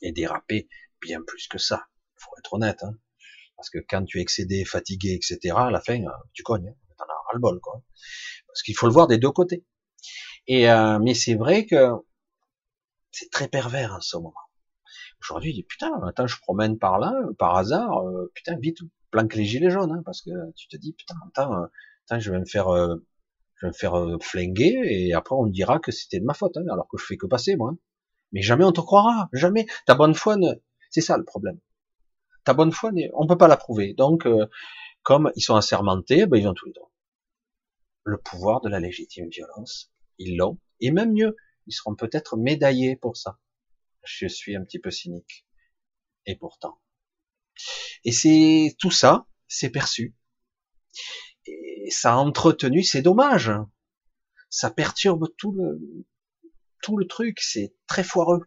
Speaker 1: et déraper bien plus que ça. Faut être honnête, hein. Parce que quand tu es excédé, fatigué, etc., à la fin, euh, tu cognes, hein. t'en as ras le bol, quoi. Parce qu'il faut le voir des deux côtés. Et euh, mais c'est vrai que c'est très pervers en ce moment. Aujourd'hui, putain, attends, je promène par là, par hasard, euh, putain, vite, planque les gilets jaunes, hein, parce que tu te dis putain, attends, attends je vais me faire, je vais me faire flinguer, et après on dira que c'était de ma faute, hein, alors que je fais que passer moi. Mais jamais on te croira, jamais. Ta bonne foi, ne... c'est ça le problème. Ta bonne foi, on peut pas la prouver. Donc, euh, comme ils sont assermentés, ben, ils ont tous les droits. Le pouvoir de la légitime violence, ils l'ont. Et même mieux, ils seront peut-être médaillés pour ça. Je suis un petit peu cynique. Et pourtant. Et c'est tout ça, c'est perçu. Et ça a entretenu, c'est dommage. Ça perturbe tout le, tout le truc, c'est très foireux,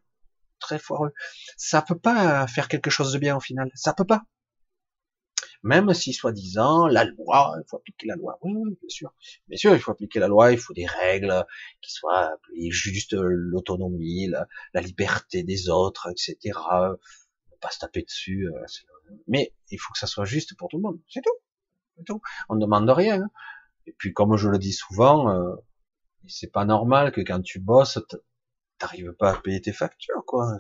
Speaker 1: très foireux. Ça peut pas faire quelque chose de bien au final, ça peut pas. Même si soi-disant la loi, il faut appliquer la loi. Oui, oui, bien sûr, bien sûr, il faut appliquer la loi, il faut des règles qui soient juste l'autonomie, la, liberté des autres, etc. Pas se taper dessus. Euh, mais il faut que ça soit juste pour tout le monde, c'est tout. On ne demande rien. Hein. Et puis, comme je le dis souvent, euh, c'est pas normal que quand tu bosses, t'arrives pas à payer tes factures, quoi.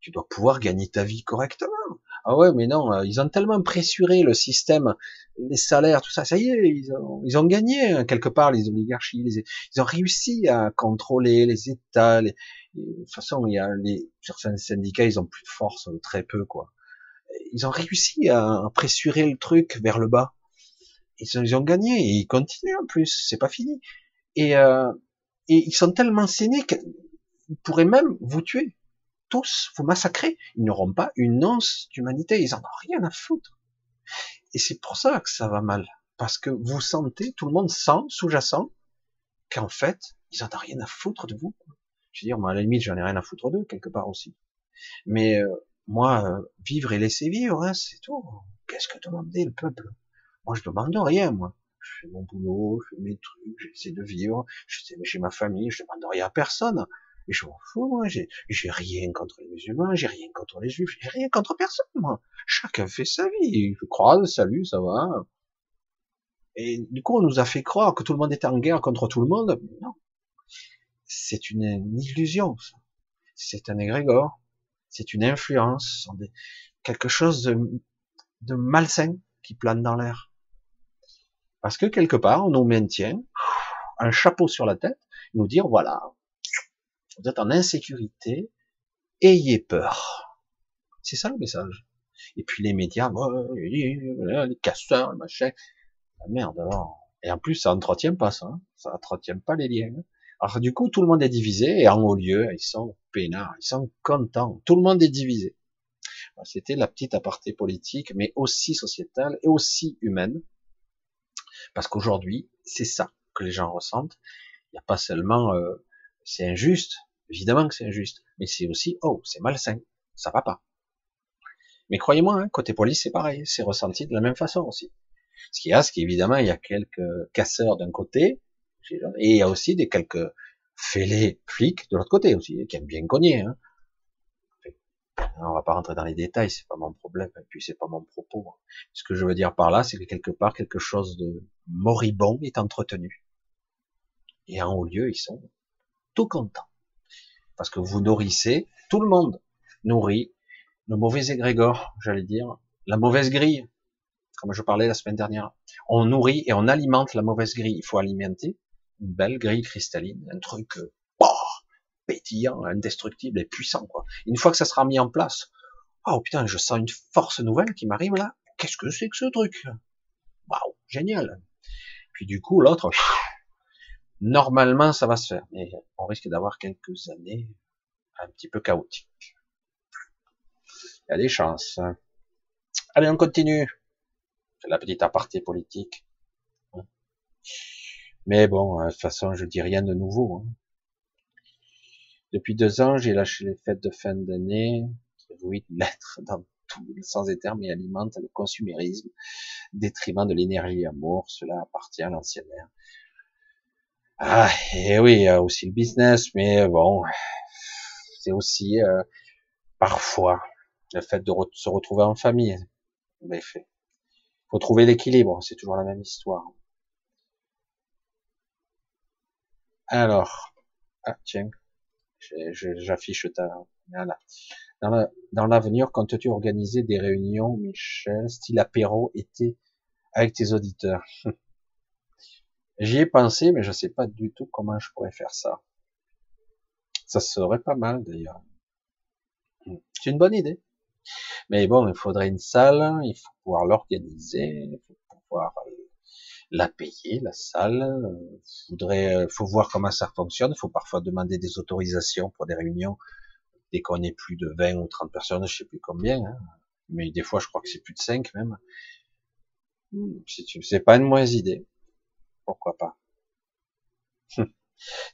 Speaker 1: Tu dois pouvoir gagner ta vie correctement. Ah ouais, mais non, euh, ils ont tellement pressuré le système, les salaires, tout ça. Ça y est, ils ont, gagné hein, quelque part les oligarchies. ils ont réussi à contrôler les États. de toute façon, il y a les certains syndicats, ils ont plus de force, très peu, quoi. Ils ont réussi à pressurer le truc vers le bas. Ils ont, gagné et ils continuent en plus. C'est pas fini. Et, euh, et ils sont tellement cyniques, ils pourraient même vous tuer. Tous, vous massacrer. Ils n'auront pas une once d'humanité. Ils en ont rien à foutre. Et c'est pour ça que ça va mal. Parce que vous sentez, tout le monde sent, sous-jacent, qu'en fait, ils en ont rien à foutre de vous. Je veux dire, moi, à la limite, j'en ai rien à foutre d'eux, quelque part aussi. Mais euh, moi, euh, vivre et laisser vivre, hein, c'est tout. Qu'est-ce que demandait le peuple? Moi, je demande rien, moi je fais mon boulot, je fais mes trucs, j'essaie de vivre, j'ai ma famille, je demande rien à personne. Et je m'en fous, moi, j'ai rien contre les musulmans, j'ai rien contre les juifs, j'ai rien contre personne, moi. Chacun fait sa vie, je crois, salut, ça va. Et du coup, on nous a fait croire que tout le monde était en guerre contre tout le monde. Non. C'est une, illusion, C'est un égrégore. C'est une influence, quelque chose de, malsain qui plane dans l'air. Parce que quelque part, on nous maintient un chapeau sur la tête, nous dire voilà, vous êtes en insécurité, ayez peur. C'est ça le message. Et puis les médias, les casseurs, le machin, la merde alors. Et en plus, ça entretient pas ça, hein. ça entretient pas les liens. Alors du coup, tout le monde est divisé et en haut lieu, ils sont peinards, ils sont contents. Tout le monde est divisé. C'était la petite aparté politique, mais aussi sociétale et aussi humaine. Parce qu'aujourd'hui, c'est ça que les gens ressentent. Il n'y a pas seulement euh, c'est injuste, évidemment que c'est injuste, mais c'est aussi oh c'est malsain, ça va pas. Mais croyez-moi, hein, côté police c'est pareil, c'est ressenti de la même façon aussi. Ce qu'il y a, c'est qu'évidemment il y a quelques casseurs d'un côté, et il y a aussi des quelques fêlés flics de l'autre côté aussi, qui aiment bien cogner. Hein. On va pas rentrer dans les détails, c'est pas mon problème, et puis c'est pas mon propos. Ce que je veux dire par là, c'est que quelque part quelque chose de moribond est entretenu. Et en haut lieu, ils sont tout contents. Parce que vous nourrissez, tout le monde nourrit le mauvais égrégore, j'allais dire, la mauvaise grille, comme je parlais la semaine dernière. On nourrit et on alimente la mauvaise grille. Il faut alimenter une belle grille cristalline, un truc euh, pétillant, indestructible et puissant. Quoi. Une fois que ça sera mis en place, oh putain, je sens une force nouvelle qui m'arrive là. Qu'est-ce que c'est que ce truc? Waouh, génial. Puis du coup, l'autre, normalement, ça va se faire, mais on risque d'avoir quelques années un petit peu chaotiques. Il y a des chances. Allez, on continue. C'est la petite aparté politique. Mais bon, de toute façon, je dis rien de nouveau. Hein. Depuis deux ans, j'ai lâché les fêtes de fin d'année, qui de l'être (laughs) dans tous les sens des termes et alimentent le consumérisme, détriment de l'énergie amour. Cela appartient à l'ancienne ère. Ah, et oui, il y a aussi le business, mais bon, c'est aussi euh, parfois le fait de se retrouver en famille. Il faut trouver l'équilibre, c'est toujours la même histoire. Alors, ah tiens, j'affiche ta, voilà. Dans l'avenir, comptes-tu organiser des réunions, Michel, style apéro, été, avec tes auditeurs? (laughs) J'y ai pensé, mais je sais pas du tout comment je pourrais faire ça. Ça serait pas mal, d'ailleurs. C'est une bonne idée. Mais bon, il faudrait une salle, il faut pouvoir l'organiser, il faut pouvoir la payer, la salle. Il faudrait, faut voir comment ça fonctionne. Il faut parfois demander des autorisations pour des réunions dès qu'on est plus de 20 ou 30 personnes, je sais plus combien. Hein. Mais des fois, je crois que c'est plus de 5 même. C'est pas une mauvaise idée. Pourquoi pas?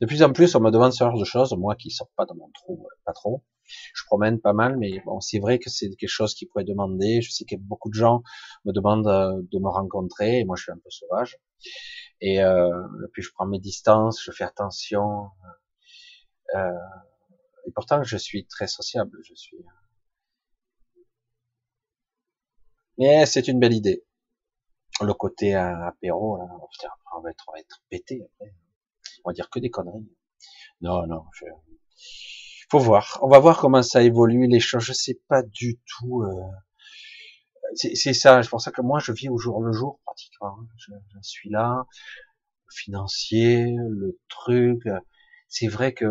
Speaker 1: De plus en plus, on me demande ce genre de choses, moi qui sors pas dans mon trou, euh, pas trop. Je promène pas mal, mais bon, c'est vrai que c'est quelque chose qui pourrait demander. Je sais que beaucoup de gens me demandent euh, de me rencontrer, et moi je suis un peu sauvage. Et, euh, puis je prends mes distances, je fais attention. Euh, et pourtant, je suis très sociable. Je suis. Mais c'est une belle idée. Le côté apéro, là, on va être, on va être pété après on va dire que des conneries. Non, non, je... faut voir. On va voir comment ça évolue les choses. Je sais pas du tout. Euh... C'est ça. C'est pour ça que moi, je vis au jour le jour pratiquement. Je, suis là, le financier, le truc. C'est vrai que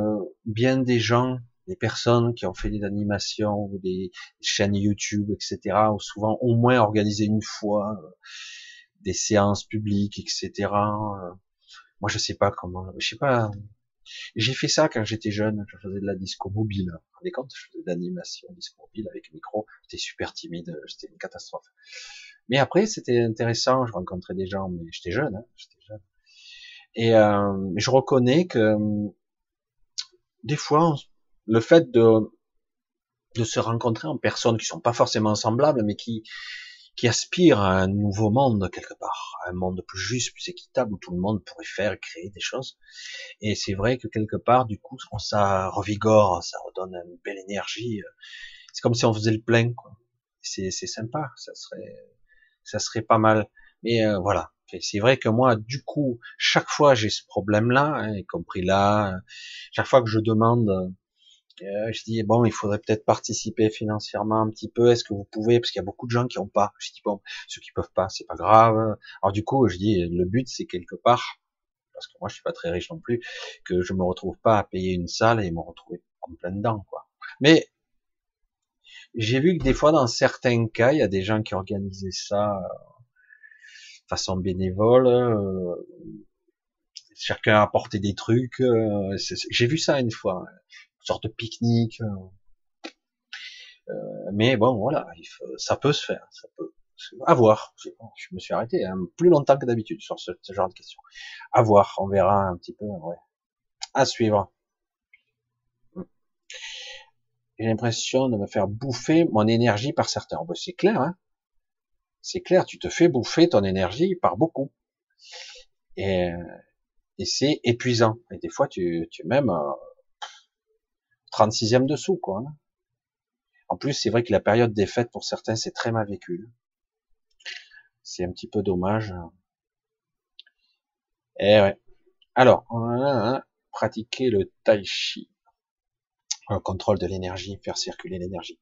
Speaker 1: bien des gens, des personnes qui ont fait des animations ou des chaînes YouTube, etc., ont souvent au moins organisé une fois euh, des séances publiques, etc. Moi, je sais pas comment, je sais pas. J'ai fait ça quand j'étais jeune, je faisais de la disco mobile. Vous vous rendez compte, je faisais de l'animation disco mobile avec micro. J'étais super timide, c'était une catastrophe. Mais après, c'était intéressant, je rencontrais des gens, mais j'étais jeune, hein, j'étais jeune. Et euh, je reconnais que des fois, le fait de de se rencontrer en personnes qui sont pas forcément semblables, mais qui qui aspire à un nouveau monde quelque part, un monde plus juste, plus équitable où tout le monde pourrait faire, créer des choses. Et c'est vrai que quelque part, du coup, ça revigore, ça redonne une belle énergie. C'est comme si on faisait le plein, quoi. C'est, c'est sympa, ça serait, ça serait pas mal. Mais euh, voilà, c'est vrai que moi, du coup, chaque fois j'ai ce problème-là, hein, y compris là, chaque fois que je demande euh, je dis bon, il faudrait peut-être participer financièrement un petit peu. Est-ce que vous pouvez? Parce qu'il y a beaucoup de gens qui n'ont pas. Je dis bon, ceux qui peuvent pas, c'est pas grave. Alors du coup, je dis le but c'est quelque part, parce que moi je suis pas très riche non plus, que je me retrouve pas à payer une salle et me retrouver en plein dedans, quoi. Mais j'ai vu que des fois, dans certains cas, il y a des gens qui organisaient ça euh, de façon bénévole. Euh, chacun a apporté des trucs. j'ai vu ça une fois sorte de pique-nique. Euh, mais bon, voilà, ça peut se faire, ça peut. À voir. Je me suis arrêté hein, plus longtemps que d'habitude sur ce, genre de questions. À voir, on verra un petit peu. À suivre. J'ai l'impression de me faire bouffer mon énergie par certains. C'est clair, hein c'est clair, tu te fais bouffer ton énergie par beaucoup. Et, et c'est épuisant. Et des fois, tu, tu même euh, 36e dessous, quoi. Hein. En plus, c'est vrai que la période des fêtes, pour certains, c'est très mal vécu. C'est un petit peu dommage. Eh ouais. Alors, on a pratiqué le tai chi le contrôle de l'énergie, faire circuler l'énergie.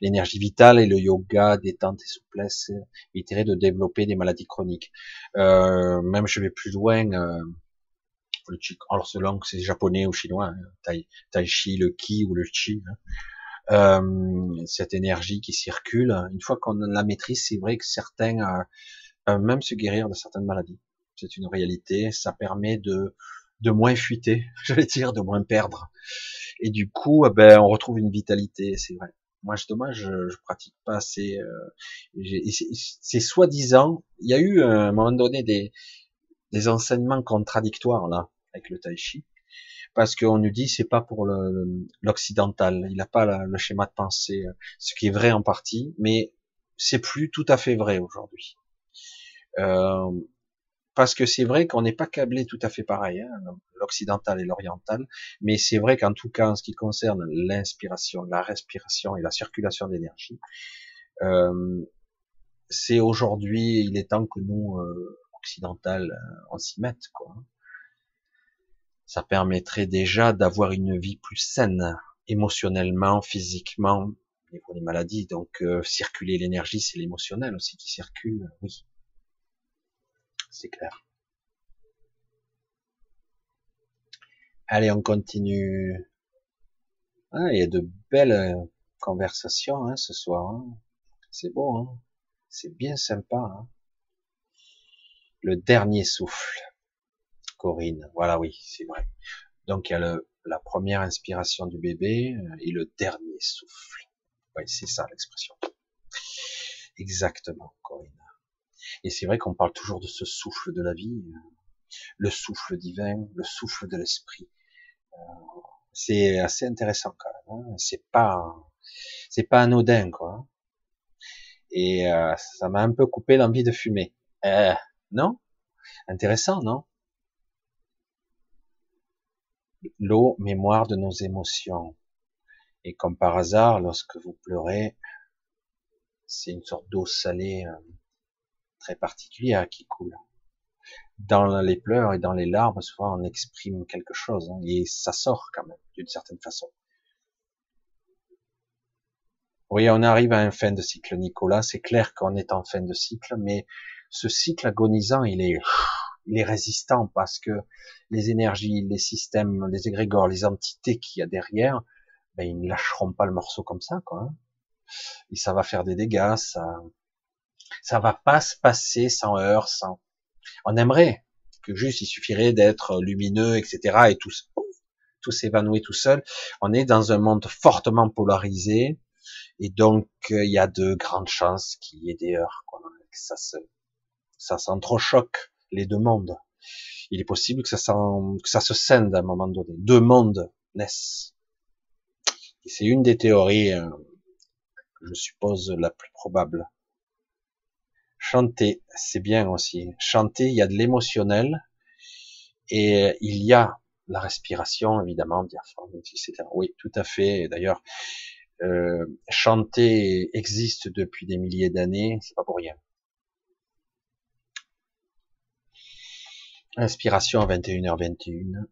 Speaker 1: L'énergie vitale et le yoga, détente et souplesse, éviterait de développer des maladies chroniques. Euh, même je vais plus loin, euh, alors selon que c'est japonais ou chinois, hein, tai, tai, chi, le ki ou le chi, hein. euh, cette énergie qui circule, une fois qu'on la maîtrise, c'est vrai que certains euh, même se guérir de certaines maladies. C'est une réalité, ça permet de de moins fuiter, (laughs) je vais dire, de moins perdre. Et du coup, eh ben, on retrouve une vitalité, c'est vrai. Moi, justement, je, je pratique pas assez. Euh, c'est soi-disant. Il y a eu à un moment donné des, des enseignements contradictoires là avec le tai chi, parce qu'on nous dit c'est pas pour l'occidental. Il n'a pas le schéma de pensée, ce qui est vrai en partie, mais c'est plus tout à fait vrai aujourd'hui. Euh, parce que c'est vrai qu'on n'est pas câblé tout à fait pareil, hein, l'occidental et l'oriental, mais c'est vrai qu'en tout cas, en ce qui concerne l'inspiration, la respiration et la circulation d'énergie, euh, c'est aujourd'hui, il est temps que nous, euh, occidental, euh, on s'y mette, quoi. Ça permettrait déjà d'avoir une vie plus saine, émotionnellement, physiquement, au niveau des maladies. Donc, euh, circuler l'énergie, c'est l'émotionnel aussi qui circule, oui c'est clair. Allez, on continue. Ah, il y a de belles euh, conversations hein, ce soir. Hein. C'est beau, hein c'est bien sympa. Le dernier souffle, Corinne. Voilà, oui, c'est vrai. Donc il y a le, la première inspiration du bébé euh, et le dernier souffle. Oui, c'est ça l'expression. Exactement, Corinne. Et c'est vrai qu'on parle toujours de ce souffle de la vie, le souffle divin, le souffle de l'esprit. Euh, c'est assez intéressant quand même. Hein. C'est pas, c'est pas anodin quoi. Et euh, ça m'a un peu coupé l'envie de fumer. Euh, non? Intéressant, non? L'eau, mémoire de nos émotions. Et comme par hasard, lorsque vous pleurez, c'est une sorte d'eau salée très particulière qui coule. Dans les pleurs et dans les larmes, souvent on exprime quelque chose, hein, et ça sort quand même, d'une certaine façon. Oui, on arrive à un fin de cycle, Nicolas. C'est clair qu'on est en fin de cycle, mais ce cycle agonisant, il est, il est résistant parce que les énergies, les systèmes, les égrégores, les entités qu'il y a derrière, ben, ils ne lâcheront pas le morceau comme ça, quoi. Hein. Et ça va faire des dégâts, ça, ça va pas se passer sans heurts, sans. On aimerait que juste il suffirait d'être lumineux, etc. et tout, tout s'évanouit tout seul. On est dans un monde fortement polarisé et donc il y a de grandes chances qu'il y ait des heurts, quoi, que ça se, ça s'entrechoque les deux mondes. Il est possible que ça, que ça se scinde à un moment donné. Deux mondes naissent. C'est une des théories, euh, je suppose, la plus probable. Chanter, c'est bien aussi. Chanter, il y a de l'émotionnel et il y a la respiration, évidemment, diaphragme, etc. Oui, tout à fait. D'ailleurs, euh, chanter existe depuis des milliers d'années, c'est pas pour rien. Inspiration à 21h21.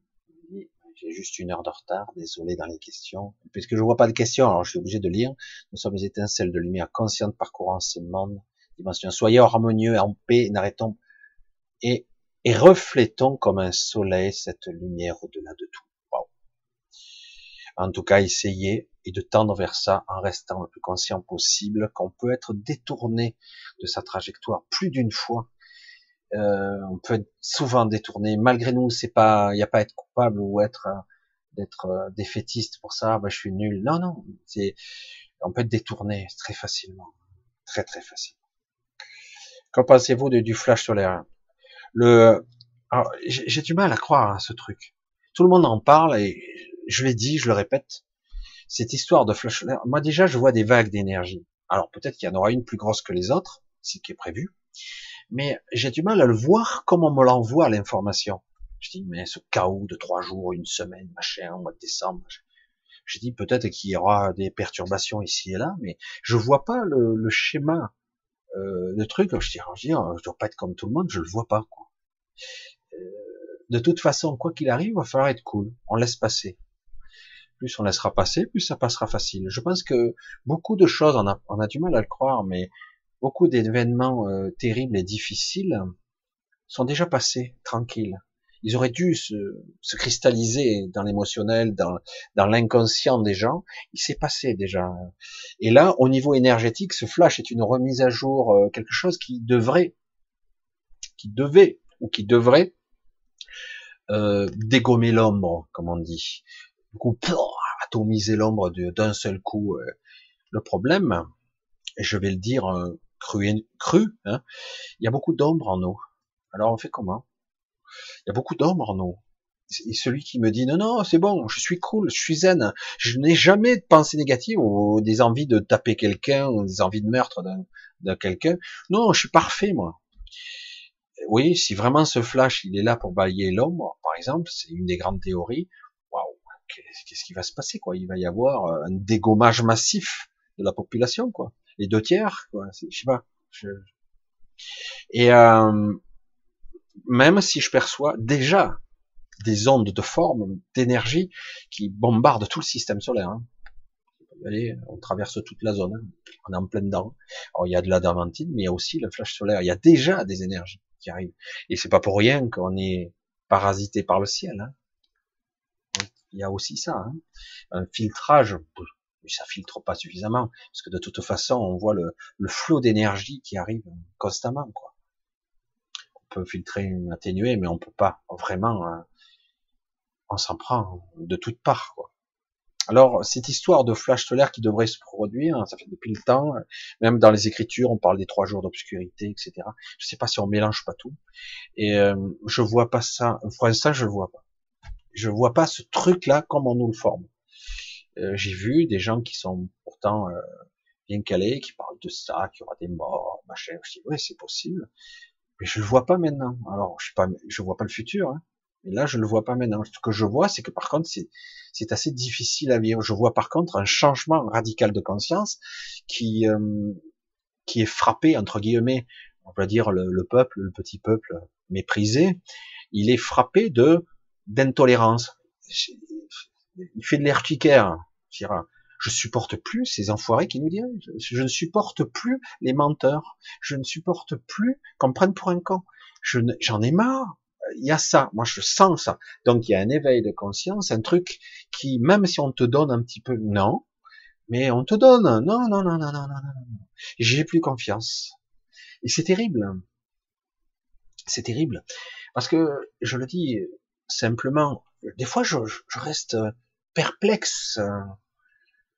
Speaker 1: J'ai juste une heure de retard, désolé dans les questions. Puisque je vois pas de questions, alors je suis obligé de lire. Nous sommes les étincelles de lumière conscientes parcourant ces mondes Soyez harmonieux, en paix, n'arrêtons et, reflétons comme un soleil cette lumière au-delà de tout. En tout cas, essayez et de tendre vers ça en restant le plus conscient possible qu'on peut être détourné de sa trajectoire plus d'une fois. Euh, on peut être souvent détourné. Malgré nous, c'est pas, il n'y a pas à être coupable ou être d'être euh, défaitiste pour ça. Bah, je suis nul. Non, non. C'est On peut être détourné très facilement, très très facilement. Qu'en pensez-vous du flash solaire? Le, j'ai du mal à croire à ce truc. Tout le monde en parle et je l'ai dit, je le répète. Cette histoire de flash solaire, moi déjà, je vois des vagues d'énergie. Alors peut-être qu'il y en aura une plus grosse que les autres, ce qui est prévu, mais j'ai du mal à le voir comme on me l'envoie l'information. Je dis mais ce chaos de trois jours, une semaine, machin, au mois de décembre. Je dis peut-être qu'il y aura des perturbations ici et là, mais je vois pas le, le schéma, euh, le truc. Je dis, je, dis, je dois pas être comme tout le monde, je le vois pas. Quoi. Euh, de toute façon, quoi qu'il arrive, il va falloir être cool. On laisse passer. Plus on laissera passer, plus ça passera facile. Je pense que beaucoup de choses, on a, on a du mal à le croire, mais beaucoup d'événements euh, terribles et difficiles sont déjà passés, tranquilles. Ils auraient dû se, se cristalliser dans l'émotionnel, dans, dans l'inconscient des gens. Il s'est passé déjà. Et là, au niveau énergétique, ce flash est une remise à jour, euh, quelque chose qui devrait, qui devait ou qui devrait euh, dégommer l'ombre, comme on dit. Du coup, atomiser l'ombre d'un seul coup. Euh. Le problème, et je vais le dire cru, cru hein, il y a beaucoup d'ombre en nous. Alors on fait comment? Il y a beaucoup d'ombre en nous. Et celui qui me dit non non c'est bon, je suis cool, je suis zen, je n'ai jamais de pensée négative ou des envies de taper quelqu'un des envies de meurtre de quelqu'un. Non, je suis parfait moi. Oui, si vraiment ce flash il est là pour balayer l'ombre, par exemple, c'est une des grandes théories. Waouh, qu'est-ce qui va se passer quoi? Il va y avoir un dégommage massif de la population quoi les deux tiers, quoi. Je sais pas. Et euh, même si je perçois déjà des ondes de forme, d'énergie qui bombardent tout le système solaire. Hein. Allez, on traverse toute la zone, hein. on est en pleine dedans. Alors il y a de l'adamantine, mais il y a aussi le flash solaire. Il y a déjà des énergies qui arrivent. Et c'est pas pour rien qu'on est parasité par le ciel. Hein. Il y a aussi ça, hein. un filtrage mais ça filtre pas suffisamment, parce que de toute façon, on voit le, le flot d'énergie qui arrive constamment, quoi. On peut filtrer, atténuer, mais on peut pas vraiment, hein, on s'en prend de toutes parts, quoi. Alors, cette histoire de flash solaire qui devrait se produire, ça fait depuis le temps, même dans les écritures, on parle des trois jours d'obscurité, etc. Je sais pas si on mélange pas tout. Et euh, je vois pas ça, pour l'instant, je vois pas. Je vois pas ce truc-là comme on nous le forme. Euh, j'ai vu des gens qui sont pourtant euh, bien calés, qui parlent de ça, qu'il y aura des morts, machin. Je dis, ouais, c'est possible. Mais je le vois pas maintenant. Alors, je sais pas, je vois pas le futur. Hein. Mais là, je le vois pas maintenant. Ce que je vois, c'est que par contre, c'est assez difficile à vivre. Je vois par contre un changement radical de conscience qui euh, qui est frappé entre guillemets, on va dire le, le, peuple, le petit peuple méprisé. Il est frappé de d'intolérance. Il fait de je supporte plus ces enfoirés qui nous dirigent. Je ne supporte plus les menteurs. Je ne supporte plus qu'on me prenne pour un con. J'en ai marre. Il y a ça. Moi, je sens ça. Donc, il y a un éveil de conscience, un truc qui, même si on te donne un petit peu, non, mais on te donne, non, non, non, non, non, non, non. J'ai plus confiance. Et c'est terrible. C'est terrible. Parce que, je le dis simplement, des fois, je reste perplexe.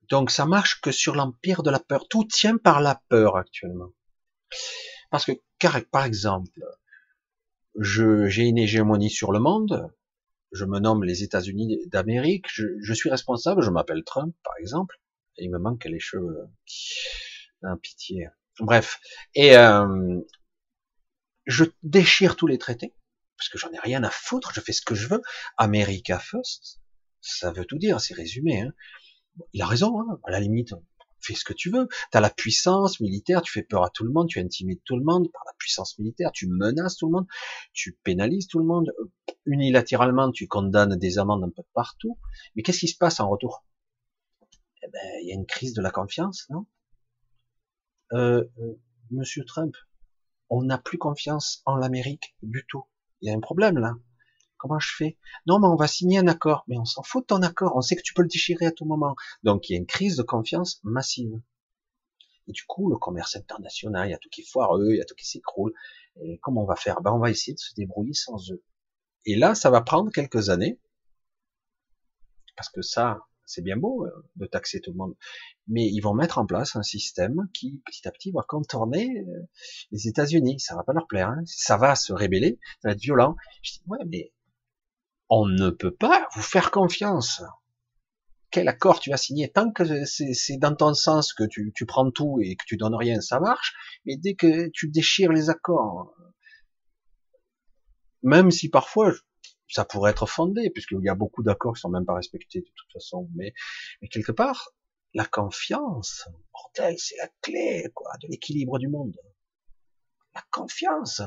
Speaker 1: Donc ça marche que sur l'empire de la peur. Tout tient par la peur actuellement. Parce que, car, par exemple, j'ai une hégémonie sur le monde, je me nomme les États-Unis d'Amérique, je, suis responsable, je m'appelle Trump, par exemple, il me manque les cheveux. Un pitié. Bref. Et euh, je déchire tous les traités, parce que j'en ai rien à foutre, je fais ce que je veux. America first, ça veut tout dire, c'est résumé. Hein. Il a raison, hein, à la limite, fais ce que tu veux. Tu as la puissance militaire, tu fais peur à tout le monde, tu intimides tout le monde par la puissance militaire, tu menaces tout le monde, tu pénalises tout le monde, unilatéralement tu condamnes des amendes un peu partout. Mais qu'est-ce qui se passe en retour? Eh ben, il y a une crise de la confiance, non? Euh, euh, Monsieur Trump, on n'a plus confiance en l'Amérique du tout. Il y a un problème là. Comment je fais? Non, mais on va signer un accord. Mais on s'en fout de ton accord. On sait que tu peux le déchirer à tout moment. Donc il y a une crise de confiance massive. Et du coup, le commerce international, il y a tout qui foireux, il y a tout qui s'écroule. Et comment on va faire? Ben, on va essayer de se débrouiller sans eux. Et là, ça va prendre quelques années, parce que ça, c'est bien beau euh, de taxer tout le monde, mais ils vont mettre en place un système qui, petit à petit, va contourner euh, les États-Unis. Ça va pas leur plaire. Hein. Ça va se rébeller, ça va être violent. Je dis, ouais, mais on ne peut pas vous faire confiance. Quel accord tu as signé Tant que c'est dans ton sens que tu, prends tout et que tu donnes rien, ça marche. Mais dès que tu déchires les accords, même si parfois ça pourrait être fondé, puisqu'il y a beaucoup d'accords qui sont même pas respectés de toute façon, mais, quelque part, la confiance, mortel, c'est la clé, de l'équilibre du monde. La confiance.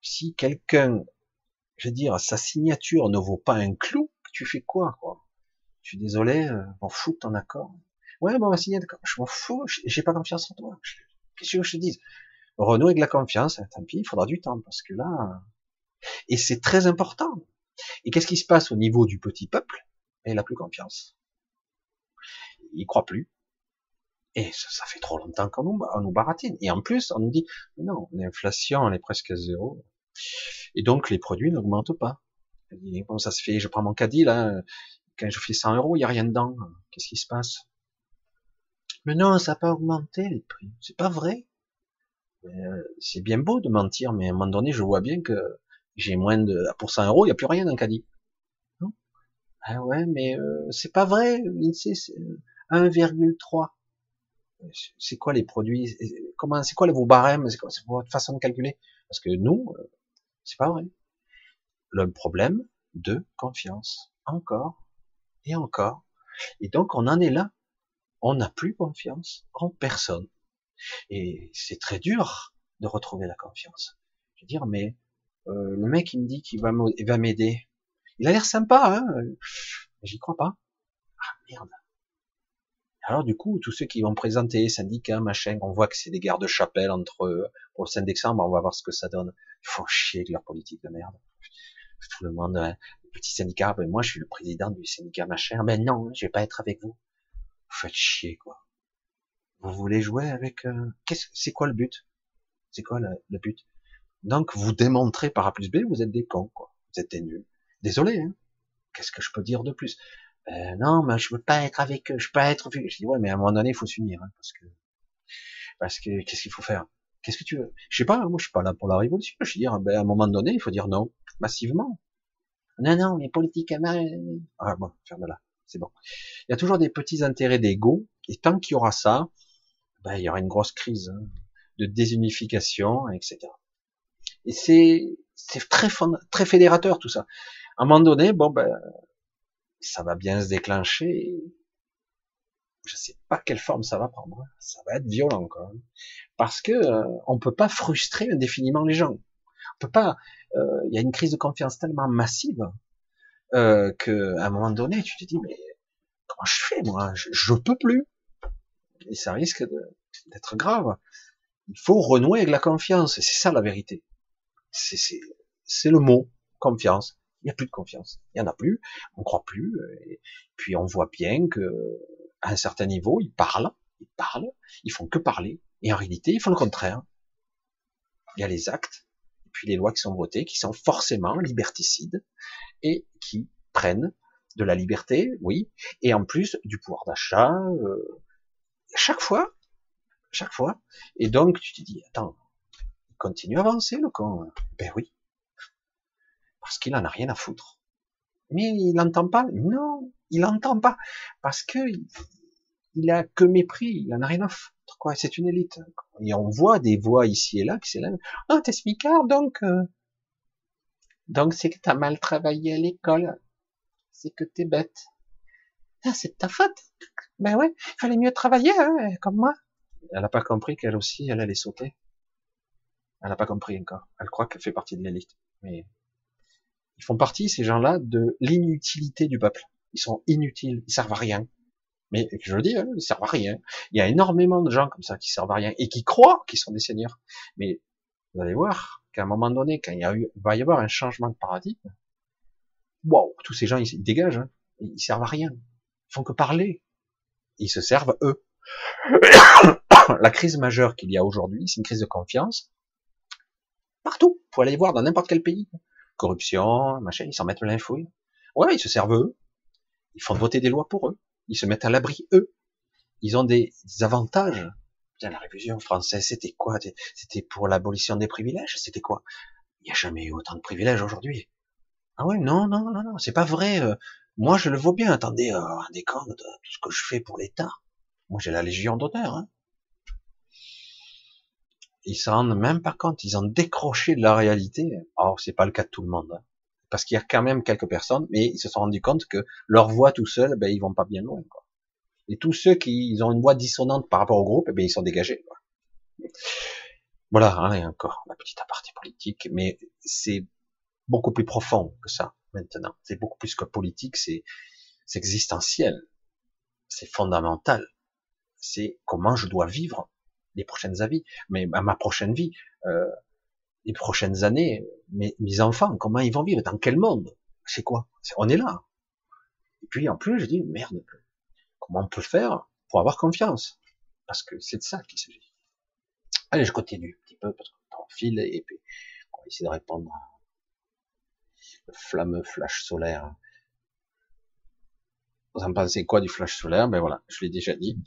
Speaker 1: Si quelqu'un, je veux dire, sa signature ne vaut pas un clou, tu fais quoi, quoi? Je suis désolé, euh, m'en fous de ton accord. Ouais, bon, on va signer d'accord. Je m'en fous, j'ai pas confiance en toi. Qu'est-ce que je te dise? Renouer avec la confiance, tant pis, il faudra du temps, parce que là, et c'est très important. Et qu'est-ce qui se passe au niveau du petit peuple? Il n'a plus confiance. Il croit plus. Et ça, fait trop longtemps qu'on nous, nous baratine. Et en plus, on nous dit, non, l'inflation, elle est presque à zéro. Et donc, les produits n'augmentent pas. Bon, ça se fait, je prends mon caddie, là, quand je fais 100 euros, il n'y a rien dedans. Qu'est-ce qui se passe? Mais non, ça n'a pas augmenté les prix. C'est pas vrai. Euh, c'est bien beau de mentir, mais à un moment donné, je vois bien que j'ai moins de, pour 100 euros, il n'y a plus rien dans le caddie. Non? Ah ouais, mais euh, c'est pas vrai, c'est 1,3. Euh, c'est quoi les produits? Comment C'est quoi vos barèmes? C'est votre façon de calculer? Parce que nous, c'est pas vrai. Le problème de confiance, encore et encore. Et donc on en est là. On n'a plus confiance en personne. Et c'est très dur de retrouver la confiance. Je veux dire, mais euh, le mec il me dit qu'il va m'aider. Il a l'air sympa, hein J'y crois pas. Ah merde. Alors du coup, tous ceux qui vont présenter syndicats, machin, on voit que c'est des guerres de chapelle entre eux. Pour le 5 décembre, on va voir ce que ça donne. Il faut chier avec leur politique de merde. Tout le monde, hein, petit syndicat, ben moi je suis le président du syndicat machin. Ben non, je vais pas être avec vous. Vous faites chier quoi. Vous voulez jouer avec euh... c'est quoi le but? C'est quoi le but? Donc vous démontrez par A plus B, vous êtes des cons, quoi. Vous êtes des nuls. Désolé, hein. Qu'est-ce que je peux dire de plus? Euh, Non, mais je veux pas être avec eux, je veux pas être vu. Je dis ouais, mais à un moment donné, il faut s'unir, hein, parce que parce que qu'est-ce qu'il faut faire? Qu'est-ce que tu veux? Je sais pas, moi je suis pas là pour la révolution. Je veux dire, ben, à un moment donné, il faut dire non, massivement. Non, non, mais politique, ah bon, ferme-la, c'est bon. Il y a toujours des petits intérêts d'ego, et tant qu'il y aura ça, ben, il y aura une grosse crise hein, de désunification, etc. Et c'est c'est très très fédérateur tout ça. À un moment donné, bon ben ça va bien se déclencher. Je sais pas quelle forme ça va prendre. Ça va être violent quand même, parce que euh, on peut pas frustrer indéfiniment les gens. On peut pas. Euh, il y a une crise de confiance tellement massive euh, que à un moment donné, tu te dis mais comment je fais moi? Je, je peux plus. Et ça risque d'être grave. Il faut renouer avec la confiance. C'est ça la vérité c'est le mot confiance. Il n'y a plus de confiance. Il y en a plus. On croit plus. Et puis on voit bien que à un certain niveau, ils parlent, ils parlent, ils font que parler. Et en réalité, ils font le contraire. Il y a les actes, et puis les lois qui sont votées, qui sont forcément liberticides et qui prennent de la liberté, oui, et en plus du pouvoir d'achat, euh, chaque fois, chaque fois. Et donc tu te dis, attends, continue à avancer, le con. Ben oui. Parce qu'il en a rien à foutre. Mais il n'entend pas. Non, il n'entend pas. Parce que il a que mépris. Il en a rien à foutre. C'est une élite. Et on voit des voix ici et là qui s'élèvent. Ah, t'es smicard, donc, euh, donc c'est que t'as mal travaillé à l'école. C'est que t'es bête. Ah, c'est ta faute. Ben ouais, fallait mieux travailler, hein, comme moi. Elle n'a pas compris qu'elle aussi, elle allait sauter. Elle n'a pas compris encore. Elle croit qu'elle fait partie de l'élite. Mais ils font partie, ces gens-là, de l'inutilité du peuple. Ils sont inutiles, ils servent à rien. Mais je le dis, hein, ils servent à rien. Il y a énormément de gens comme ça qui servent à rien et qui croient qu'ils sont des seigneurs. Mais vous allez voir qu'à un moment donné, quand il, y a eu, va y avoir un changement de paradigme, wow, tous ces gens, ils, dégagent. Hein. Ils servent à rien. Ils font que parler. Ils se servent eux. (coughs) La crise majeure qu'il y a aujourd'hui, c'est une crise de confiance Partout. Faut aller voir dans n'importe quel pays. Corruption, machin, ils s'en mettent plein fouille. Ouais, ils se servent eux. Ils font voter des lois pour eux. Ils se mettent à l'abri, eux. Ils ont des, avantages. la révision française, c'était quoi? C'était pour l'abolition des privilèges? C'était quoi? Il n'y a jamais eu autant de privilèges aujourd'hui. Ah ouais, non, non, non, non, c'est pas vrai. Euh. Moi, je le vois bien. Attendez, euh, des de tout ce que je fais pour l'État. Moi, j'ai la Légion d'honneur. Hein. Ils s'en rendent même pas compte. Ils ont décroché de la réalité. Or, c'est pas le cas de tout le monde. Hein. Parce qu'il y a quand même quelques personnes, mais ils se sont rendus compte que leur voix tout seul, ben, ils vont pas bien loin. Quoi. Et tous ceux qui ils ont une voix dissonante par rapport au groupe, ben, ils sont dégagés. Quoi. Voilà, hein, et encore la petite aparté politique, mais c'est beaucoup plus profond que ça maintenant. C'est beaucoup plus que politique, c'est existentiel, c'est fondamental. C'est comment je dois vivre les prochaines années, mais ma prochaine vie, euh, les prochaines années, mes, enfants, comment ils vont vivre, dans quel monde, c'est quoi, on est là. Et puis en plus, je dis merde, comment on peut faire pour avoir confiance, parce que c'est de ça qu'il s'agit. Allez, je continue un petit peu parce qu'on file et puis on va essayer de répondre à le fameux flash solaire. Vous en pensez quoi du flash solaire? Ben voilà, je l'ai déjà dit.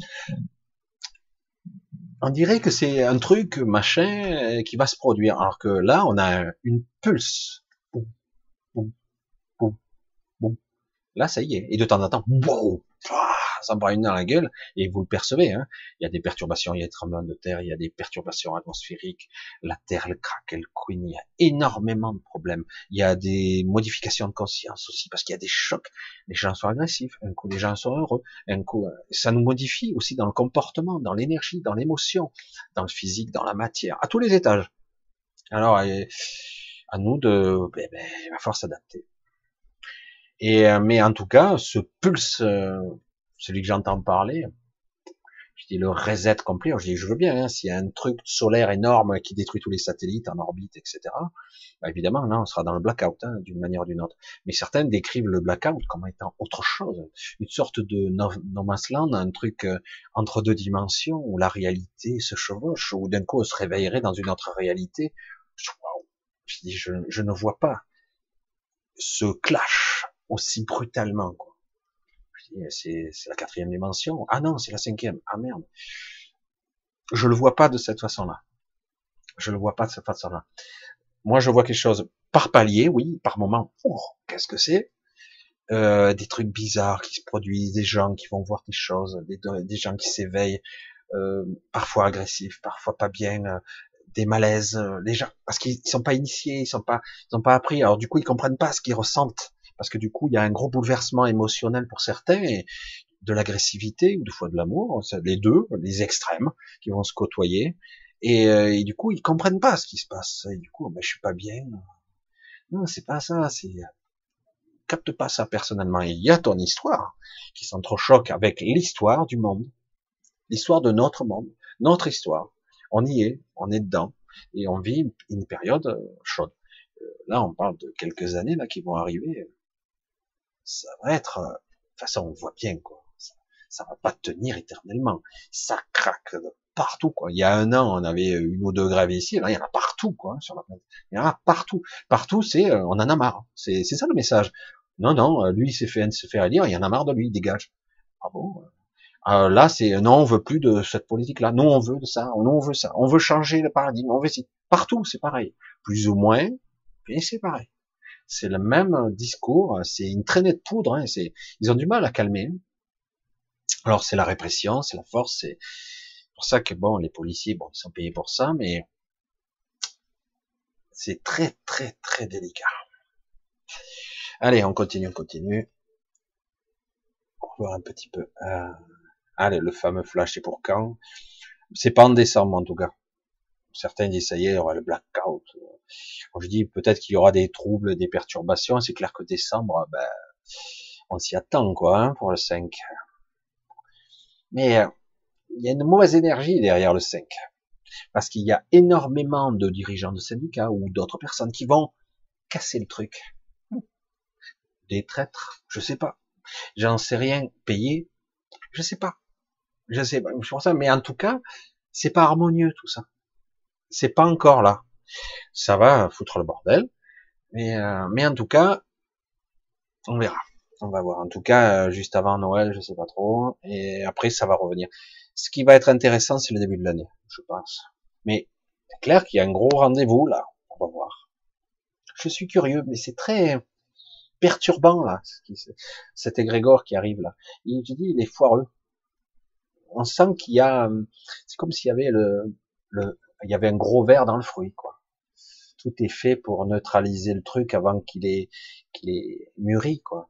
Speaker 1: On dirait que c'est un truc machin euh, qui va se produire, alors que là, on a une pulse. Là, ça y est. Et de temps en temps, wow, ça me une dans la gueule, et vous le percevez, hein. il y a des perturbations, il y a des tremblements de terre, il y a des perturbations atmosphériques, la terre, elle craque, elle couine, il y a énormément de problèmes, il y a des modifications de conscience aussi, parce qu'il y a des chocs, les gens sont agressifs, un coup les gens sont heureux, un coup, euh, ça nous modifie aussi dans le comportement, dans l'énergie, dans l'émotion, dans le physique, dans la matière, à tous les étages. Alors, à nous de, ben, ben, il va falloir s'adapter. Et euh, mais en tout cas, ce pulse euh, celui que j'entends parler, je dis le reset complet, je dis je veux bien, hein, s'il y a un truc solaire énorme qui détruit tous les satellites en orbite, etc. Bah, évidemment, là, on sera dans le blackout, hein, d'une manière ou d'une autre. Mais certains décrivent le blackout comme étant autre chose, une sorte de no, un truc euh, entre deux dimensions où la réalité se chevauche, où d'un coup on se réveillerait dans une autre réalité. Je dis, je, je ne vois pas ce clash aussi brutalement. C'est la quatrième dimension. Ah non, c'est la cinquième. Ah merde. Je le vois pas de cette façon-là. Je le vois pas de cette façon-là. Moi, je vois quelque chose par palier, oui, par moment. Qu'est-ce que c'est? Euh, Des trucs bizarres qui se produisent, des gens qui vont voir des choses, des, des gens qui s'éveillent, euh, parfois agressifs, parfois pas bien, euh, des malaises, euh, les gens parce qu'ils sont pas initiés, ils sont pas, ils ont pas appris. Alors du coup, ils comprennent pas ce qu'ils ressentent parce que du coup, il y a un gros bouleversement émotionnel pour certains, et de l'agressivité ou des fois de l'amour, les deux, les extrêmes qui vont se côtoyer, et, euh, et, du coup, ils comprennent pas ce qui se passe. Et du coup, ben, je suis pas bien. Non, c'est pas ça. C'est capte pas ça personnellement. Il y a ton histoire qui s'entrechoque avec l'histoire du monde, l'histoire de notre monde, notre histoire. On y est, on est dedans, et on vit une période euh, chaude. Euh, là, on parle de quelques années là qui vont arriver ça va être, euh, de toute façon, on voit bien, quoi. Ça, va pas tenir éternellement. Ça craque de partout, quoi. Il y a un an, on avait une ou deux grèves ici, là, il y en a partout, quoi, sur la planète. Il y en a partout. Partout, c'est, euh, on en a marre. C'est, ça le message. Non, non, euh, lui, il s'est fait, se faire élire, il y en a marre de lui, il dégage. Ah bon? Là, c'est, non, on veut plus de cette politique-là. Non, on veut de ça. Non, on veut ça. On veut changer le paradigme. On veut Partout, c'est pareil. Plus ou moins, mais c'est pareil c'est le même discours, c'est une traînée de poudre, hein, ils ont du mal à calmer. Alors c'est la répression, c'est la force, c'est pour ça que bon, les policiers, bon, ils sont payés pour ça, mais c'est très très très délicat. Allez, on continue, on continue. On va voir un petit peu. Euh, allez, le fameux flash, c'est pour quand? C'est pas en décembre en tout cas. Certains disent ça y est, il y aura le blackout. je dis peut-être qu'il y aura des troubles, des perturbations. C'est clair que décembre, ben, on s'y attend quoi hein, pour le 5. Mais euh, il y a une mauvaise énergie derrière le 5. Parce qu'il y a énormément de dirigeants de syndicats ou d'autres personnes qui vont casser le truc. Des traîtres, je sais pas. J'en sais rien. Payer, je sais pas. Je sais pas. pour ça. Mais en tout cas, c'est pas harmonieux tout ça c'est pas encore là. Ça va foutre le bordel, mais, euh, mais en tout cas, on verra. On va voir. En tout cas, euh, juste avant Noël, je sais pas trop. Et après, ça va revenir. Ce qui va être intéressant, c'est le début de l'année, je pense. Mais c'est clair qu'il y a un gros rendez-vous là. On va voir. Je suis curieux, mais c'est très perturbant là, cet égrégore qui arrive là. Il, je il est foireux. On sent qu'il y a, c'est comme s'il y avait le, le, il y avait un gros verre dans le fruit, quoi. Tout est fait pour neutraliser le truc avant qu'il ait, qu'il ait mûri, quoi.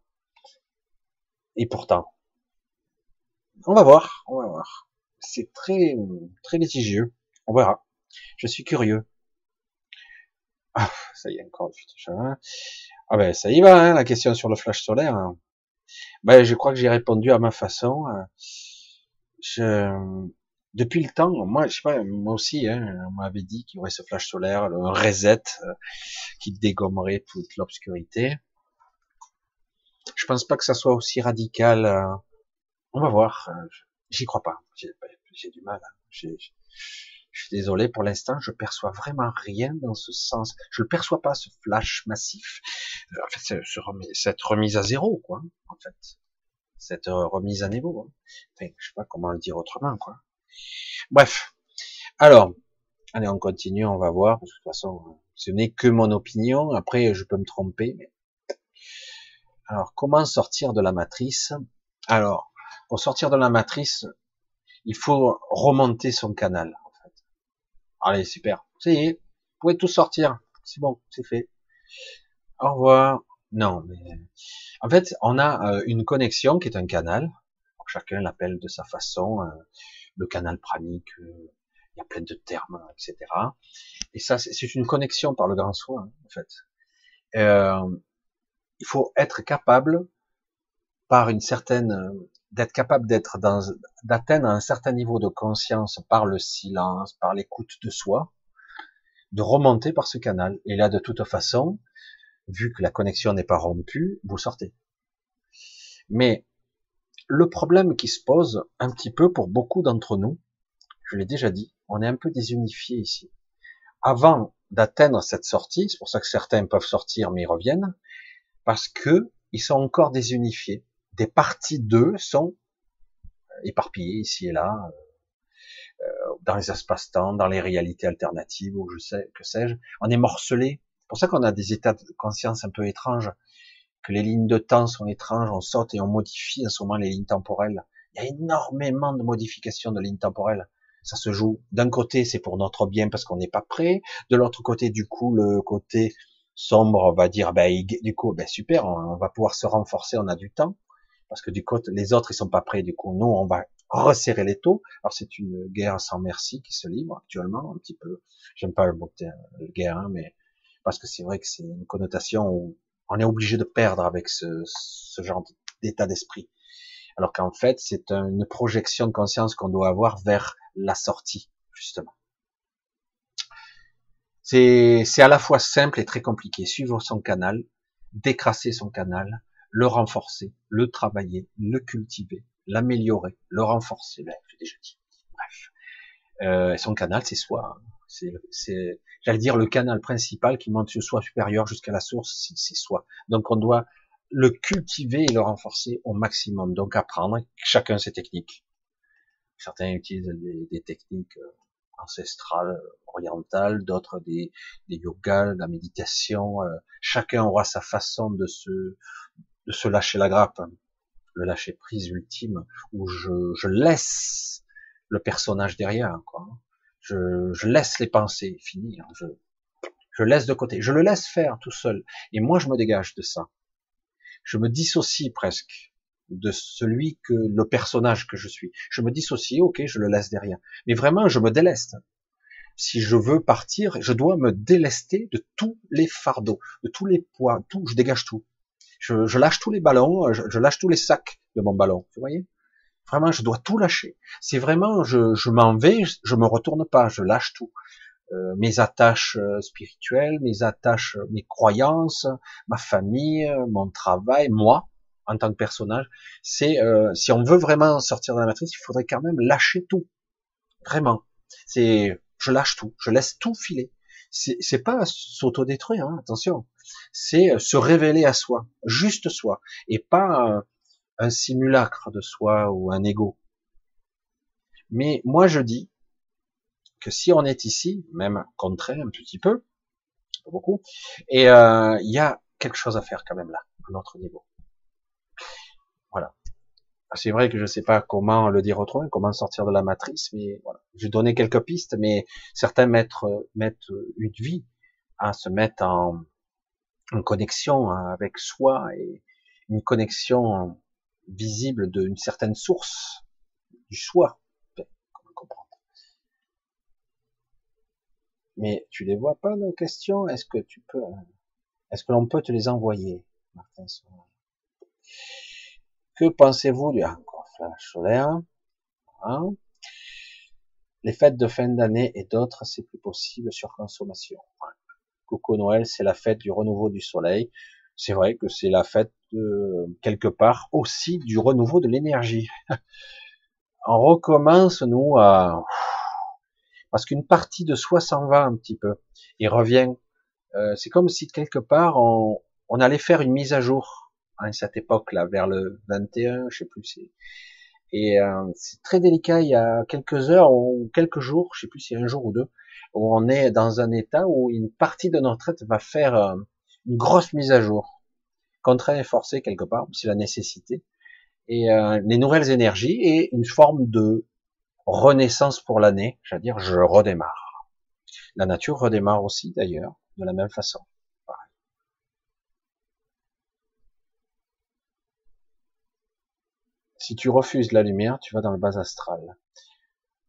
Speaker 1: Et pourtant, on va voir, on va voir. C'est très, très litigieux. On verra. Je suis curieux. (laughs) Ah, ça y est, encore Ah ben, ça y va, hein, la question sur le flash solaire. Hein. Ben, je crois que j'ai répondu à ma façon. Hein. Je, depuis le temps, moi, je sais pas, moi aussi, hein, on m'avait dit qu'il y aurait ce flash solaire, le reset euh, qui dégommerait toute l'obscurité. Je pense pas que ça soit aussi radical. Euh. on va voir. Euh, j'y crois pas. J'ai du mal. Hein. je suis désolé pour l'instant, je perçois vraiment rien dans ce sens. Je ne perçois pas ce flash massif. En fait, cette remise à zéro, quoi. En fait, cette remise à niveau. Hein. Enfin, je sais pas comment le dire autrement, quoi. Bref. Alors, allez, on continue, on va voir. De toute façon, ce n'est que mon opinion. Après, je peux me tromper. Alors, comment sortir de la matrice? Alors, pour sortir de la matrice, il faut remonter son canal. En fait. Allez, super. Ça y est, vous pouvez tout sortir. C'est bon, c'est fait. Au revoir. Non, mais en fait, on a euh, une connexion qui est un canal. Chacun l'appelle de sa façon. Le canal pranique, euh, il y a plein de termes, etc. Et ça, c'est une connexion par le grand soi, hein, en fait. Euh, il faut être capable, par une certaine, d'être capable d'être dans, d'atteindre un certain niveau de conscience par le silence, par l'écoute de soi, de remonter par ce canal. Et là, de toute façon, vu que la connexion n'est pas rompue, vous sortez. Mais le problème qui se pose un petit peu pour beaucoup d'entre nous, je l'ai déjà dit, on est un peu désunifié ici. Avant d'atteindre cette sortie, c'est pour ça que certains peuvent sortir mais ils reviennent, parce que ils sont encore désunifiés. Des parties d'eux sont éparpillées ici et là, euh, dans les espaces-temps, dans les réalités alternatives, ou je sais, que sais-je. On est morcelé. C'est pour ça qu'on a des états de conscience un peu étranges que les lignes de temps sont étranges, on saute et on modifie à ce moment les lignes temporelles. Il y a énormément de modifications de lignes temporelles. Ça se joue. D'un côté, c'est pour notre bien parce qu'on n'est pas prêt. De l'autre côté, du coup, le côté sombre va dire, ben, du coup, ben, super, on, va pouvoir se renforcer, on a du temps. Parce que du côté, les autres, ils sont pas prêts. Du coup, nous, on va resserrer les taux. Alors, c'est une guerre sans merci qui se livre actuellement, un petit peu. J'aime pas le mot guerre, hein, mais parce que c'est vrai que c'est une connotation où on est obligé de perdre avec ce, genre d'état d'esprit. Alors qu'en fait, c'est une projection de conscience qu'on doit avoir vers la sortie, justement. C'est, à la fois simple et très compliqué. Suivre son canal, décrasser son canal, le renforcer, le travailler, le cultiver, l'améliorer, le renforcer. Ben, j'ai déjà dit. Bref. Euh, son canal, c'est soi. Hein. C'est, j'allais dire, le canal principal qui monte sur soi supérieur jusqu'à la source, c'est soi. Donc on doit le cultiver et le renforcer au maximum. Donc apprendre chacun ses techniques. Certains utilisent des, techniques euh, ancestrales, orientales, d'autres des, des yogas, de la méditation. Euh, chacun aura sa façon de se, de se lâcher la grappe, le lâcher prise ultime, où je, je laisse le personnage derrière, quoi je, je laisse les pensées finir, je, je laisse de côté, je le laisse faire tout seul, et moi je me dégage de ça. Je me dissocie presque de celui que le personnage que je suis. Je me dissocie, ok, je le laisse derrière, mais vraiment je me déleste. Si je veux partir, je dois me délester de tous les fardeaux, de tous les poids, tout, je dégage tout. Je, je lâche tous les ballons, je, je lâche tous les sacs de mon ballon, vous voyez? Vraiment, je dois tout lâcher. C'est vraiment, je, je m'en vais, je, me retourne pas, je lâche tout. Euh, mes attaches euh, spirituelles, mes attaches, euh, mes croyances, ma famille, mon travail, moi, en tant que personnage. C'est, si on veut vraiment sortir de la matrice, il faudrait quand même lâcher tout. Vraiment. C'est, je lâche tout, je laisse tout filer. c'est pas s'autodétruire, hein, attention. C'est se révéler à soi, juste soi, et pas un simulacre de soi ou un ego. Mais moi je dis que si on est ici, même contraint un petit peu, pas beaucoup, et euh, il y a quelque chose à faire quand même là, à notre niveau. Voilà. C'est vrai que je ne sais pas comment le dire autrement, comment sortir de la matrice, mais voilà. J'ai donné quelques pistes, mais certains mettent, mettent une vie à se mettre en connexion avec soi et une connexion visible d'une certaine source du soi. Mais tu les vois pas nos questions? Est-ce que tu peux, est-ce que l'on peut te les envoyer, Martin Que pensez-vous du encore flash solaire hein? Les fêtes de fin d'année et d'autres, c'est plus possible sur consommation. Coco Noël, c'est la fête du renouveau du soleil. C'est vrai que c'est la fête de, quelque part aussi du renouveau de l'énergie. (laughs) On recommence, nous, à, parce qu'une partie de soi s'en va un petit peu et revient. Euh, c'est comme si quelque part on, allait faire une mise à jour à cette époque-là, vers le 21, je sais plus. Et euh, c'est très délicat. Il y a quelques heures ou quelques jours, je sais plus si un jour ou deux, où on est dans un état où une partie de notre être va faire euh, une grosse mise à jour, contraint et forcé quelque part, c'est la nécessité. Et euh, les nouvelles énergies et une forme de renaissance pour l'année, j'allais dire je redémarre. La nature redémarre aussi d'ailleurs, de la même façon. Si tu refuses la lumière, tu vas dans le bas astral.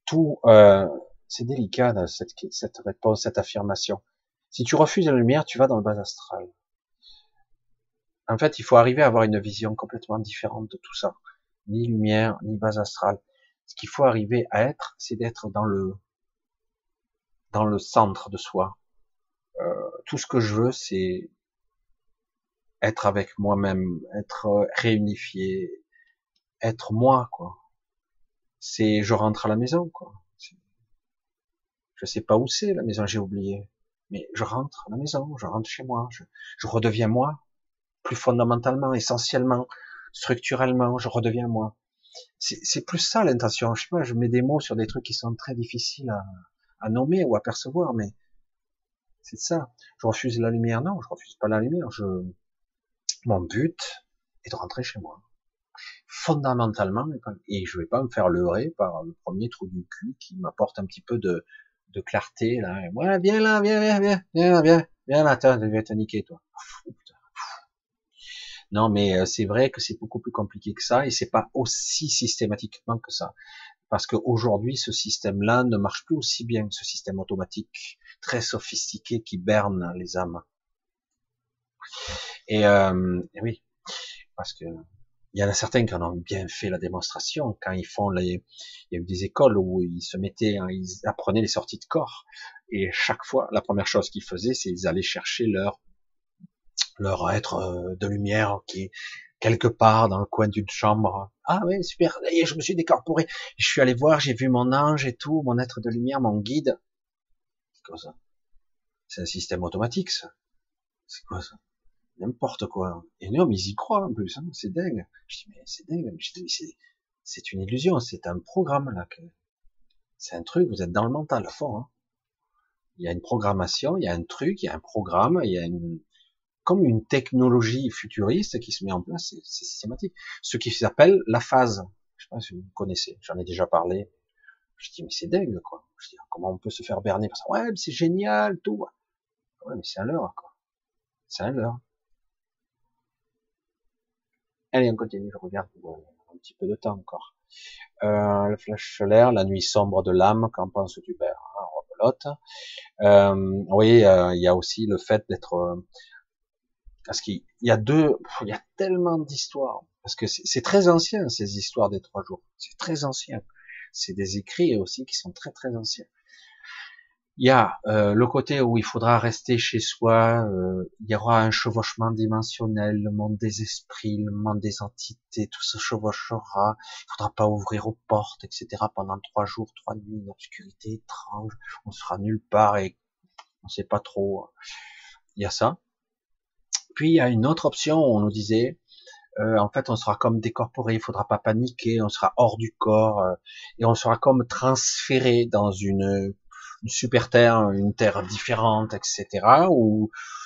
Speaker 1: Tout, euh, c'est délicat cette, cette réponse, cette affirmation. Si tu refuses la lumière, tu vas dans le bas astral. En fait, il faut arriver à avoir une vision complètement différente de tout ça. Ni lumière, ni bas astral. Ce qu'il faut arriver à être, c'est d'être dans le dans le centre de soi. Euh, tout ce que je veux, c'est être avec moi-même, être réunifié, être moi, quoi. C'est je rentre à la maison, quoi. Je sais pas où c'est la maison, j'ai oublié. Mais je rentre à la maison, je rentre chez moi, je, je redeviens moi, plus fondamentalement, essentiellement, structurellement, je redeviens moi c'est plus ça l'intention. Je sais pas, je mets des mots sur des trucs qui sont très difficiles à, à nommer ou à percevoir, mais c'est ça. Je refuse la lumière, non, je refuse pas la lumière. Je, mon but est de rentrer chez moi. Fondamentalement, et je vais pas me faire leurrer par le premier trou du cul qui m'apporte un petit peu de, de clarté, là. Voilà, viens là, viens, viens, viens, viens, viens, viens là, je vais te niquer, toi. Non, mais euh, c'est vrai que c'est beaucoup plus compliqué que ça et c'est pas aussi systématiquement que ça. Parce qu'aujourd'hui, ce système-là ne marche plus aussi bien, ce système automatique très sophistiqué qui berne les âmes. Et, euh, oui, parce que il y en a certains qui en ont bien fait la démonstration quand ils font les, il y a eu des écoles où ils se mettaient, hein, ils apprenaient les sorties de corps et chaque fois, la première chose qu'ils faisaient, c'est ils allaient chercher leur leur être euh, de lumière qui est quelque part dans le coin d'une chambre. Ah oui, super, et je me suis décorporé. Je suis allé voir, j'ai vu mon ange et tout, mon être de lumière, mon guide. C'est quoi ça? C'est un système automatique, ça. C'est quoi ça? N'importe quoi. Et non, mais ils y croient en plus, hein. c'est dingue. Je dis, mais c'est dingue. c'est une illusion, c'est un programme là. C'est un truc, vous êtes dans le mental fond. Hein. Il y a une programmation, il y a un truc, il y a un programme, il y a une, comme une technologie futuriste qui se met en place, c'est systématique. Ce qui s'appelle la phase. Je sais pas si vous connaissez, j'en ai déjà parlé. Je dis, mais c'est dingue, quoi. Je dis, comment on peut se faire berner par ça? Ouais, c'est génial, tout. Ouais, mais c'est à l'heure, quoi. C'est à l'heure. Allez, on continue, je regarde un petit peu de temps encore. Euh, le flash solaire, la nuit sombre de l'âme, qu'en pense-tu, Hubert hein. Euh, oui, euh, il y a aussi le fait d'être euh, parce qu'il y a deux, il y a tellement d'histoires, parce que c'est très ancien ces histoires des trois jours, c'est très ancien. C'est des écrits aussi qui sont très très anciens. Il y a euh, le côté où il faudra rester chez soi, euh, il y aura un chevauchement dimensionnel, le monde des esprits, le monde des entités, tout se chevauchera, il faudra pas ouvrir aux portes, etc. pendant trois jours, trois nuits, une obscurité étrange, on sera nulle part et On sait pas trop. Il y a ça. Puis il y a une autre option où on nous disait, euh, en fait, on sera comme décorporé, il faudra pas paniquer, on sera hors du corps euh, et on sera comme transféré dans une, super terre, une terre différente, etc.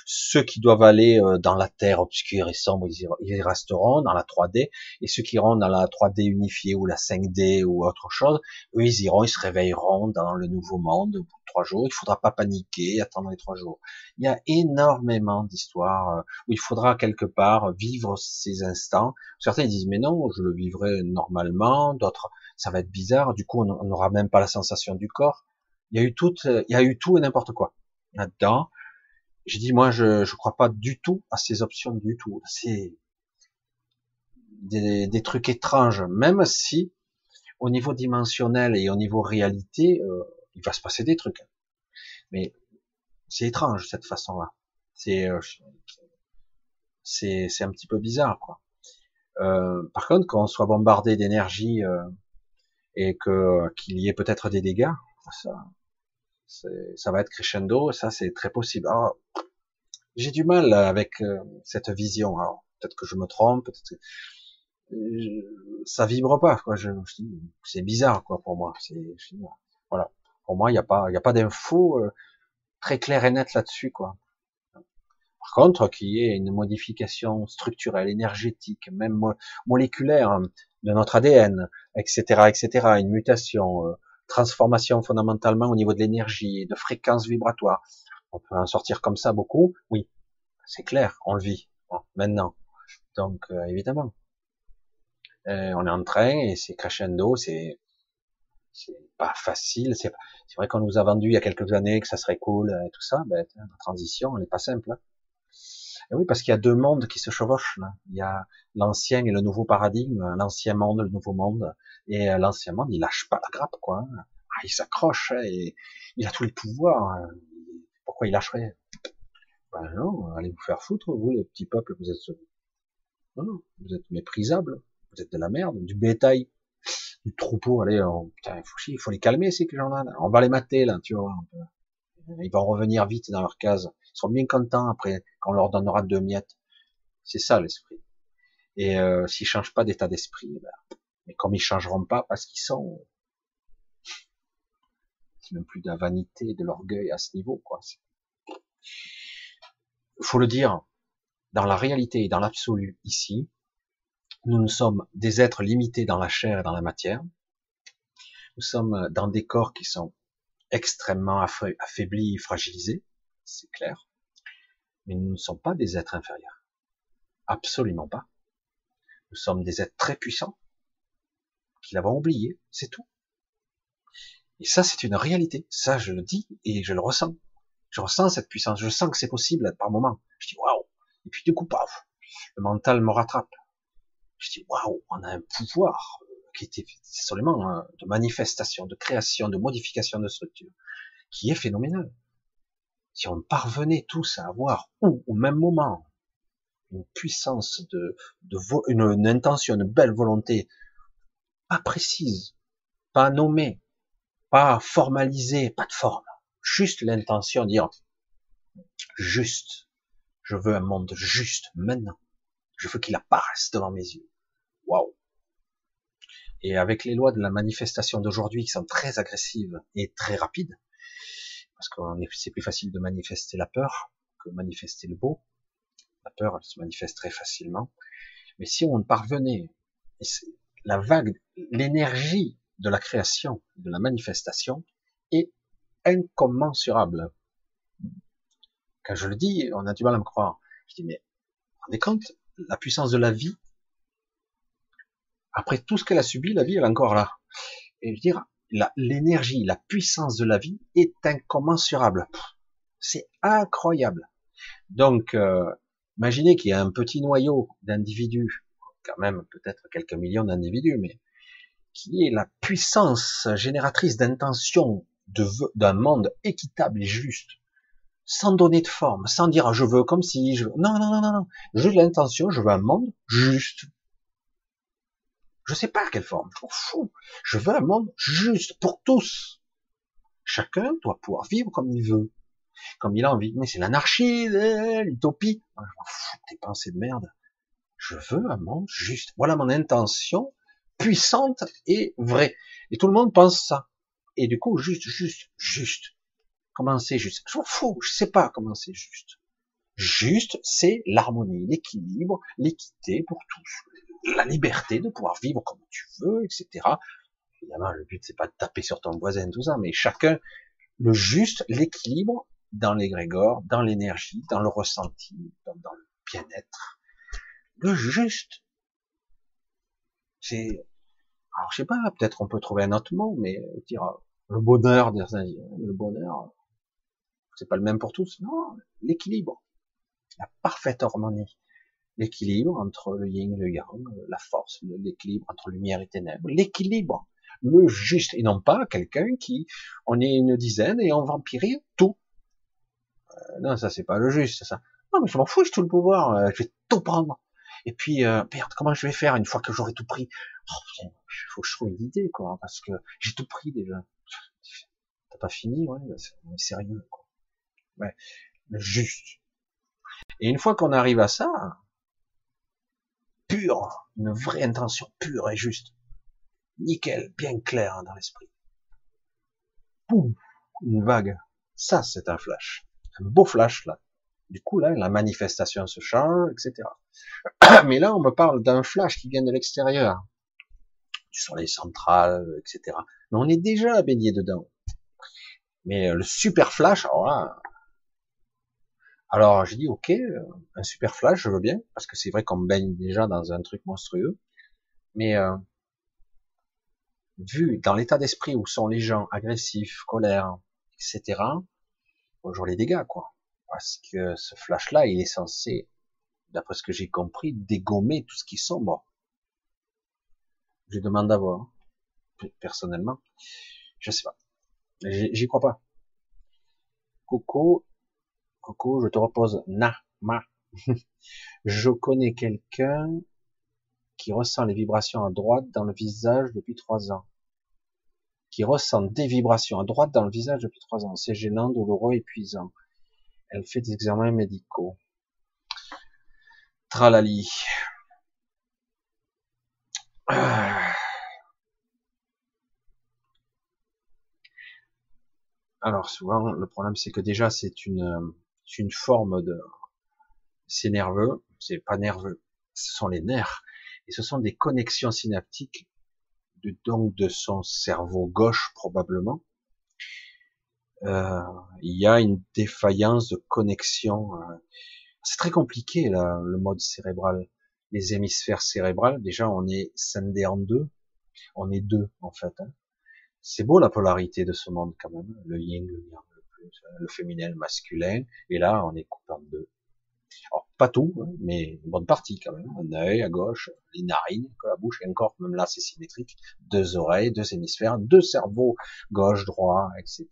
Speaker 1: ceux qui doivent aller euh, dans la terre obscure et sombre, ils resteront dans la 3D, et ceux qui iront dans la 3D unifiée ou la 5D ou autre chose, eux, ils iront, ils se réveilleront dans le nouveau monde au bout de trois jours. Il faudra pas paniquer, attendre les trois jours. Il y a énormément d'histoires euh, où il faudra quelque part vivre ces instants. Certains disent, mais non, je le vivrai normalement, d'autres, ça va être bizarre, du coup, on n'aura même pas la sensation du corps. Il y a eu tout, il y a eu tout et n'importe quoi là-dedans. J'ai dit, moi, je je crois pas du tout à ces options du tout. C'est des, des, trucs étranges, même si au niveau dimensionnel et au niveau réalité, euh, il va se passer des trucs. Mais c'est étrange cette façon-là. C'est euh, c'est c'est un petit peu bizarre, quoi. Euh, par contre, quand on soit bombardé d'énergie euh, et que qu'il y ait peut-être des dégâts, ça, ça va être crescendo, ça c'est très possible. j'ai du mal avec euh, cette vision. Alors, peut-être que je me trompe, peut-être que ça vibre pas. Quoi. Je, c'est bizarre, quoi, pour moi. C'est, voilà. Pour moi, il n'y a pas, il a pas d'infos euh, très claires et nettes là-dessus, quoi. Par contre, qu'il y ait une modification structurelle, énergétique, même moléculaire hein, de notre ADN, etc., etc., une mutation, euh, transformation fondamentalement au niveau de l'énergie, de fréquence vibratoire. On peut en sortir comme ça beaucoup, oui, c'est clair, on le vit maintenant. Donc euh, évidemment, euh, on est en train et c'est crescendo, c'est c'est pas facile. C'est vrai qu'on nous a vendu il y a quelques années que ça serait cool et tout ça. Ben, la transition, elle n'est pas simple. Hein. Et oui, parce qu'il y a deux mondes qui se chevauchent. Là. Il y a l'ancien et le nouveau paradigme, l'ancien monde, le nouveau monde. Et euh, l'ancien monde, il lâche pas la grappe, quoi. Ah, il s'accroche hein, et il a tous les pouvoirs. Hein. Pourquoi il lâcherait? Ben non, allez vous faire foutre, vous, les petits peuples, vous êtes... Non, non, vous êtes méprisables, vous êtes de la merde, du bétail, du troupeau, allez, putain, il faut, il faut les calmer, ces gens-là. On va les mater, là, tu vois. Ils vont revenir vite dans leur case. Ils seront bien contents après, quand on leur donnera deux miettes. C'est ça, l'esprit. Et euh, s'ils changent pas d'état d'esprit, ben, mais comme ils changeront pas parce qu'ils sont, c'est même plus de la vanité, de l'orgueil à ce niveau, quoi. Faut le dire, dans la réalité et dans l'absolu ici, nous ne sommes des êtres limités dans la chair et dans la matière. Nous sommes dans des corps qui sont extrêmement affaiblis, fragilisés, c'est clair. Mais nous ne sommes pas des êtres inférieurs. Absolument pas. Nous sommes des êtres très puissants, qui l'avons oublié, c'est tout. Et ça, c'est une réalité. Ça, je le dis et je le ressens. Je ressens cette puissance. Je sens que c'est possible par moment. Je dis waouh. Et puis du coup, paf, le mental me rattrape. Je dis waouh, on a un pouvoir qui était seulement de manifestation, de création, de modification de structure, qui est phénoménal. Si on parvenait tous à avoir au même moment une puissance de, de une, une intention, une belle volonté, pas précise, pas nommée, pas formalisé, pas de forme, juste l'intention de dire juste, je veux un monde juste maintenant, je veux qu'il apparaisse devant mes yeux. Et avec les lois de la manifestation d'aujourd'hui qui sont très agressives et très rapides, parce que c'est plus facile de manifester la peur que manifester le beau. La peur, se manifeste très facilement. Mais si on parvenait, la vague, l'énergie de la création, de la manifestation est incommensurable. Quand je le dis, on a du mal à me croire. Je dis, mais vous rendez compte, la puissance de la vie, après tout ce qu'elle a subi, la vie, elle est encore là. Et je veux dire, l'énergie, la, puissance de la vie est incommensurable. C'est incroyable. Donc, euh, imaginez qu'il y a un petit noyau d'individus, quand même peut-être quelques millions d'individus, mais qui est la puissance génératrice d'intention d'un monde équitable et juste, sans donner de forme, sans dire je veux comme si, je veux... non, non, non, non, non, j'ai l'intention, je veux un monde juste. Je sais pas quelle forme, je m'en fous. Je veux un monde juste pour tous. Chacun doit pouvoir vivre comme il veut. comme il a envie. Mais c'est l'anarchie, l'utopie. Je m'en fous tes pensées de merde. Je veux un monde juste. Voilà mon intention puissante et vraie. Et tout le monde pense ça. Et du coup, juste, juste, juste. Comment c'est juste? Je m'en fous, je sais pas comment c'est juste. Juste, c'est l'harmonie, l'équilibre, l'équité pour tous, la liberté de pouvoir vivre comme tu veux, etc. Évidemment, le but c'est pas de taper sur ton voisin, tout ça, mais chacun le juste, l'équilibre dans l'égrégore, dans l'énergie, dans le ressenti, dans, le bien-être. Le juste. C'est, alors je sais pas, peut-être on peut trouver un autre mot, mais dire le bonheur, le bonheur, c'est pas le même pour tous. Non, l'équilibre, la parfaite harmonie, l'équilibre entre le yin, le yang, la force, l'équilibre entre lumière et ténèbres, l'équilibre, le juste, et non pas quelqu'un qui, on est une dizaine et on vampirise tout. Euh, non, ça c'est pas le juste, ça. Non, mais je m'en fous, j'ai tout le pouvoir, euh, je vais tout prendre. Et puis, euh, merde, comment je vais faire une fois que j'aurai tout pris? Oh, Il faut que je trouve une idée, quoi, parce que j'ai tout pris déjà. T'as pas fini, ouais, c'est sérieux, quoi. Ouais, juste. Et une fois qu'on arrive à ça, pure, une vraie intention pure et juste, nickel, bien clair hein, dans l'esprit. Poum, une vague. Ça, c'est un flash. Un beau flash, là. Du coup, là, la manifestation se change, etc. (coughs) Mais là, on me parle d'un flash qui vient de l'extérieur. Du soleil central, etc. Mais on est déjà baigné dedans. Mais euh, le super flash, alors là, alors j'ai dit ok, euh, un super flash, je veux bien, parce que c'est vrai qu'on baigne déjà dans un truc monstrueux. Mais euh, vu dans l'état d'esprit où sont les gens agressifs, colères, etc., bonjour les dégâts, quoi. Parce que ce flash-là, il est censé, d'après ce que j'ai compris, dégommer tout ce qui sombre. Je demande à voir. Personnellement, je sais pas. J'y crois pas. Coco, Je te repose. Na, ma. (laughs) je connais quelqu'un qui ressent les vibrations à droite dans le visage depuis trois ans. Qui ressent des vibrations à droite dans le visage depuis trois ans. C'est gênant, douloureux, épuisant. Elle fait des examens médicaux. Tralali. (sighs) Alors souvent, le problème c'est que déjà c'est une, une forme de, c'est nerveux, c'est pas nerveux, ce sont les nerfs et ce sont des connexions synaptiques de, donc de son cerveau gauche probablement. Euh, il y a une défaillance de connexion. Euh, c'est très compliqué là, le mode cérébral. Les hémisphères cérébrales, déjà on est scindé en deux. On est deux en fait. Hein. C'est beau la polarité de ce monde quand même. Le yin, le yang, le, féminin, le masculin. Et là on est coupé en deux. Alors, pas tout, hein, mais une bonne partie quand même. Un œil à gauche, les narines, la bouche, et encore, même là, c'est symétrique. Deux oreilles, deux hémisphères, deux cerveaux, gauche, droit, etc.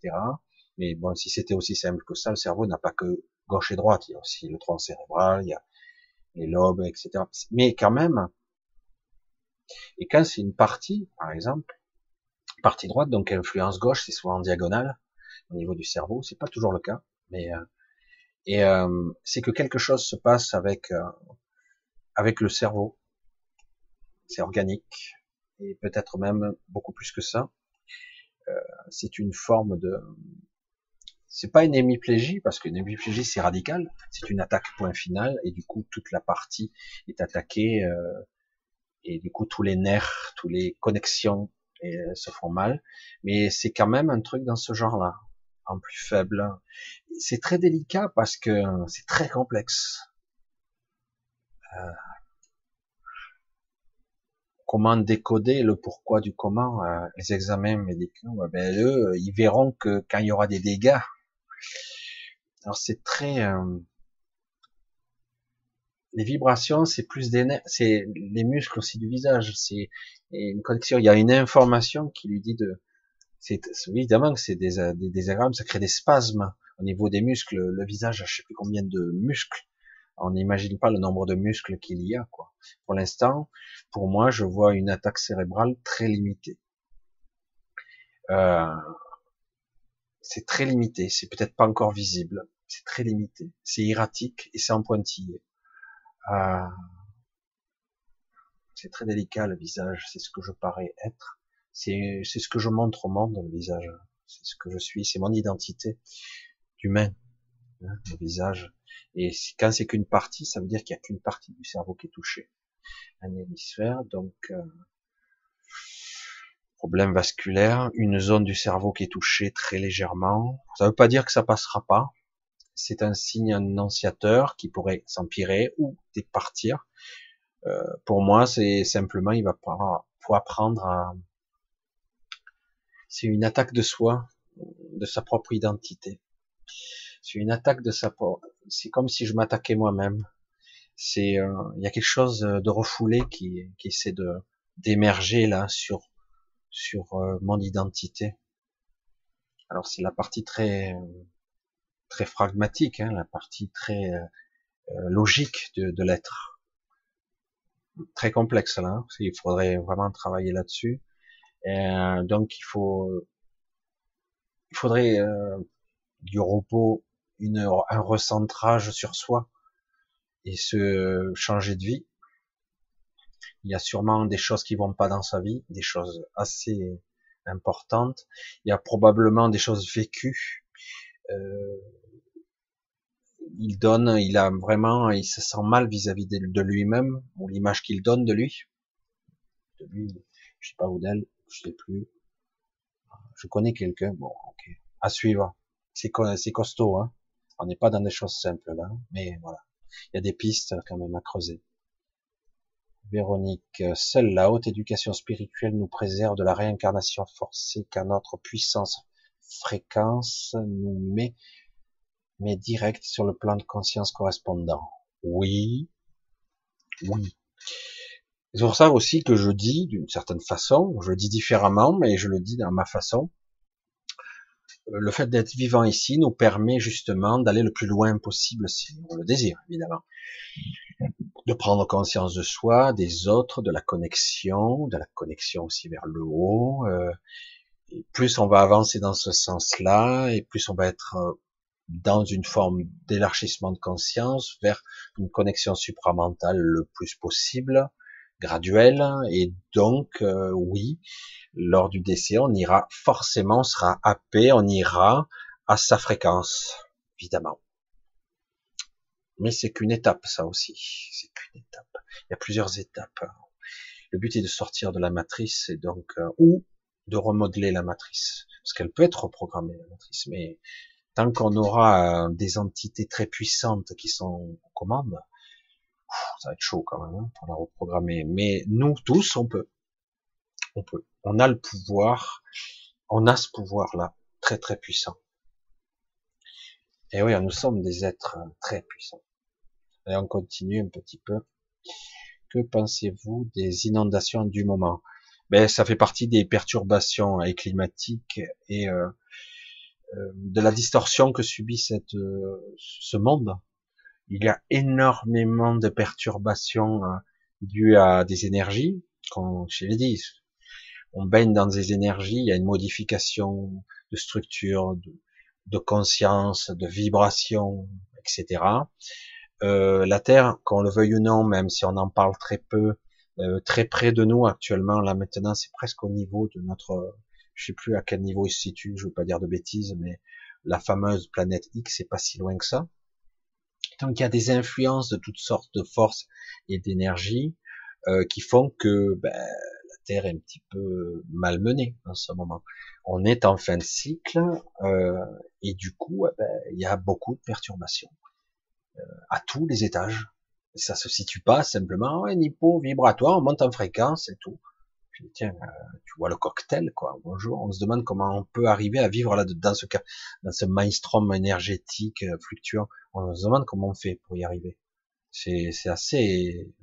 Speaker 1: Mais bon, si c'était aussi simple que ça, le cerveau n'a pas que gauche et droite. Il y a aussi le tronc cérébral, il y a les lobes, etc. Mais quand même, et quand c'est une partie, par exemple, partie droite, donc influence gauche, c'est souvent en diagonale au niveau du cerveau. C'est pas toujours le cas, mais euh, et euh, c'est que quelque chose se passe avec euh, avec le cerveau. C'est organique et peut-être même beaucoup plus que ça. Euh, c'est une forme de c'est pas une hémiplégie parce qu'une hémiplégie c'est radical, c'est une attaque point final et du coup toute la partie est attaquée euh, et du coup tous les nerfs, tous les connexions et, se font mal. Mais c'est quand même un truc dans ce genre-là en plus faible. C'est très délicat parce que c'est très complexe. Euh, comment décoder le pourquoi du comment euh, Les examens médicaux, euh, ben eux, ils verront que quand il y aura des dégâts. Alors c'est très les vibrations, c'est plus des c'est les muscles aussi du visage, c'est une connexion. Il y a une information qui lui dit de c'est évidemment que c'est des, des désagréables, ça crée des spasmes au niveau des muscles. Le visage, je sais plus combien de muscles. On n'imagine pas le nombre de muscles qu'il y a. Pour l'instant, pour moi, je vois une attaque cérébrale très limitée. Euh, c'est très limité, c'est peut-être pas encore visible, c'est très limité, c'est erratique et c'est en pointillé. Euh, c'est très délicat le visage, c'est ce que je parais être, c'est ce que je montre au monde le visage, c'est ce que je suis, c'est mon identité d'humain, hein, le visage. Et quand c'est qu'une partie, ça veut dire qu'il n'y a qu'une partie du cerveau qui est touchée, un hémisphère, donc euh, problème vasculaire, une zone du cerveau qui est touchée très légèrement. Ça ne veut pas dire que ça passera pas. C'est un signe annonciateur qui pourrait s'empirer ou départir. Euh, pour moi, c'est simplement, il va faut apprendre à, c'est une attaque de soi, de sa propre identité. C'est une attaque de sa c'est comme si je m'attaquais moi-même. C'est, euh, il y a quelque chose de refoulé qui, qui essaie de, d'émerger là sur, sur euh, mon identité. Alors c'est la partie très, très pragmatique, hein, la partie très euh, logique de, de l'être très complexe là. Hein. Il faudrait vraiment travailler là-dessus. Euh, donc il faut, il faudrait euh, du repos, une, un recentrage sur soi et se changer de vie. Il y a sûrement des choses qui vont pas dans sa vie, des choses assez importantes. Il y a probablement des choses vécues. Euh, il donne, il a vraiment, il se sent mal vis-à-vis de, lui-même, ou l'image qu'il donne de lui. De lui, je sais pas où d'elle, je sais plus. Je connais quelqu'un, bon, ok. À suivre. C'est, costaud, hein. On n'est pas dans des choses simples, là, mais voilà. Il y a des pistes quand même à creuser. Véronique, seule la haute éducation spirituelle nous préserve de la réincarnation forcée car notre puissance fréquence nous met mais direct sur le plan de conscience correspondant. Oui, oui. C'est pour ça aussi que je dis d'une certaine façon, je le dis différemment, mais je le dis dans ma façon. Le fait d'être vivant ici nous permet justement d'aller le plus loin possible si on le désire, évidemment. De prendre conscience de soi, des autres, de la connexion, de la connexion aussi vers le haut. Euh, et plus on va avancer dans ce sens-là, et plus on va être euh, dans une forme d'élargissement de conscience vers une connexion supramentale le plus possible, graduelle, et donc euh, oui, lors du décès, on ira forcément, on sera happé, on ira à sa fréquence, évidemment. Mais c'est qu'une étape, ça aussi. C'est qu'une étape. Il y a plusieurs étapes. Le but est de sortir de la matrice et donc euh, ou de remodeler la matrice, parce qu'elle peut être reprogrammée la matrice, mais tant qu'on aura euh, des entités très puissantes qui sont aux commandes, ça va être chaud quand même hein, pour la reprogrammer. Mais nous tous, on peut, on peut, on a le pouvoir, on a ce pouvoir-là très très puissant. Et oui, nous sommes des êtres très puissants. Et on continue un petit peu. Que pensez-vous des inondations du moment? Ben, ça fait partie des perturbations climatiques et euh, euh, de la distorsion que subit cette, euh, ce monde. Il y a énormément de perturbations euh, dues à des énergies, comme je l'ai dit, on baigne dans des énergies, il y a une modification de structure, de, de conscience, de vibration, etc. Euh, la Terre, qu'on le veuille ou non, même si on en parle très peu, euh, très près de nous actuellement, là maintenant, c'est presque au niveau de notre je sais plus à quel niveau il se situe, je veux pas dire de bêtises, mais la fameuse planète X, c'est pas si loin que ça. Donc il y a des influences de toutes sortes de forces et d'énergie euh, qui font que ben, la Terre est un petit peu malmenée en ce moment. On est en fin de cycle euh, et du coup, eh ben, il y a beaucoup de perturbations euh, à tous les étages. Ça se situe pas simplement un hypo vibratoire, on monte en fréquence et tout tiens, euh, tu vois le cocktail, quoi. Bonjour. On se demande comment on peut arriver à vivre là dans ce cas, dans ce maelstrom énergétique euh, fluctuant. On se demande comment on fait pour y arriver. C'est, c'est assez,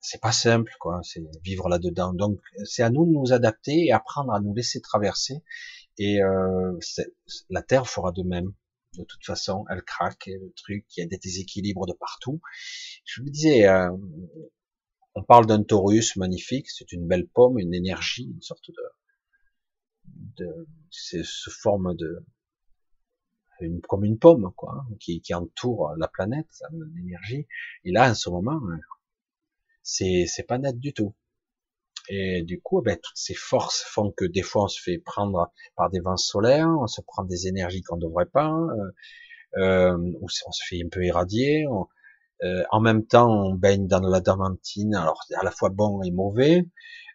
Speaker 1: c'est pas simple, quoi. C'est vivre là-dedans. Donc, c'est à nous de nous adapter et apprendre à nous laisser traverser. Et euh, la Terre fera de même. De toute façon, elle craque, le truc, il y a des déséquilibres de partout. Je vous disais, euh, on parle d'un taurus magnifique, c'est une belle pomme, une énergie, une sorte de, de c'est ce forme de une, comme une pomme quoi, qui, qui entoure la planète, l'énergie. Et là, en ce moment, c'est c'est pas net du tout. Et du coup, ben, toutes ces forces font que des fois on se fait prendre par des vents solaires, on se prend des énergies qu'on ne devrait pas, euh, euh, ou on se fait un peu irradier. Euh, en même temps, on baigne dans la damantine, alors c'est à la fois bon et mauvais.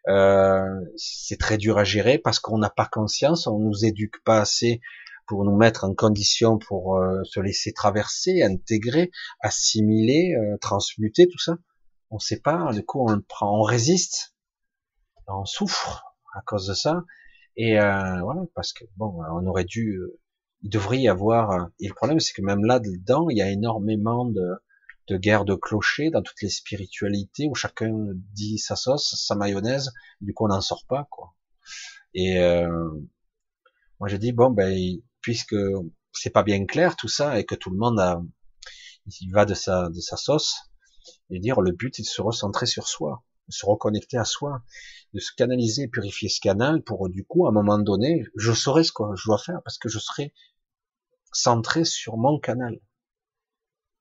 Speaker 1: Euh, c'est très dur à gérer parce qu'on n'a pas conscience, on nous éduque pas assez pour nous mettre en condition pour euh, se laisser traverser, intégrer, assimiler, euh, transmuter tout ça. On sait pas, du coup on le prend, on résiste, on souffre à cause de ça. Et euh, voilà, parce que bon, on aurait dû, euh, il devrait y avoir. Et le problème, c'est que même là dedans, il y a énormément de, de guerres de clochers dans toutes les spiritualités où chacun dit sa sauce, sa mayonnaise. Du coup, on n'en sort pas, quoi. Et euh, moi, j'ai dit bon, ben, puisque c'est pas bien clair tout ça et que tout le monde a, il va de sa de sa sauce, et dire le but, c'est de se recentrer sur soi, de se reconnecter à soi de se canaliser, purifier ce canal pour du coup, à un moment donné, je saurai ce que je dois faire parce que je serai centré sur mon canal.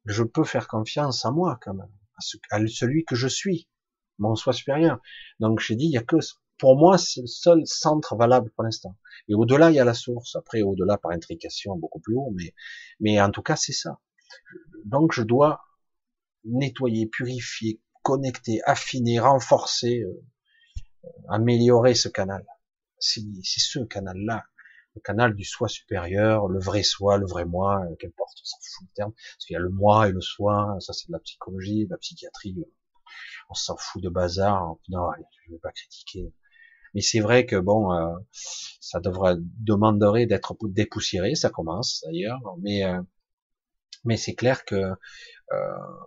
Speaker 1: Je peux faire confiance à moi quand même, à, celui que je suis, mon soi supérieur. Donc j'ai dit, il y a que pour moi, c'est le seul centre valable pour l'instant. Et au-delà, il y a la source. Après, au-delà, par intrication, beaucoup plus haut. Mais, mais en tout cas, c'est ça. Donc, je dois nettoyer, purifier, connecter, affiner, renforcer, euh, améliorer ce canal. C'est ce canal-là, le canal du soi supérieur, le vrai soi, le vrai moi, euh, qu'importe, on s'en fout le terme, parce qu'il y a le moi et le soi, ça c'est de la psychologie, de la psychiatrie, on s'en fout de bazar, non, je vais pas critiquer. Mais c'est vrai que bon, euh, ça devrait demanderait d'être dépoussiéré, ça commence d'ailleurs, mais euh, mais c'est clair que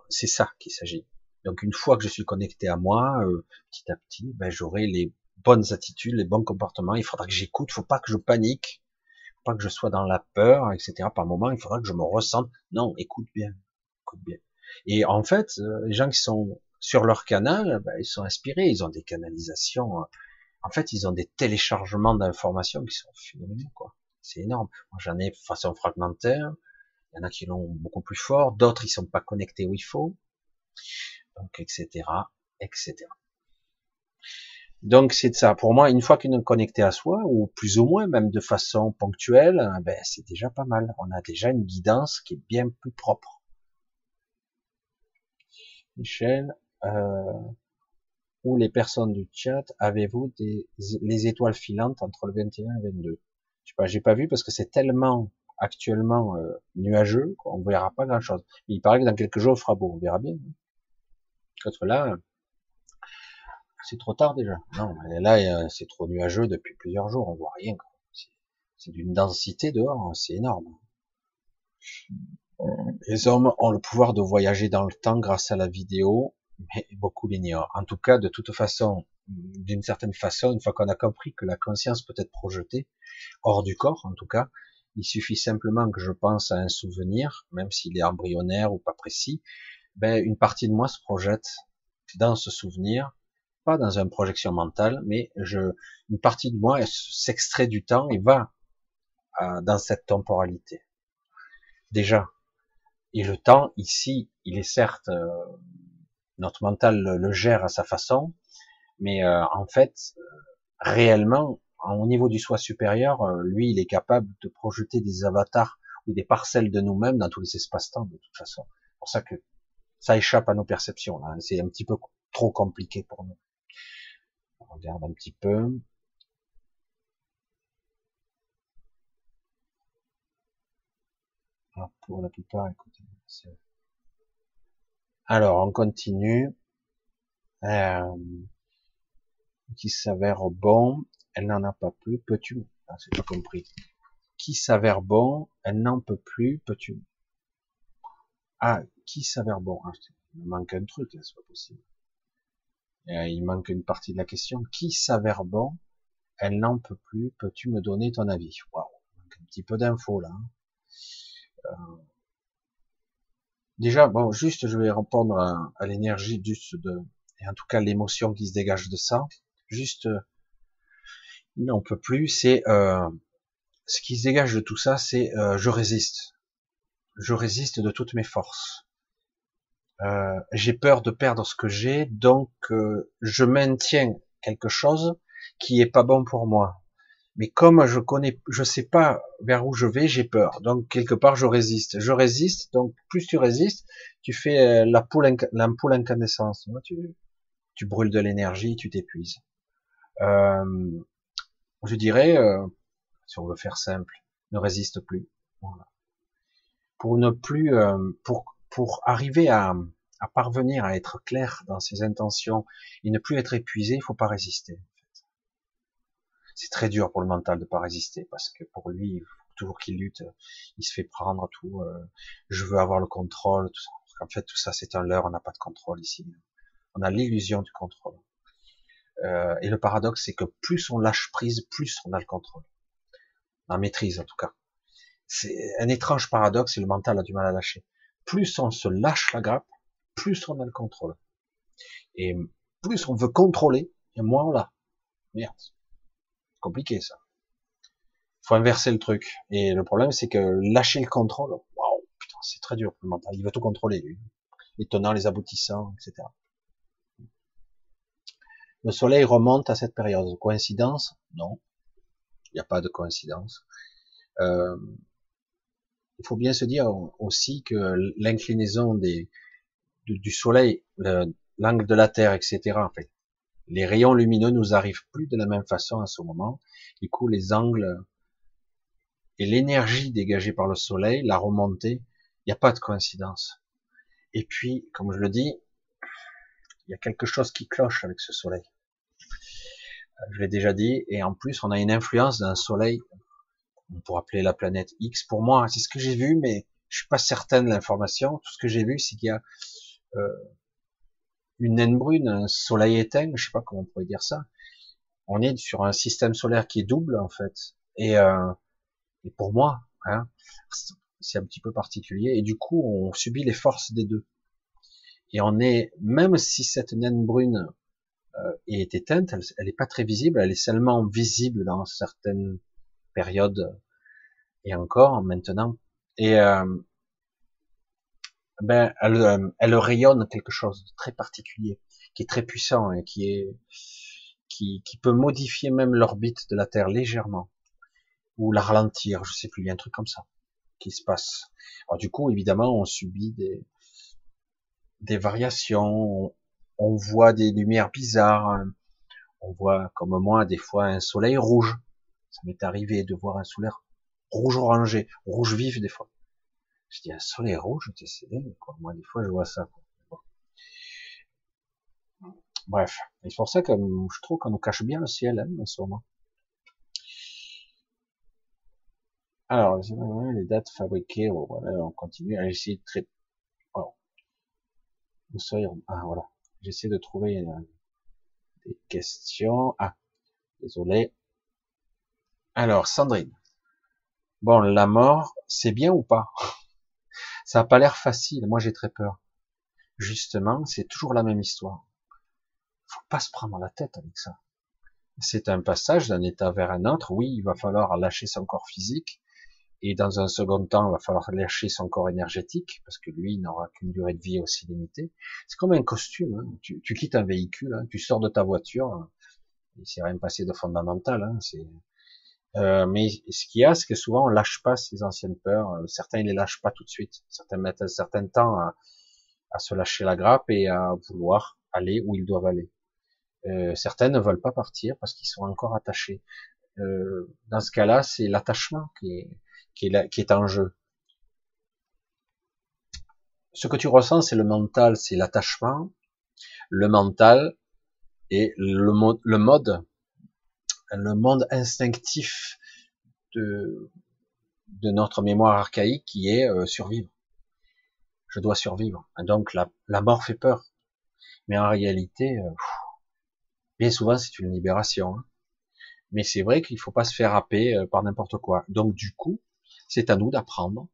Speaker 1: c'est ça qu'il s'agit. Donc une fois que je suis connecté à moi, euh, petit à petit, ben, j'aurai les bonnes attitudes, les bons comportements. Il faudra que j'écoute, il faut pas que je panique, faut pas que je sois dans la peur, etc. Par moment, il faudra que je me ressente. Non, écoute bien, écoute bien. Et en fait, euh, les gens qui sont sur leur canal, ben, ils sont inspirés, ils ont des canalisations. Euh, en fait, ils ont des téléchargements d'informations qui sont phénoménaux, quoi. C'est énorme. Moi, j'en ai de façon fragmentaire. Il y en a qui l'ont beaucoup plus fort, d'autres ils sont pas connectés où il faut donc etc., etc. Donc c'est ça. Pour moi, une fois qu'on est connecté à soi, ou plus ou moins, même de façon ponctuelle, ben c'est déjà pas mal. On a déjà une guidance qui est bien plus propre. Michel, euh, ou les personnes du chat, avez-vous des les étoiles filantes entre le 21 et le 22 Je sais pas, j'ai pas vu parce que c'est tellement actuellement euh, nuageux qu'on verra pas grand chose. il paraît que dans quelques jours il fera beau, on verra bien là, c'est trop tard déjà. Non, là, c'est trop nuageux depuis plusieurs jours, on voit rien. C'est d'une densité dehors, hein, c'est énorme. Les hommes ont le pouvoir de voyager dans le temps grâce à la vidéo, mais beaucoup l'ignorent. En tout cas, de toute façon, d'une certaine façon, une fois qu'on a compris que la conscience peut être projetée hors du corps, en tout cas, il suffit simplement que je pense à un souvenir, même s'il est embryonnaire ou pas précis, ben, une partie de moi se projette dans ce souvenir, pas dans une projection mentale, mais je, une partie de moi s'extrait du temps et va euh, dans cette temporalité. Déjà. Et le temps, ici, il est certes, euh, notre mental le, gère à sa façon, mais euh, en fait, réellement, au niveau du soi supérieur, lui, il est capable de projeter des avatars ou des parcelles de nous-mêmes dans tous les espaces-temps, de toute façon. C'est pour ça que ça échappe à nos perceptions. Là. C'est un petit peu trop compliqué pour nous. On regarde un petit peu. Alors, pour la plupart, écoutez. Alors, on continue. Euh, qui s'avère bon, elle n'en a pas plus, peux-tu ah, C'est pas compris. Qui s'avère bon, elle n'en peut plus, peux-tu Ah, qui s'avère bon? Ah, Il me manque un truc, c'est pas possible. Euh, il manque une partie de la question. Qui s'avère bon Elle n'en peut plus. Peux-tu me donner ton avis? Waouh, un petit peu d'infos là. Hein. Euh... Déjà, bon, juste, je vais répondre à, l'énergie juste de, et en tout cas l'émotion qui se dégage de ça. Juste, Non, on peut plus. C'est euh, ce qui se dégage de tout ça, c'est euh, je résiste. Je résiste de toutes mes forces. Euh, j'ai peur de perdre ce que j'ai, donc euh, je maintiens quelque chose qui est pas bon pour moi. Mais comme je connais, je sais pas vers où je vais, j'ai peur. Donc quelque part je résiste. Je résiste. Donc plus tu résistes, tu fais la poule, l'ampoule incandescence. Tu, tu brûles de l'énergie, tu t'épuises. Euh, je dirais, euh, si on veut faire simple, ne résiste plus. Pour ne plus, euh, pour pour arriver à, parvenir à être clair dans ses intentions et ne plus être épuisé, il faut pas résister. C'est très dur pour le mental de pas résister parce que pour lui, il faut toujours qu'il lutte, il se fait prendre tout. Euh, je veux avoir le contrôle, tout ça. En fait, tout ça, c'est un leurre. On n'a pas de contrôle ici. On a l'illusion du contrôle. Euh, et le paradoxe, c'est que plus on lâche prise, plus on a le contrôle. La maîtrise, en tout cas. C'est un étrange paradoxe et le mental a du mal à lâcher. Plus on se lâche la grappe, plus on a le contrôle. Et plus on veut contrôler, et moins on l'a. Merde. Compliqué, ça. Faut inverser le truc. Et le problème, c'est que lâcher le contrôle, waouh, putain, c'est très dur pour le mental. Il veut tout contrôler, lui. Les tenants, les aboutissants, etc. Le soleil remonte à cette période. Coïncidence? Non. Il n'y a pas de coïncidence. Euh, il faut bien se dire aussi que l'inclinaison des, du soleil, l'angle de la Terre, etc. En fait, les rayons lumineux nous arrivent plus de la même façon à ce moment. Du coup, les angles et l'énergie dégagée par le soleil, la remontée, il n'y a pas de coïncidence. Et puis, comme je le dis, il y a quelque chose qui cloche avec ce soleil. Je l'ai déjà dit, et en plus, on a une influence d'un soleil, on pourrait appeler la planète X. Pour moi, c'est ce que j'ai vu, mais je suis pas certain de l'information. Tout ce que j'ai vu, c'est qu'il y a euh, une naine brune, un soleil éteint, je sais pas comment on pourrait dire ça. On est sur un système solaire qui est double en fait. Et, euh, et pour moi, hein, c'est un petit peu particulier. Et du coup, on subit les forces des deux. Et on est, même si cette naine brune euh, est éteinte, elle n'est pas très visible, elle est seulement visible dans certaines périodes et encore maintenant. Et euh, ben, elle, euh, elle rayonne quelque chose de très particulier, qui est très puissant et qui est qui, qui peut modifier même l'orbite de la Terre légèrement ou la ralentir, je sais plus, il y a un truc comme ça qui se passe. Alors du coup, évidemment, on subit des des variations, on, voit des lumières bizarres, on voit comme moi des fois un soleil rouge. Ça m'est arrivé de voir un soleil rouge orangé, rouge vif des fois. Je dis un soleil rouge, c'est quoi. Moi, des fois, je vois ça. Bref, c'est pour ça que je trouve qu'on nous cache bien le ciel hein, en ce moment. Alors, les dates fabriquées, on continue à essayer de. Ah voilà, j'essaie de trouver euh, des questions. Ah, désolé. Alors, Sandrine. Bon, la mort, c'est bien ou pas? (laughs) Ça n'a pas l'air facile. Moi, j'ai très peur. Justement, c'est toujours la même histoire. Faut pas se prendre la tête avec ça. C'est un passage d'un état vers un autre. Oui, il va falloir lâcher son corps physique. Et dans un second temps, il va falloir lâcher son corps énergétique, parce que lui, il n'aura qu'une durée de vie aussi limitée. C'est comme un costume. Hein. Tu, quittes un véhicule, hein. tu sors de ta voiture, il s'est rien passé de fondamental. Hein. Euh, mais ce qu'il y a, c'est que souvent on lâche pas ces anciennes peurs. Euh, certains ils les lâchent pas tout de suite. Certains mettent un certain temps à, à se lâcher la grappe et à vouloir aller où ils doivent aller. Euh, certains ne veulent pas partir parce qu'ils sont encore attachés. Euh, dans ce cas-là, c'est l'attachement qui est, qui, est, qui est en jeu. Ce que tu ressens, c'est le mental, c'est l'attachement, le mental et le, le mode le monde instinctif de, notre mémoire archaïque qui est euh, survivre. Je dois survivre. donc la, mort fait peur. Mais en réalité, euh, bien souvent c'est une libération. Hein. Mais c'est vrai qu'il faut pas se faire happer euh, par n'importe quoi. Donc du coup, c'est à nous d'apprendre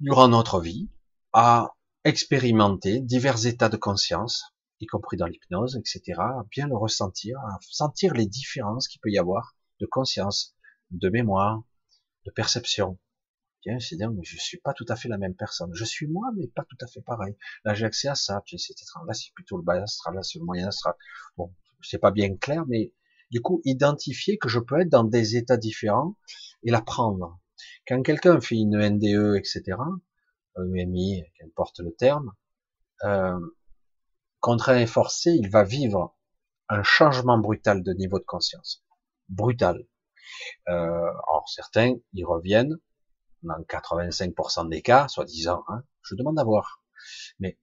Speaker 1: durant notre vie à expérimenter divers états de conscience y compris dans l'hypnose, etc., bien le ressentir, sentir les différences qu'il peut y avoir de conscience, de mémoire, de perception. Tiens, c'est dingue, mais je suis pas tout à fait la même personne. Je suis moi, mais pas tout à fait pareil. Là, j'ai accès à ça, puis c'est Là, c'est plutôt le bas astral, là, c'est le moyen astral. Bon, c'est pas bien clair, mais du coup, identifier que je peux être dans des états différents et l'apprendre. Quand quelqu'un fait une NDE, etc., EMI, qu'importe le terme, euh, contraint et forcé, il va vivre un changement brutal de niveau de conscience. Brutal. Euh, alors certains, ils reviennent dans 85% des cas, soi-disant, hein, je demande à voir. Mais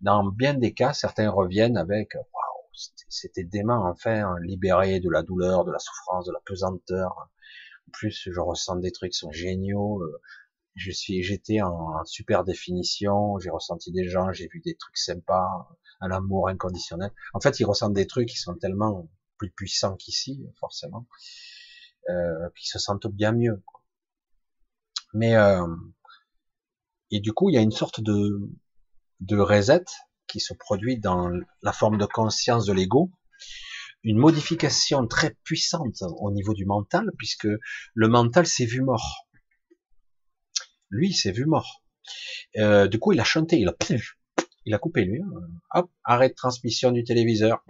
Speaker 1: dans bien des cas, certains reviennent avec waouh, c'était dément, enfin, libéré de la douleur, de la souffrance, de la pesanteur. En plus, je ressens des trucs qui sont géniaux. Je suis, j'étais en, super définition, j'ai ressenti des gens, j'ai vu des trucs sympas, un amour inconditionnel. En fait, ils ressentent des trucs qui sont tellement plus puissants qu'ici, forcément, euh, qu'ils se sentent bien mieux. Mais euh, et du coup, il y a une sorte de de reset qui se produit dans la forme de conscience de l'ego, une modification très puissante au niveau du mental, puisque le mental s'est vu mort. Lui, il s'est vu mort. Euh, du coup, il a chanté, il a, (coughs) il a coupé lui. Hein. Hop, arrêt de transmission du téléviseur.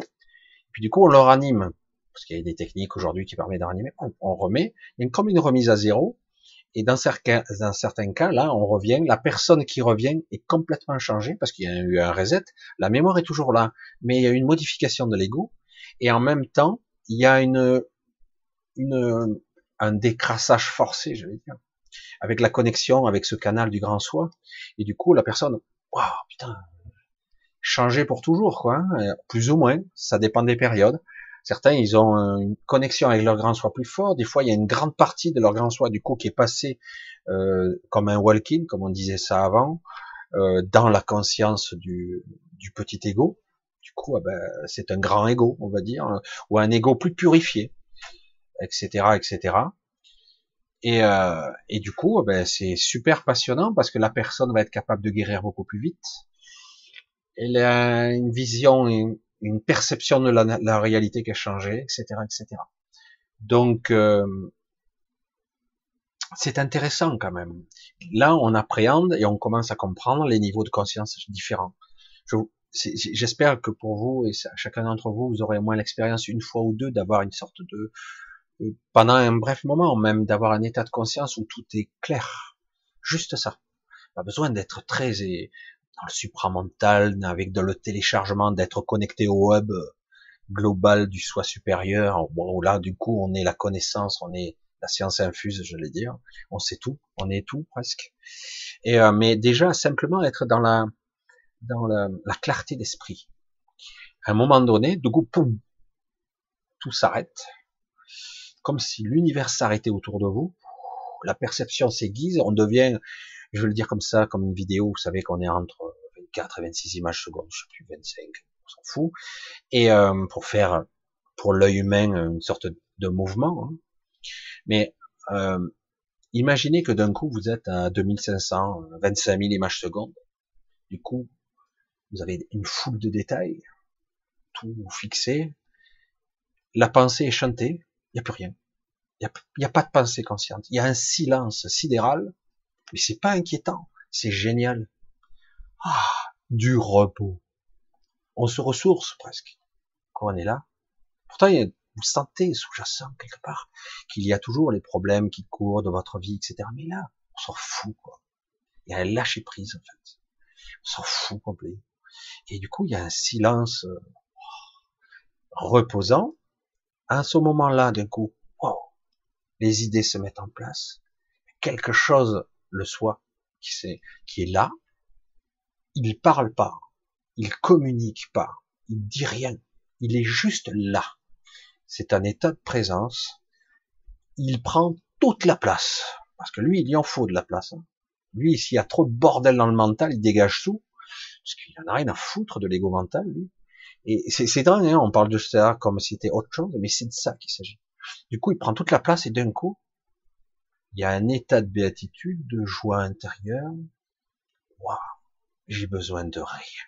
Speaker 1: Puis du coup, on le ranime, parce qu'il y a des techniques aujourd'hui qui permettent de ranimer. On, remet, il y a comme une remise à zéro. Et dans certains, dans certains cas, là, on revient. La personne qui revient est complètement changée parce qu'il y a eu un reset. La mémoire est toujours là, mais il y a une modification de l'ego. Et en même temps, il y a une, une, un décrassage forcé, je vais dire avec la connexion avec ce canal du grand soi. Et du coup, la personne, waouh, putain, changer pour toujours, quoi. Hein, plus ou moins, ça dépend des périodes. Certains, ils ont une connexion avec leur grand soi plus fort. Des fois, il y a une grande partie de leur grand soi, du coup, qui est passée euh, comme un walking, comme on disait ça avant, euh, dans la conscience du, du petit ego. Du coup, eh ben, c'est un grand ego, on va dire, ou un ego plus purifié, etc., etc. Et, euh, et du coup, ben, c'est super passionnant parce que la personne va être capable de guérir beaucoup plus vite. Elle a une vision, une, perception de la, la, réalité qui a changé, etc., etc. Donc, euh, c'est intéressant quand même. Là, on appréhende et on commence à comprendre les niveaux de conscience différents. J'espère que pour vous et chacun d'entre vous, vous aurez au moins l'expérience une fois ou deux d'avoir une sorte de pendant un bref moment, même d'avoir un état de conscience où tout est clair. Juste ça. Pas besoin d'être très dans le supramental, avec de le téléchargement, d'être connecté au web global du soi supérieur. Bon, là, du coup, on est la connaissance, on est la science infuse, je vais dire. On sait tout, on est tout presque. Et euh, mais déjà simplement être dans la dans la, la clarté d'esprit. À un moment donné, du coup, poum, tout s'arrête comme si l'univers s'arrêtait autour de vous, la perception s'aiguise, on devient, je vais le dire comme ça, comme une vidéo, vous savez qu'on est entre 24 et 26 images secondes, je sais plus, 25, on s'en fout, et euh, pour faire pour l'œil humain une sorte de mouvement. Hein. Mais euh, imaginez que d'un coup vous êtes à 2500, 25 000 images secondes. Du coup, vous avez une foule de détails, tout fixé. La pensée est chantée, il n'y a plus rien. Il n'y a, pas de pensée consciente. Il y a un silence sidéral, mais c'est pas inquiétant. C'est génial. Ah, du repos. On se ressource presque quand on est là. Pourtant, vous sentez sous-jacent quelque part qu'il y a toujours les problèmes qui courent de votre vie, etc. Mais là, on s'en fout, quoi. Il y a un lâcher prise, en fait. On s'en fout complet. Et du coup, il y a un silence euh, reposant, à ce moment-là, d'un coup, wow, les idées se mettent en place, quelque chose, le soi, qui, est, qui est là, il parle pas, il communique pas, il dit rien, il est juste là. C'est un état de présence. Il prend toute la place, parce que lui, il y en faut de la place. Hein. Lui, s'il y a trop de bordel dans le mental, il dégage tout, parce qu'il en a rien à foutre de l'ego mental, lui. Et c'est dingue, hein, on parle de ça comme si c'était autre chose, mais c'est de ça qu'il s'agit. Du coup, il prend toute la place et d'un coup, il y a un état de béatitude, de joie intérieure. Waouh, j'ai besoin de rien.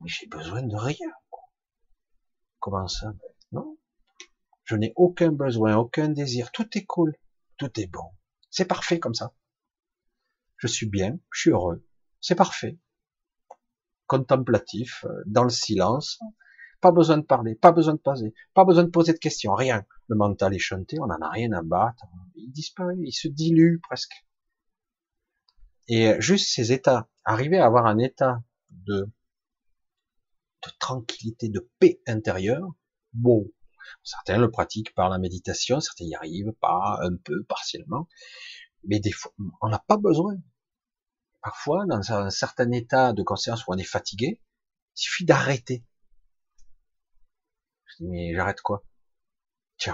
Speaker 1: Mais j'ai besoin de rien. Comment ça Non. Je n'ai aucun besoin, aucun désir. Tout est cool. Tout est bon. C'est parfait comme ça. Je suis bien, je suis heureux. C'est parfait. Contemplatif, euh, dans le silence. Pas besoin de parler, pas besoin de poser, pas besoin de poser de questions, rien. Le mental est chanté, on n'en a rien à battre. Il disparaît, il se dilue presque. Et juste ces états, arriver à avoir un état de, de tranquillité, de paix intérieure, bon, certains le pratiquent par la méditation, certains y arrivent pas, un peu, partiellement, mais des fois, on n'a pas besoin. Parfois, dans un certain état de conscience où on est fatigué, il suffit d'arrêter. Je dis, mais j'arrête quoi? Tu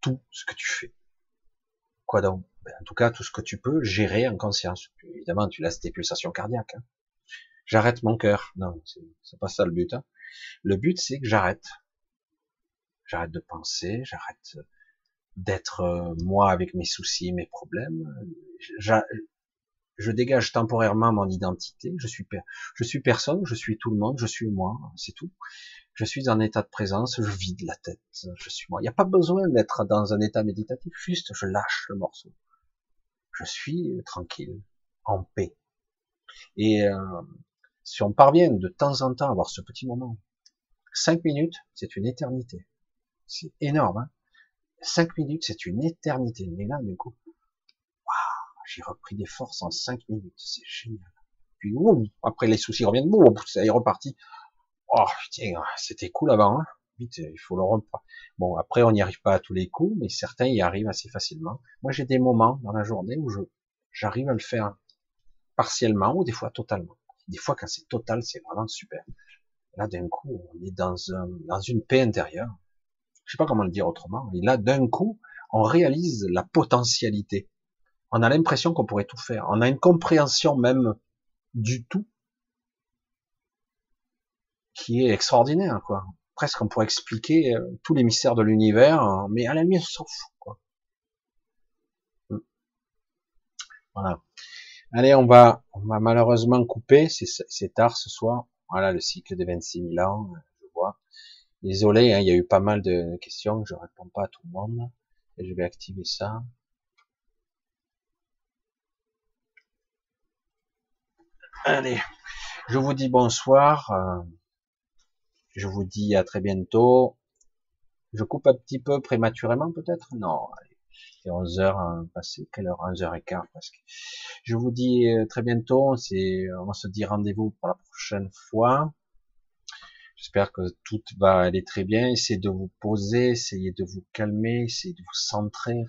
Speaker 1: tout ce que tu fais. Quoi donc? Ben, En tout cas, tout ce que tu peux gérer en conscience. Évidemment, tu laisses tes pulsations cardiaques. Hein. J'arrête mon cœur. Non, c'est pas ça le but. Hein. Le but, c'est que j'arrête. J'arrête de penser, j'arrête d'être euh, moi avec mes soucis, mes problèmes je dégage temporairement mon identité, je suis, je suis personne, je suis tout le monde, je suis moi, c'est tout. Je suis en état de présence, je vide la tête, je suis moi. Il n'y a pas besoin d'être dans un état méditatif, juste je lâche le morceau. Je suis tranquille, en paix. Et euh, si on parvient de temps en temps à avoir ce petit moment, cinq minutes, c'est une éternité. C'est énorme. Hein cinq minutes, c'est une éternité. Mais là, du coup, j'ai repris des forces en cinq minutes, c'est génial. Puis après les soucis reviennent, boum, ça est reparti. Oh tiens, c'était cool avant. Hein. Vite, il faut le reprendre. Bon, après on n'y arrive pas à tous les coups, mais certains y arrivent assez facilement. Moi j'ai des moments dans la journée où je j'arrive à le faire partiellement ou des fois totalement. Des fois quand c'est total, c'est vraiment super. Là d'un coup, on est dans un, dans une paix intérieure. Je sais pas comment le dire autrement. Et là d'un coup, on réalise la potentialité on a l'impression qu'on pourrait tout faire. On a une compréhension même du tout qui est extraordinaire, quoi. Presque on pourrait expliquer euh, tous les mystères de l'univers, hein, mais à la limite, on s'en fout, quoi. Hmm. Voilà. Allez, on va, on va malheureusement couper. C'est tard ce soir. Voilà le cycle des 26 000 ans, je vois. Désolé, hein, il y a eu pas mal de questions, je réponds pas à tout le monde. Et je vais activer ça. Allez, je vous dis bonsoir. Euh, je vous dis à très bientôt. Je coupe un petit peu prématurément peut-être? Non, allez, c'est 11 heures hein, passées. Quelle heure? 11 h quart presque. Je vous dis euh, très bientôt. C'est, on va se dire rendez-vous pour la prochaine fois. J'espère que tout va aller très bien. Essayez de vous poser, essayez de vous calmer, essayez de vous centrer,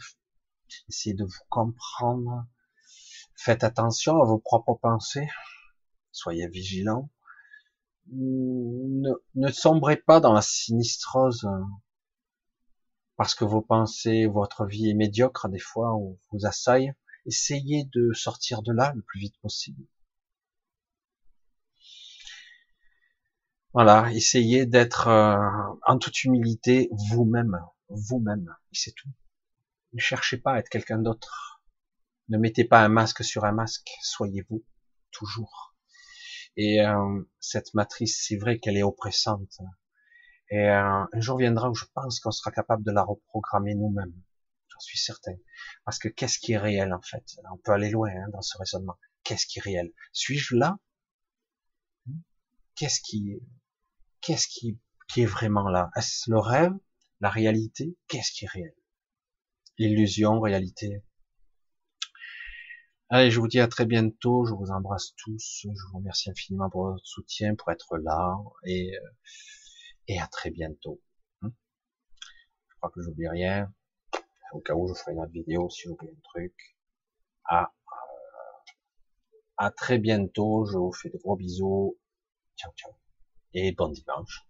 Speaker 1: essayez de vous comprendre. Faites attention à vos propres pensées soyez vigilants. Ne, ne sombrez pas dans la sinistrose euh, parce que vos pensées, votre vie est médiocre des fois, ou vous assaille. Essayez de sortir de là le plus vite possible. Voilà, essayez d'être euh, en toute humilité vous-même, vous-même, c'est tout. Ne cherchez pas à être quelqu'un d'autre. Ne mettez pas un masque sur un masque, soyez vous, toujours. Et euh, cette matrice, c'est vrai qu'elle est oppressante. Et euh, un jour viendra où je pense qu'on sera capable de la reprogrammer nous-mêmes. J'en suis certain. Parce que qu'est-ce qui est réel en fait? On peut aller loin hein, dans ce raisonnement. Qu'est-ce qui est réel? Suis-je là? Qu'est-ce qui, qu'est-ce qui, qui est vraiment là? Est-ce le rêve, la réalité? Qu'est-ce qui est réel? Illusion, réalité? Allez, je vous dis à très bientôt. Je vous embrasse tous. Je vous remercie infiniment pour votre soutien, pour être là. Et, euh, et à très bientôt. Hmm. Je crois que j'oublie rien. Au cas où je ferai une autre vidéo si j'oublie un truc. À, euh, à très bientôt. Je vous fais de gros bisous. Ciao, ciao. Et bon dimanche.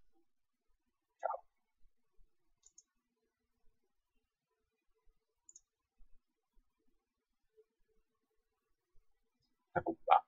Speaker 1: La culpa